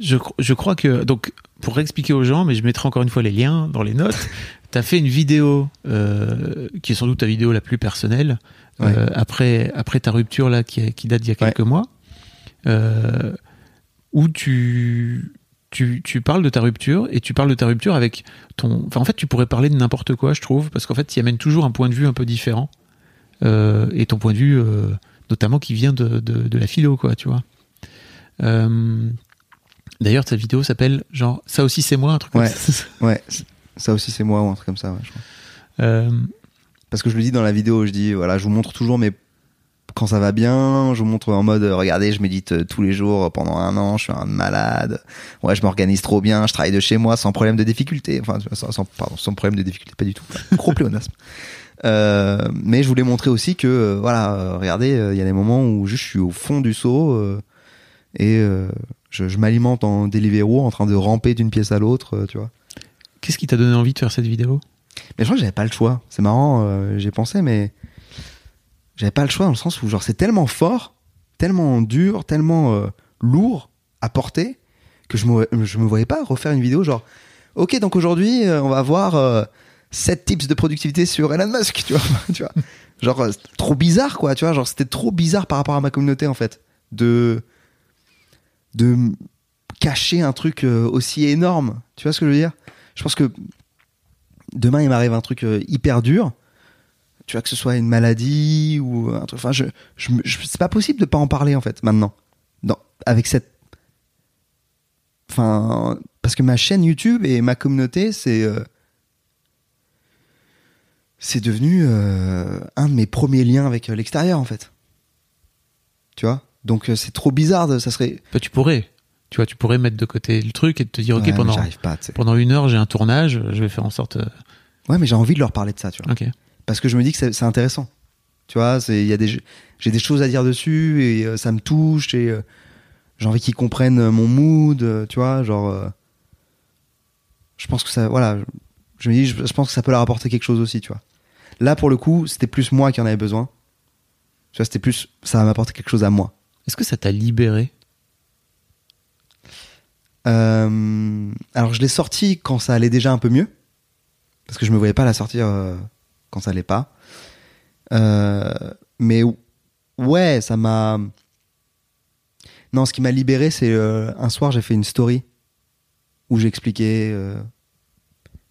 Je, cro- je crois que, donc, pour expliquer aux gens, mais je mettrai encore une fois les liens dans les notes, tu as fait une vidéo euh, qui est sans doute ta vidéo la plus personnelle, Ouais. euh, après, après ta rupture là, qui, qui date d'il y a quelques mois, euh, où tu, tu, tu parles de ta rupture et tu parles de ta rupture avec ton. Enfin, en fait, tu pourrais parler de n'importe quoi, je trouve, parce qu'en fait, tu amènes toujours un point de vue un peu différent. Euh, et ton point de vue, euh, notamment, qui vient de, de, de la philo, quoi, tu vois. Euh, D'ailleurs, ta vidéo s'appelle genre ça aussi c'est moi, un truc Ouais. comme ça. Ouais. Ça aussi, c'est moi ou un truc comme ça. ouais, je crois. Parce que je le dis dans la vidéo, je dis voilà, je vous montre toujours mes quand ça va bien, je vous montre en mode euh, regardez, je médite euh, tous les jours pendant un an, je suis un malade. Ouais, je m'organise trop bien, je travaille de chez moi sans problème de difficulté. Enfin, sans, sans- pardon, sans problème de difficulté, pas du tout. Gros pléonasme. Euh, mais je voulais montrer aussi que euh, voilà, euh, regardez, euh, il y a des moments où je suis au fond du seau euh, et euh, je, je m'alimente en Deliveroo en train de ramper d'une pièce à l'autre, euh, tu vois. Qu'est-ce qui t'a donné envie de faire cette vidéo? Mais je crois que j'avais pas le choix. C'est marrant, euh, j'ai pensé, mais j'avais pas le choix dans le sens où genre c'est tellement fort, tellement dur, tellement euh, lourd à porter que je me je me voyais pas refaire une vidéo genre ok donc aujourd'hui euh, on va voir euh, 7 tips de productivité sur Elon Musk, tu vois, tu vois. Genre euh, trop bizarre quoi, tu vois, genre c'était trop bizarre par rapport à ma communauté en fait de de cacher un truc aussi énorme. Tu vois ce que je veux dire? Je pense que demain il m'arrive un truc hyper dur, tu vois que ce soit une maladie ou un truc. Enfin, je, je, me- je- c'est pas possible de pas en parler en fait maintenant. Non, avec cette, enfin, parce que ma chaîne YouTube et ma communauté, c'est, euh, c'est devenu euh, un de mes premiers liens avec euh, l'extérieur en fait. Tu vois? Donc c'est trop bizarre. De, ça serait. Bah, Tu pourrais. Tu vois, tu pourrais mettre de côté le truc et te dire, ok, Ouais, pendant, pas, pendant une heure, j'ai un tournage, je vais faire en sorte. euh, Ouais, mais j'ai envie de leur parler de ça, tu vois. Ok. Parce que je me dis que c'est intéressant. Tu vois, c'est il y a des j'ai des choses à dire dessus et euh, ça me touche et euh, j'ai envie qu'ils comprennent euh, mon mood, tu vois, genre je pense que ça voilà, je, je me dis je, je pense que ça peut leur apporter quelque chose aussi, tu vois. Là pour le coup, c'était plus moi qui en avais besoin. Tu vois, c'était plus ça va m'apporter quelque chose à moi. Est-ce que ça t'a libéré? Euh, alors je l'ai sorti quand ça allait déjà un peu mieux, parce que je me voyais pas la sortir euh, quand ça allait pas. Euh, mais ouais, ça m'a. Non, ce qui m'a libéré, c'est euh, un soir j'ai fait une story où j'expliquais euh,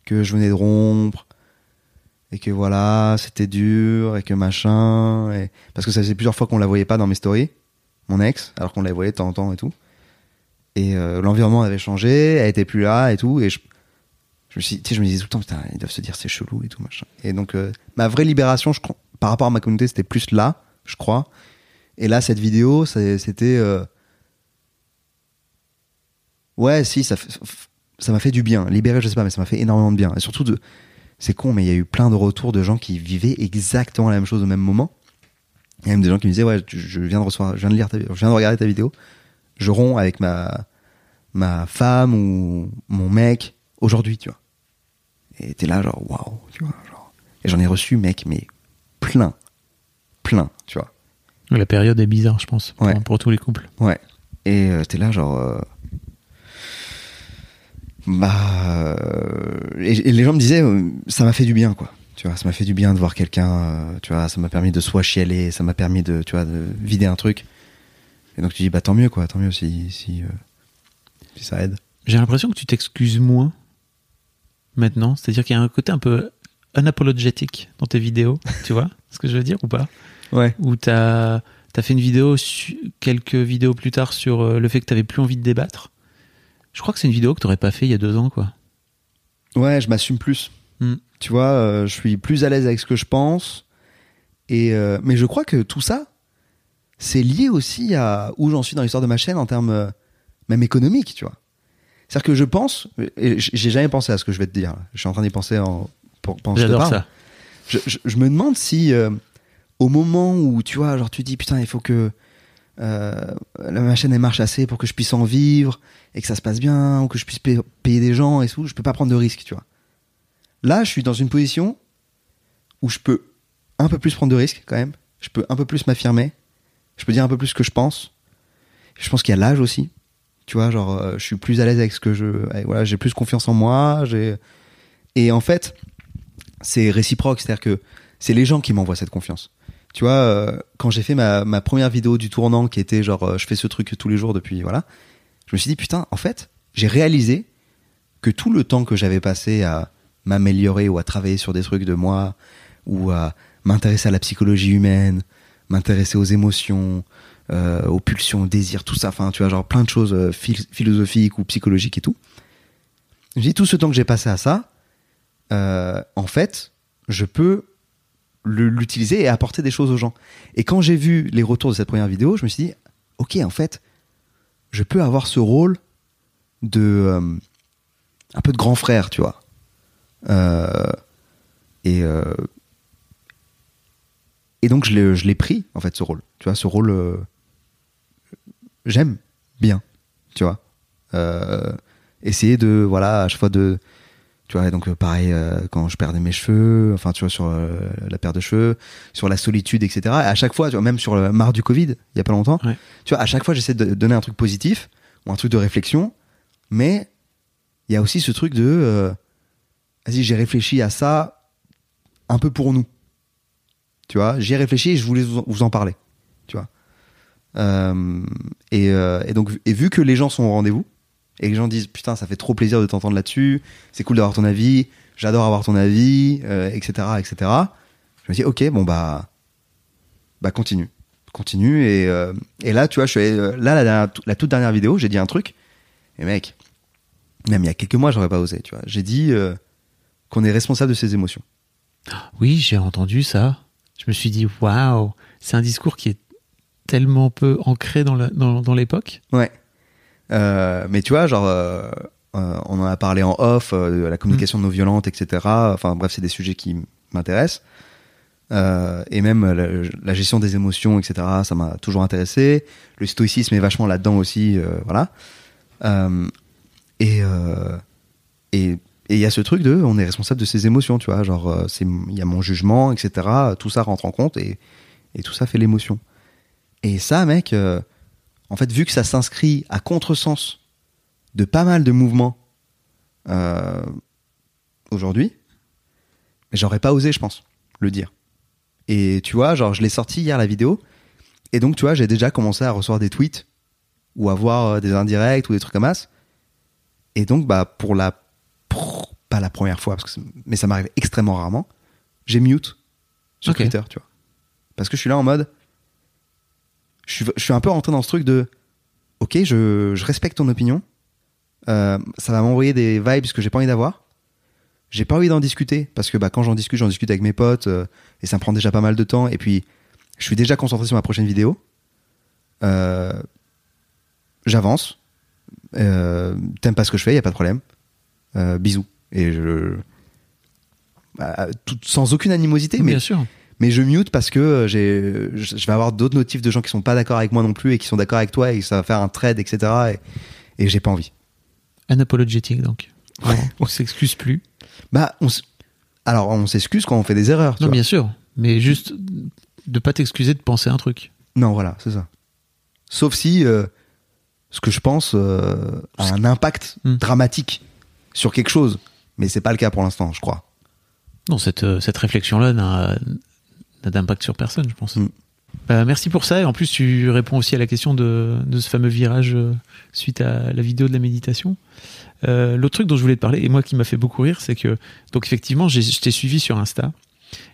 que je venais de rompre et que voilà, c'était dur et que machin. Et... Parce que ça faisait plusieurs fois qu'on la voyait pas dans mes stories, mon ex, alors qu'on la voyait de temps en temps et tout. Et l'environnement avait changé, elle était plus là et tout. Et je, je me, suis, tu je me disais tout le temps, putain, ils doivent se dire c'est chelou et tout machin. Et donc, euh, ma vraie libération, je, par rapport à ma communauté, c'était plus là, je crois. Et là, cette vidéo, c'était. euh, Ouais, si, ça ça m'a fait du bien. Libéré, je sais pas, mais ça m'a fait énormément de bien. Et surtout, de... c'est con, mais il y a eu plein de retours de gens qui vivaient exactement la même chose au même moment. Il y a même des gens qui me disaient, ouais, je viens de recevoir, je viens de lire je viens de regarder ta vidéo. Je romps avec ma, ma femme ou mon mec aujourd'hui, tu vois. Et t'es là, genre, waouh, tu vois, genre. Et j'en ai reçu, mec, mais plein. Plein, tu vois. La période est bizarre, je pense, pour, Ouais. pour tous les couples. Ouais. Et euh, t'es là, genre. euh, Bah. euh, Et, et les gens me disaient, euh, ça m'a fait du bien, quoi. Tu vois, ça m'a fait du bien de voir quelqu'un, euh, tu vois, ça m'a permis de soit chialer, ça m'a permis de, tu vois, de vider un truc. Et donc tu dis, bah tant mieux, quoi, tant mieux si, si, euh, si ça aide. J'ai l'impression que tu t'excuses moins maintenant. C'est-à-dire qu'il y a un côté un peu unapologetic dans tes vidéos. tu vois ce que je veux dire ou pas? Ouais. Où t'as as fait une vidéo, quelques vidéos plus tard, sur euh, le fait que t'avais plus envie de débattre? Je crois que c'est une vidéo que t'aurais pas fait il y a deux ans, quoi. Ouais, je m'assume plus. Hmm. Tu vois, euh, je suis plus à l'aise avec ce que je pense. Et euh, mais je crois que tout ça, c'est lié aussi à où j'en suis dans l'histoire de ma chaîne en termes euh, même économiques, tu vois. C'est-à-dire que je pense, et j'ai jamais pensé à ce que je vais te dire. Je suis en train d'y penser en, pour, pendant que je te parle. ça. Je, je- je me demande si euh, au moment où tu vois, genre tu dis putain, il faut que euh, la- ma chaîne elle marche assez pour que je puisse en vivre et que ça se passe bien ou que je puisse payer, payer des gens et tout, je peux pas prendre de risques, tu vois. Là, je suis dans une position où je peux un peu plus prendre de risques quand même. Je peux un peu plus m'affirmer. Je peux dire un peu plus ce que je pense. Je pense qu'il y a l'âge aussi. Tu vois, genre, euh, je suis plus à l'aise avec ce que je. avec- voilà, j'ai plus confiance en moi. J'ai. Et en fait, c'est réciproque. C'est-à-dire que c'est les gens qui m'envoient cette confiance. Tu vois, euh, quand j'ai fait ma, ma première vidéo du tournant qui était genre, euh, je fais ce truc tous les jours depuis, voilà, je me suis dit, putain, en fait, j'ai réalisé que tout le temps que j'avais passé à m'améliorer ou à travailler sur des trucs de moi ou à m'intéresser à la psychologie humaine, m'intéresser aux émotions, euh, aux pulsions, aux désirs, tout ça, enfin, tu vois, genre plein de choses euh, phil- philosophiques ou psychologiques et tout. Je me dis, tout ce temps que j'ai passé à ça, euh, en fait, je peux l'utiliser et apporter des choses aux gens. Et quand j'ai vu les retours de cette première vidéo, je me suis dit, ok, en fait, je peux avoir ce rôle de un peu de grand frère, tu vois. Et et donc je l'ai pris en fait ce rôle, tu vois, ce rôle j'aime bien, tu vois. Euh, essayer de voilà à chaque fois de tu vois donc euh, pareil euh, quand je perdais mes cheveux enfin tu vois sur euh, la paire de cheveux sur la solitude etc et à chaque fois tu vois même sur le marre du covid il y a pas longtemps Ouais. tu vois à chaque fois j'essaie de donner un truc positif ou un truc de réflexion mais il y a aussi ce truc de vas-y j'ai réfléchi à ça un peu pour nous tu vois j'y ai réfléchi et je voulais vous en parler tu vois Euh, et, euh, et donc vu que les gens sont au rendez-vous et que les gens disent putain ça fait trop plaisir de t'entendre là-dessus c'est cool d'avoir ton avis j'adore avoir ton avis euh, etc etc je me dis ok bon bah bah continue. Continue et, et là tu vois je suis là la, toute dernière vidéo j'ai dit un truc et mec même il y a quelques mois j'aurais pas osé tu vois. J'ai dit qu'on est responsable de ses émotions. Oui, j'ai entendu ça. Je me suis dit, waouh, c'est un discours qui est tellement peu ancré dans la- dans- dans l'époque. ouais Euh, mais tu vois, genre, euh, euh, on en a parlé en off, de la communication non violente, etc. Enfin bref, c'est des sujets qui m'intéressent. Et même la, la gestion des émotions, etc. Ça m'a toujours intéressé. Le stoïcisme est vachement là-dedans aussi, voilà. Et et et il y a ce truc de, on est responsable de ses émotions, tu vois. Genre, c'est, il y a mon jugement, etc. Tout ça rentre en compte et et tout ça fait l'émotion. Et ça, mec, euh, en fait, vu que ça s'inscrit à contresens de pas mal de mouvements euh, aujourd'hui, j'aurais pas osé, je pense, le dire. Et tu vois, genre, je l'ai sorti hier la vidéo, et donc, tu vois, j'ai déjà commencé à recevoir des tweets ou à voir euh, des indirects ou des trucs comme ça. Et donc, bah, pour la. pas la première fois, parce que c'est- mais ça m'arrive extrêmement rarement, j'ai mute sur. Twitter, tu vois. Parce que je suis là en mode. Je suis, je suis un peu rentré dans ce truc de. Ok, je, je respecte ton opinion. Euh, ça va m'envoyer des vibes que j'ai pas envie d'avoir. J'ai pas envie d'en discuter parce que bah, quand j'en discute, j'en discute avec mes potes euh, et ça me prend déjà pas mal de temps. Et puis, je suis déjà concentré sur ma prochaine vidéo. Euh, J'avance. T'aimes pas ce que je fais, y a pas de problème. Bisous. Et je. bah, tout- sans aucune animosité, mais Bien sûr. Mais je mute parce que euh, j'ai, je vais avoir d'autres notifs de gens qui sont pas d'accord avec moi non plus et qui sont d'accord avec toi et ça va faire un trade, etc. Et, et j'ai pas envie. Unapologetic, donc. Ouais. On s'excuse plus. Bah, on alors on s'excuse quand on fait des erreurs. tu Non, vois. bien sûr. Mais juste de pas t'excuser de penser un truc. Non, voilà, c'est ça. Sauf si euh, ce que je pense euh, a un impact Hmm. dramatique sur quelque chose, mais c'est pas le cas pour l'instant, je crois. Non, cette, cette réflexion-là n'a d'impact sur personne, je pense. Mm. Bah, merci pour ça. Et en plus, tu réponds aussi à la question de, de ce fameux virage euh, suite à la vidéo de la méditation. Euh, L'autre truc dont je voulais te parler, et moi qui m'a fait beaucoup rire, c'est que, donc effectivement, j'ai- je t'ai suivi sur Insta.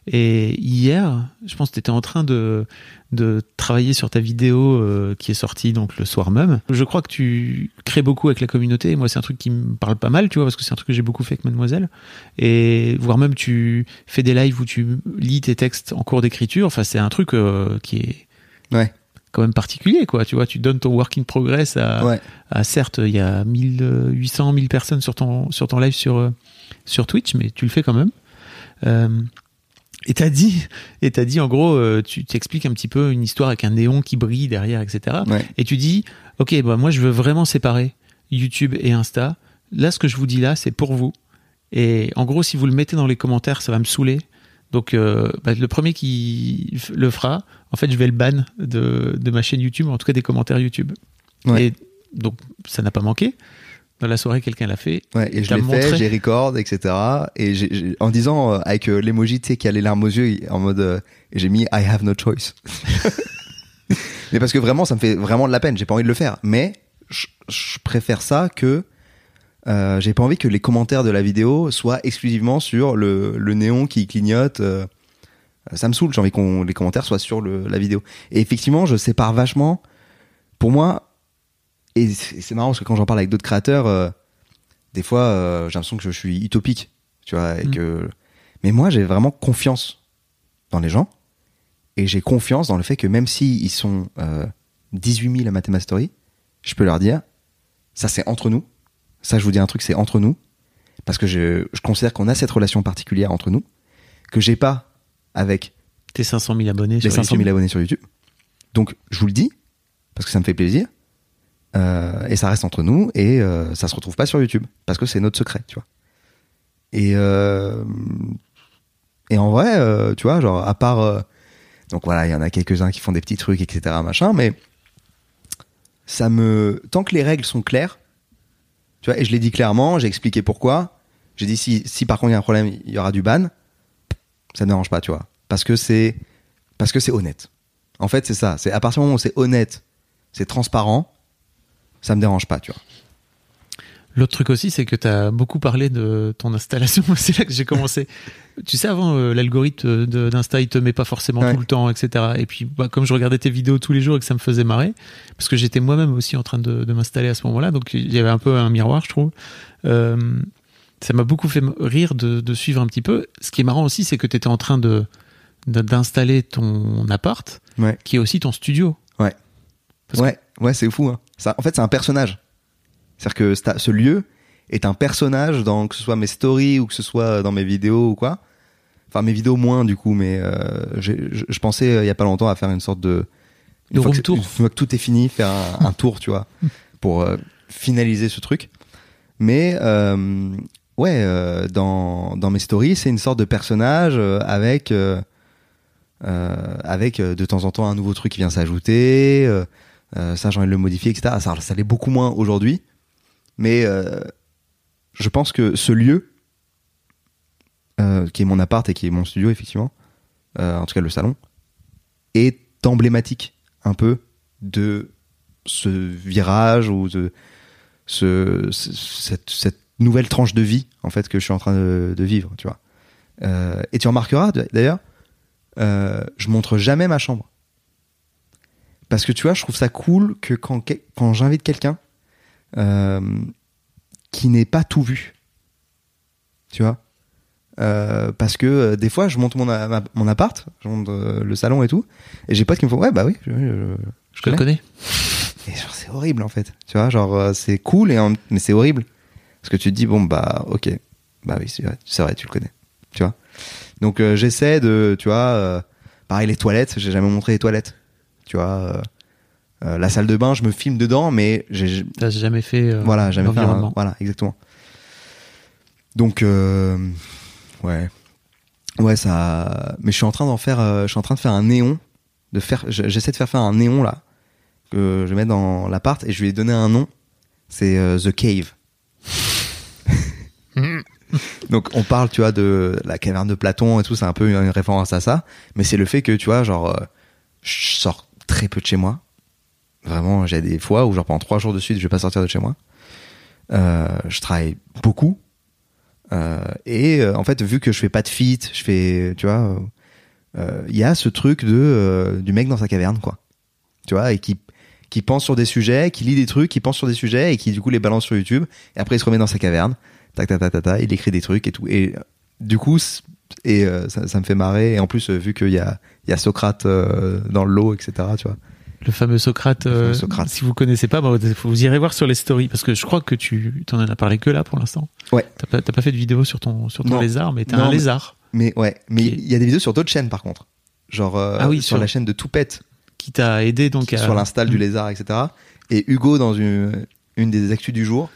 Et hier, je pense que tu étais en train de, de travailler sur ta vidéo euh, qui est sortie donc le soir même. Je crois que tu crées beaucoup avec la communauté. Moi, c'est un truc qui me parle pas mal, tu vois, parce que c'est un truc que j'ai beaucoup fait avec Mademoiselle. Et voire même tu fais des lives où tu lis tes textes en cours d'écriture. Enfin, c'est un truc euh, qui est Ouais. quand même particulier, quoi. Tu vois, tu donnes ton work in progress à, Ouais. à certes, il y a 1800, 1000 personnes sur ton, sur ton live sur, euh, sur Twitch, mais tu le fais quand même. Euh, et t'as dit, et t'as dit en gros, euh, tu t'expliques un petit peu une histoire avec un néon qui brille derrière, etc. Ouais. Et tu dis, ok, bah moi je veux vraiment séparer YouTube et Insta. Là, ce que je vous dis là, c'est pour vous. Et en gros, si vous le mettez dans les commentaires, ça va me saouler. Donc, euh, bah, le premier qui le fera, en fait, je vais le ban de, de ma chaîne YouTube, en tout cas des commentaires YouTube. Ouais. Et donc, ça n'a pas manqué. Dans la soirée, quelqu'un l'a fait. Ouais, et je l'ai montré. fait, j'ai record, etc. Et en disant euh, avec euh, l'emoji, tu sais, qui a les larmes aux yeux, en mode, euh, j'ai mis I have no choice. mais parce que vraiment, ça me fait vraiment de la peine. J'ai pas envie de le faire. Mais je, je préfère ça que euh, j'ai pas envie que les commentaires de la vidéo soient exclusivement sur le, le néon qui clignote. ça me saoule. J'ai envie qu'on les commentaires soient sur le, la vidéo. Et effectivement, je sépare vachement. Pour moi, et c'est marrant parce que quand j'en parle avec d'autres créateurs, euh, des fois, euh, j'ai l'impression que je suis utopique, tu vois, et Mm. que. Mais moi, j'ai vraiment confiance dans les gens, et j'ai confiance dans le fait que même si ils sont euh, 18 000 à Mathemastory, je peux leur dire, ça c'est entre nous. Ça, je vous dis un truc, c'est entre nous, parce que je, je considère qu'on a cette relation particulière entre nous que j'ai pas avec Tes 500 000 abonnés les sur 500 000 YouTube. abonnés sur YouTube. Donc, je vous le dis, parce que ça me fait plaisir. Euh, et ça reste entre nous et euh, ça se retrouve pas sur YouTube parce que c'est notre secret, tu vois. Et euh, et en vrai, tu vois, genre à part donc voilà, il y en a quelques-uns qui font des petits trucs, etc. machin, mais ça me tant que les règles sont claires, tu vois, et je l'ai dit clairement, j'ai expliqué pourquoi. J'ai dit si si par contre il y a un problème, il y aura du ban. Ça ne dérange pas, tu vois, parce que c'est parce que c'est honnête. En fait, c'est ça. C'est à partir du moment où c'est honnête, c'est transparent, ça me dérange pas, tu vois. L'autre truc aussi, c'est que tu as beaucoup parlé de ton installation. c'est là que j'ai commencé. tu sais, avant, euh, l'algorithme de- d'Insta, il te met pas forcément Ouais. tout le temps, etc. Et puis, bah, comme je regardais tes vidéos tous les jours et que ça me faisait marrer, parce que j'étais moi-même aussi en train de, de m'installer à ce moment-là, donc il y avait un peu un miroir, je trouve. Euh, ça m'a beaucoup fait rire de, de suivre un petit peu. Ce qui est marrant aussi, c'est que tu étais en train de- d'installer ton appart, Ouais. qui est aussi ton studio. Ouais. Parce ouais, ouais, c'est fou. Hein. Ça, en fait, c'est un personnage. C'est-à-dire que ce lieu est un personnage dans que ce soit mes stories ou que ce soit dans mes vidéos ou quoi. Enfin, mes vidéos moins du coup, mais euh, je, pensais euh, il y a pas longtemps à faire une sorte de une De fois room que, tour. Une fois que tout est fini, faire un, un tour, tu vois, pour euh, finaliser ce truc. Mais euh, ouais, euh, dans dans mes stories, c'est une sorte de personnage euh, avec euh, euh, avec euh, de temps en temps un nouveau truc qui vient s'ajouter. Euh, ça, j'ai envie de le modifier, etc. Ça, ça l'est beaucoup moins aujourd'hui, mais euh, je pense que ce lieu, euh, qui est mon appart et qui est mon studio, effectivement, en tout cas le salon, est emblématique un peu de ce virage ou de ce, ce- cette, nouvelle tranche de vie en fait que je suis en train de, vivre, tu vois. Et tu remarqueras d'ailleurs, euh, je montre jamais ma chambre parce que tu vois, je trouve ça cool que quand quand j'invite quelqu'un euh, qui n'est pas tout vu, tu vois? Euh, parce que euh, des fois, je monte mon, ma- mon appart, je monte euh, le salon et tout, et j'ai potes qui me font ouais bah oui, je, je- je Je le connais. et genre, c'est horrible en fait. Tu vois, genre euh, c'est cool et en- mais c'est horrible parce que tu te dis bon bah ok, bah oui c'est vrai, tu le connais. Tu vois? Donc j'essaie de, tu vois, euh, pareil les toilettes, j'ai jamais montré les toilettes. Tu vois, euh, euh, la salle de bain, je me filme dedans, mais j'ai T'as jamais fait. euh, voilà, jamais fait un, l'environnement. voilà, exactement. Donc euh, ouais. Ouais, ça mais je suis en train d'en faire euh, je suis en train de faire un néon, de faire je- j'essaie de faire faire un néon là que je vais mettre dans l'appart et je lui ai donné un nom. C'est euh, The Cave. Donc on parle, tu vois, de la caverne de Platon et tout, c'est un peu une référence à ça, mais c'est le fait que, tu vois, genre, euh, je sors très peu de chez moi. Vraiment, j'ai des fois où, genre, pendant trois jours de suite, je vais pas sortir de chez moi. Euh, je travaille beaucoup. Euh, et euh, en fait, vu que je fais pas de fit, je fais, tu vois, il y a ce truc de du mec dans sa caverne, quoi. Tu vois, et qui qui pense sur des sujets, qui lit des trucs, qui pense sur des sujets et qui du coup les balance sur YouTube. Et après, il se remet dans sa caverne, tac tac tac tac, tac il écrit des trucs et tout. Et du coup, et euh, ça, ça me fait marrer. Et en plus, euh, vu qu'il y a il y a Socrate euh, dans le lot, etc. Tu vois. Le fameux Socrate. Le fameux Socrate. Si vous connaissez pas, bah, vous irez voir sur les stories parce que je crois que tu t'en as parlé que là pour l'instant. Ouais. T'as pas, t'as pas fait de vidéo sur ton sur ton Non. lézard, mais t'as Non, un lézard Mais ouais, mais est- il y a des vidéos sur d'autres chaînes par contre. Genre Ah oui, sur, sur- la chaîne de Toupette, qui t'a aidé donc à sur l'install du lézard, etc. Et Hugo dans une une des actus du jour,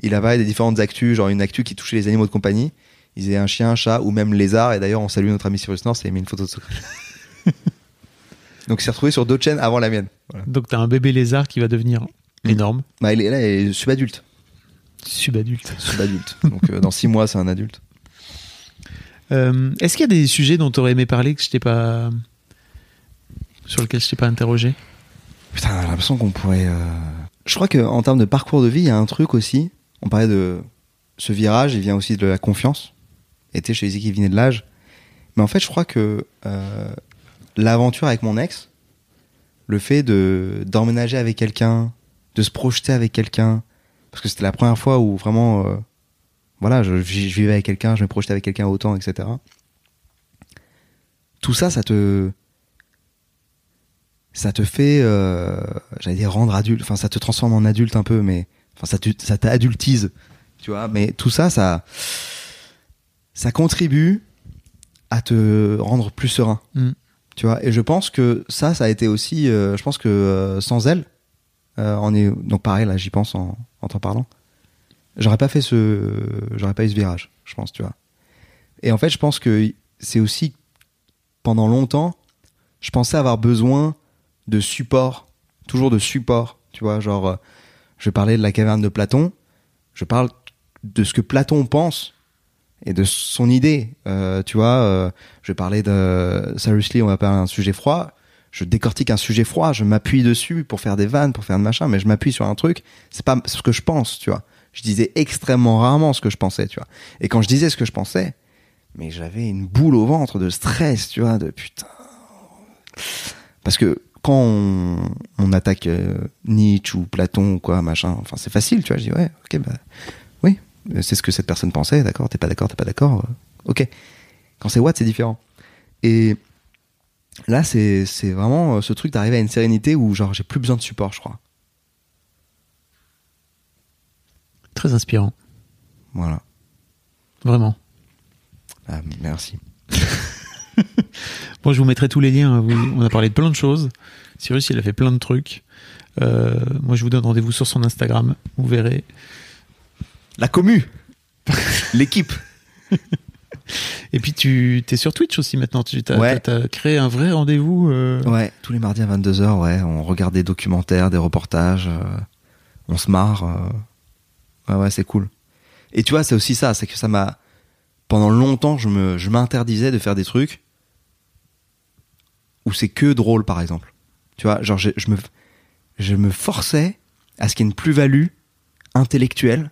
il a parlé des différentes actus, genre une actu qui touchait les animaux de compagnie. Il disait un chien, un chat ou même lézard. Et d'ailleurs, on salue notre ami Cyrus North il a mis une photo de Socrate. Donc, il s'est retrouvé sur d'autres chaînes avant la mienne. Voilà. Donc t'as un bébé lézard qui va devenir Mm. énorme, Bah, il est là, il est subadulte. subadulte. Subadulte. Donc, euh, dans six mois, c'est un adulte. Euh, Est-ce qu'il y a des sujets dont t'aurais aimé parler que je t'ai pas sur lesquels je t'ai pas interrogé? Putain, j'ai l'impression qu'on pourrait. euh, Je crois qu'en termes de parcours de vie, il y a un truc aussi. On parlait de ce virage, il vient aussi de la confiance. Et tu sais, je venait de l'âge. Mais en fait, je crois que euh, l'aventure avec mon ex, le fait de d'emménager avec quelqu'un, de se projeter avec quelqu'un, parce que c'était la première fois où vraiment, euh, voilà, je, je vivais avec quelqu'un, je me projetais avec quelqu'un autant, etc. Tout ça, ça te, ça te fait, euh, j'allais dire rendre adulte, enfin ça te transforme en adulte un peu, mais enfin ça te- ça t'adultise, tu vois. Mais tout ça, ça, ça contribue à te rendre plus serein, Mm. tu vois. Et je pense que ça, ça a été aussi, euh, je pense que euh, sans elle, euh, on est donc pareil là, j'y pense en, en t'en parlant. J'aurais pas fait ce, j'aurais pas eu ce virage, je pense, tu vois. Et en fait, je pense que c'est aussi pendant longtemps, je pensais avoir besoin de support, toujours de support, tu vois, genre, je parlais de la caverne de Platon, je parle de ce que Platon pense et de son idée, euh, tu vois, euh, je parlais de, seriously, on va parler d'un sujet froid, je décortique un sujet froid, je m'appuie dessus pour faire des vannes, pour faire de machin, mais je m'appuie sur un truc, c'est pas ce que je pense, tu vois. Je disais extrêmement rarement ce que je pensais, tu vois. Et quand je disais ce que je pensais, mais j'avais une boule au ventre de stress, tu vois, de putain. Parce que quand on, attaque euh, Nietzsche ou Platon ou quoi, machin, enfin c'est facile, tu vois. Je dis ouais, ok, bah oui, c'est ce que cette personne pensait, d'accord. T'es pas d'accord, t'es pas d'accord, euh, ok. Quand c'est what, c'est différent. Et là, c'est vraiment euh, ce truc d'arriver à une sérénité où genre j'ai plus besoin de support, je crois. Très inspirant, Voilà. vraiment. Ah, merci. Bon, je vous mettrai tous les liens. hein. Vous- On a parlé de plein de choses. Cyrus, il a fait plein de trucs. Euh, moi, je vous donne rendez-vous sur son Instagram. Vous verrez. La commu L'équipe Et puis, tu es sur Twitch aussi maintenant. Tu as, Ouais. créé un vrai rendez-vous. euh, Ouais, tous les mardis à 22h, ouais, on regarde des documentaires, des reportages, euh, on se marre. euh. Ouais, ouais, c'est cool. Et tu vois, c'est aussi ça, c'est que ça m'a. Pendant longtemps, je me, je m'interdisais de faire des trucs où c'est que drôle, par exemple. Tu vois, genre, je, je me, je me forçais à ce qu'il y ait une plus-value intellectuelle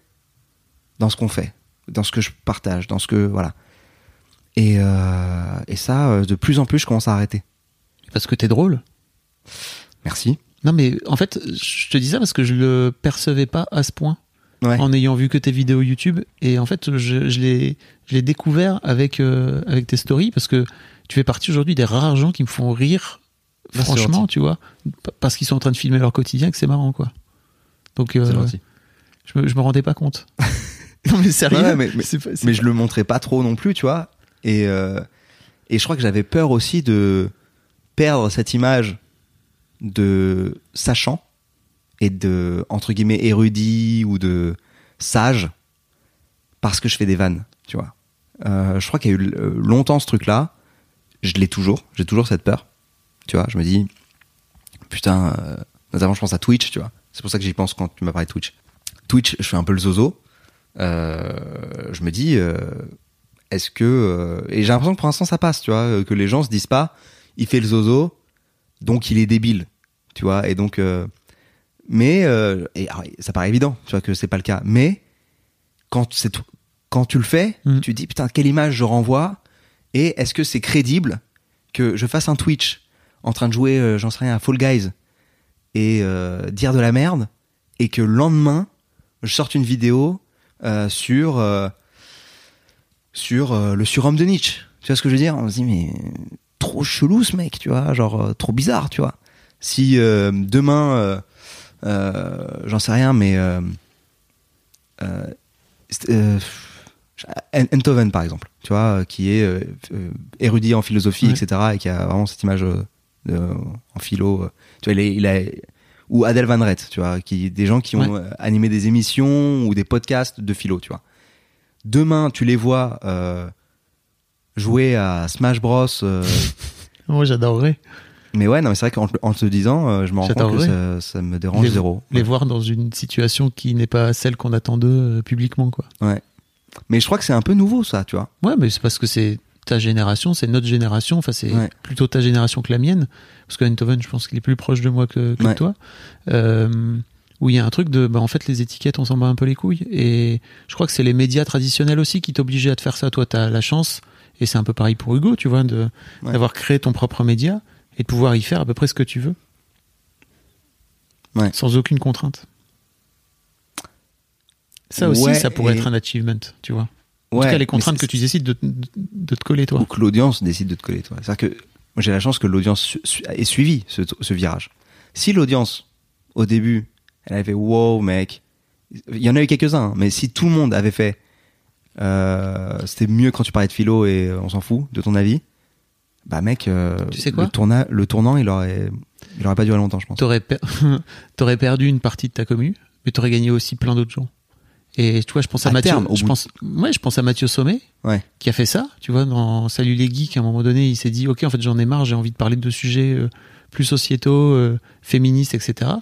dans ce qu'on fait, dans ce que je partage, dans ce que. Voilà. Et, euh, et ça, euh, de plus en plus, je commence à arrêter. Parce que t'es drôle. Merci. Non, mais en fait, je te dis ça parce que je le percevais pas à ce point Ouais. en ayant vu que tes vidéos YouTube. Et en fait, je, je l'ai, découvert avec, euh, avec tes stories parce que tu fais partie aujourd'hui des rares gens qui me font rire, franchement, tu vois, parce qu'ils sont en train de filmer leur quotidien et que c'est marrant, quoi. Donc, euh, je, me, je me rendais pas compte. non, mais sérieux. Ouais, mais- pas- je le montrais pas trop non plus, tu vois. Et, euh, et je crois que j'avais peur aussi de perdre cette image de sachant et de, entre guillemets, érudit ou de sage parce que je fais des vannes, tu vois. Euh, je crois qu'il y a eu euh, longtemps ce truc-là. Je l'ai toujours. J'ai toujours cette peur. Tu vois, je me dis, putain, euh, notamment je pense à Twitch, tu vois. C'est pour ça que j'y pense quand tu m'as parlé de Twitch. Twitch, je fais un peu le zozo. Euh, je me dis, euh, est-ce que euh, et j'ai l'impression que pour l'instant ça passe, tu vois, que les gens se disent pas, il fait le zozo, donc il est débile, tu vois, et donc, mais et alors, ça paraît évident, tu vois que c'est pas le cas, mais quand c'est quand tu le fais, Mhm. tu te dis putain quelle image je renvoie et est-ce que c'est crédible que je fasse un Twitch en train de jouer, euh, j'en sais rien, à Fall Guys et euh, dire de la merde et que le lendemain je sorte une vidéo euh, sur euh, sur euh, le surhomme de Nietzsche. Tu vois ce que je veux dire? On se dit mais trop chelou ce mec, tu vois, genre trop bizarre, tu vois. Si demain, j'en sais rien, mais Enthoven par exemple, tu vois, qui est érudit en philosophie, etc., et qui a vraiment cette image en philo. tu vois, il, est- il a ou Adèle Van Rett, tu vois, qui des gens qui ont Ouais. euh, animé des émissions ou des podcasts de philo, tu vois. Demain, tu les vois euh, jouer à Smash Bros. euh, Moi, j'adorerais mais ouais, non, mais c'est vrai qu'en te- en te disant, euh, je me rends compte que ça, ça me dérange Les- zéro. les voir dans une situation qui n'est pas celle qu'on attend d'eux publiquement, quoi. Mais je crois que c'est un peu nouveau, ça, tu vois. Ouais, mais c'est parce que c'est ta génération, c'est notre génération, enfin c'est Ouais. plutôt ta génération que la mienne, parce que Eindhoven, je pense qu'il est plus proche de moi que, que de Ouais. toi, euh, où il y a un truc de, bah, en fait, les étiquettes, on s'en bat un peu les couilles, et je crois que c'est les médias traditionnels aussi qui t'obligeaient à te faire ça. Toi, t'as la chance, et c'est un peu pareil pour Hugo, tu vois, de, Ouais. d'avoir créé ton propre média et de pouvoir y faire à peu près ce que tu veux, Ouais. sans aucune contrainte. Ça aussi, ça pourrait et- être un achievement, tu vois. En Ouais, tout cas, les contraintes que tu décides de, de, de te coller, toi. Ou que l'audience décide de te coller, toi. C'est-à-dire que moi, j'ai la chance que l'audience su- su- ait suivi ce, ce virage. Si l'audience, au début, elle avait fait wow, mec, il y en a eu quelques-uns, hein, mais si tout le monde avait fait euh, c'était mieux quand tu parlais de philo et euh, on s'en fout de ton avis, bah mec, euh, Tu sais quoi le, tourna- le tournant, il aurait, il aurait pas duré longtemps, je pense. T'aurais per- perdu une partie de ta commu, mais t'aurais gagné aussi plein d'autres gens. Et tu vois, je pense à, À Mathieu. terme, je pense, ouais, je pense à Mathieu Sommet, Ouais. qui a fait ça. Tu vois, dans Salut les geeks, à un moment donné, il s'est dit, ok, en fait, j'en ai marre, j'ai envie de parler de sujets euh, plus sociétaux, euh, féministes, etc.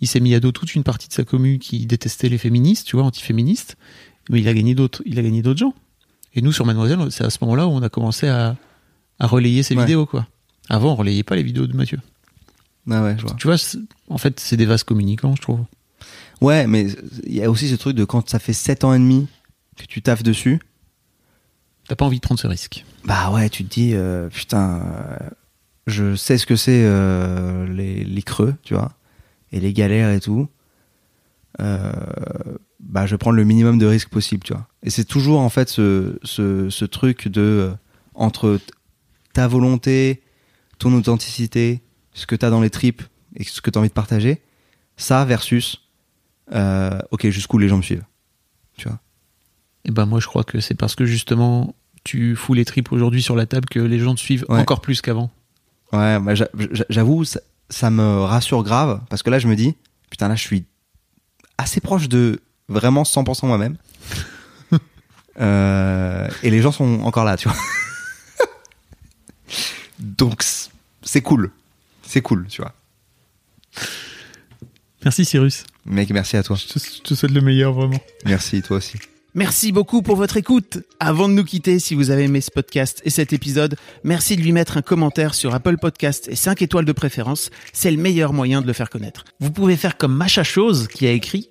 Il s'est mis à dos toute une partie de sa commu qui détestait les féministes, tu vois, antiféministes. Mais il a gagné d'autres, il a gagné d'autres gens. Et nous, sur Mademoiselle, c'est à ce moment-là où on a commencé à, à relayer ses Ouais. vidéos, quoi. Avant, on relayait pas les vidéos de Mathieu. Ah ouais, je vois. Tu vois, en fait, c'est des vases communicants, je trouve. Ouais, mais il y a aussi ce truc de quand ça fait 7 ans et demi que tu taffes dessus, T'as pas envie de prendre ce risque. bah ouais, tu te dis, euh, putain, euh, je sais ce que c'est euh, les, les creux, tu vois, et les galères et tout. Bah, je vais prendre le minimum de risques possible, tu vois. Et c'est toujours en fait ce, ce, ce truc de entre ta volonté, ton authenticité, ce que t'as dans les tripes et ce que t'as envie de partager, ça versus, euh, ok, jusqu'où les gens me suivent. tu vois. Et ben moi je crois que c'est parce que justement tu fous les tripes aujourd'hui sur la table que les gens te suivent Ouais. encore plus qu'avant. Ouais, bah, j'a- j'a- j'avoue, ça, ça me rassure grave parce que là, je me dis, putain, là, je suis assez proche de vraiment 100% moi-même. Euh, et les gens sont encore là, tu vois. Donc, c'est cool. C'est cool, tu vois. Merci Cyrus. Mec, merci à toi. Je te, je te souhaite le meilleur vraiment. Merci, toi aussi. Merci beaucoup pour votre écoute. Avant de nous quitter, si vous avez aimé ce podcast et cet épisode, merci de lui mettre un commentaire sur Apple Podcast et 5 étoiles de préférence. C'est le meilleur moyen de le faire connaître. Vous pouvez faire comme Macha Chose qui a écrit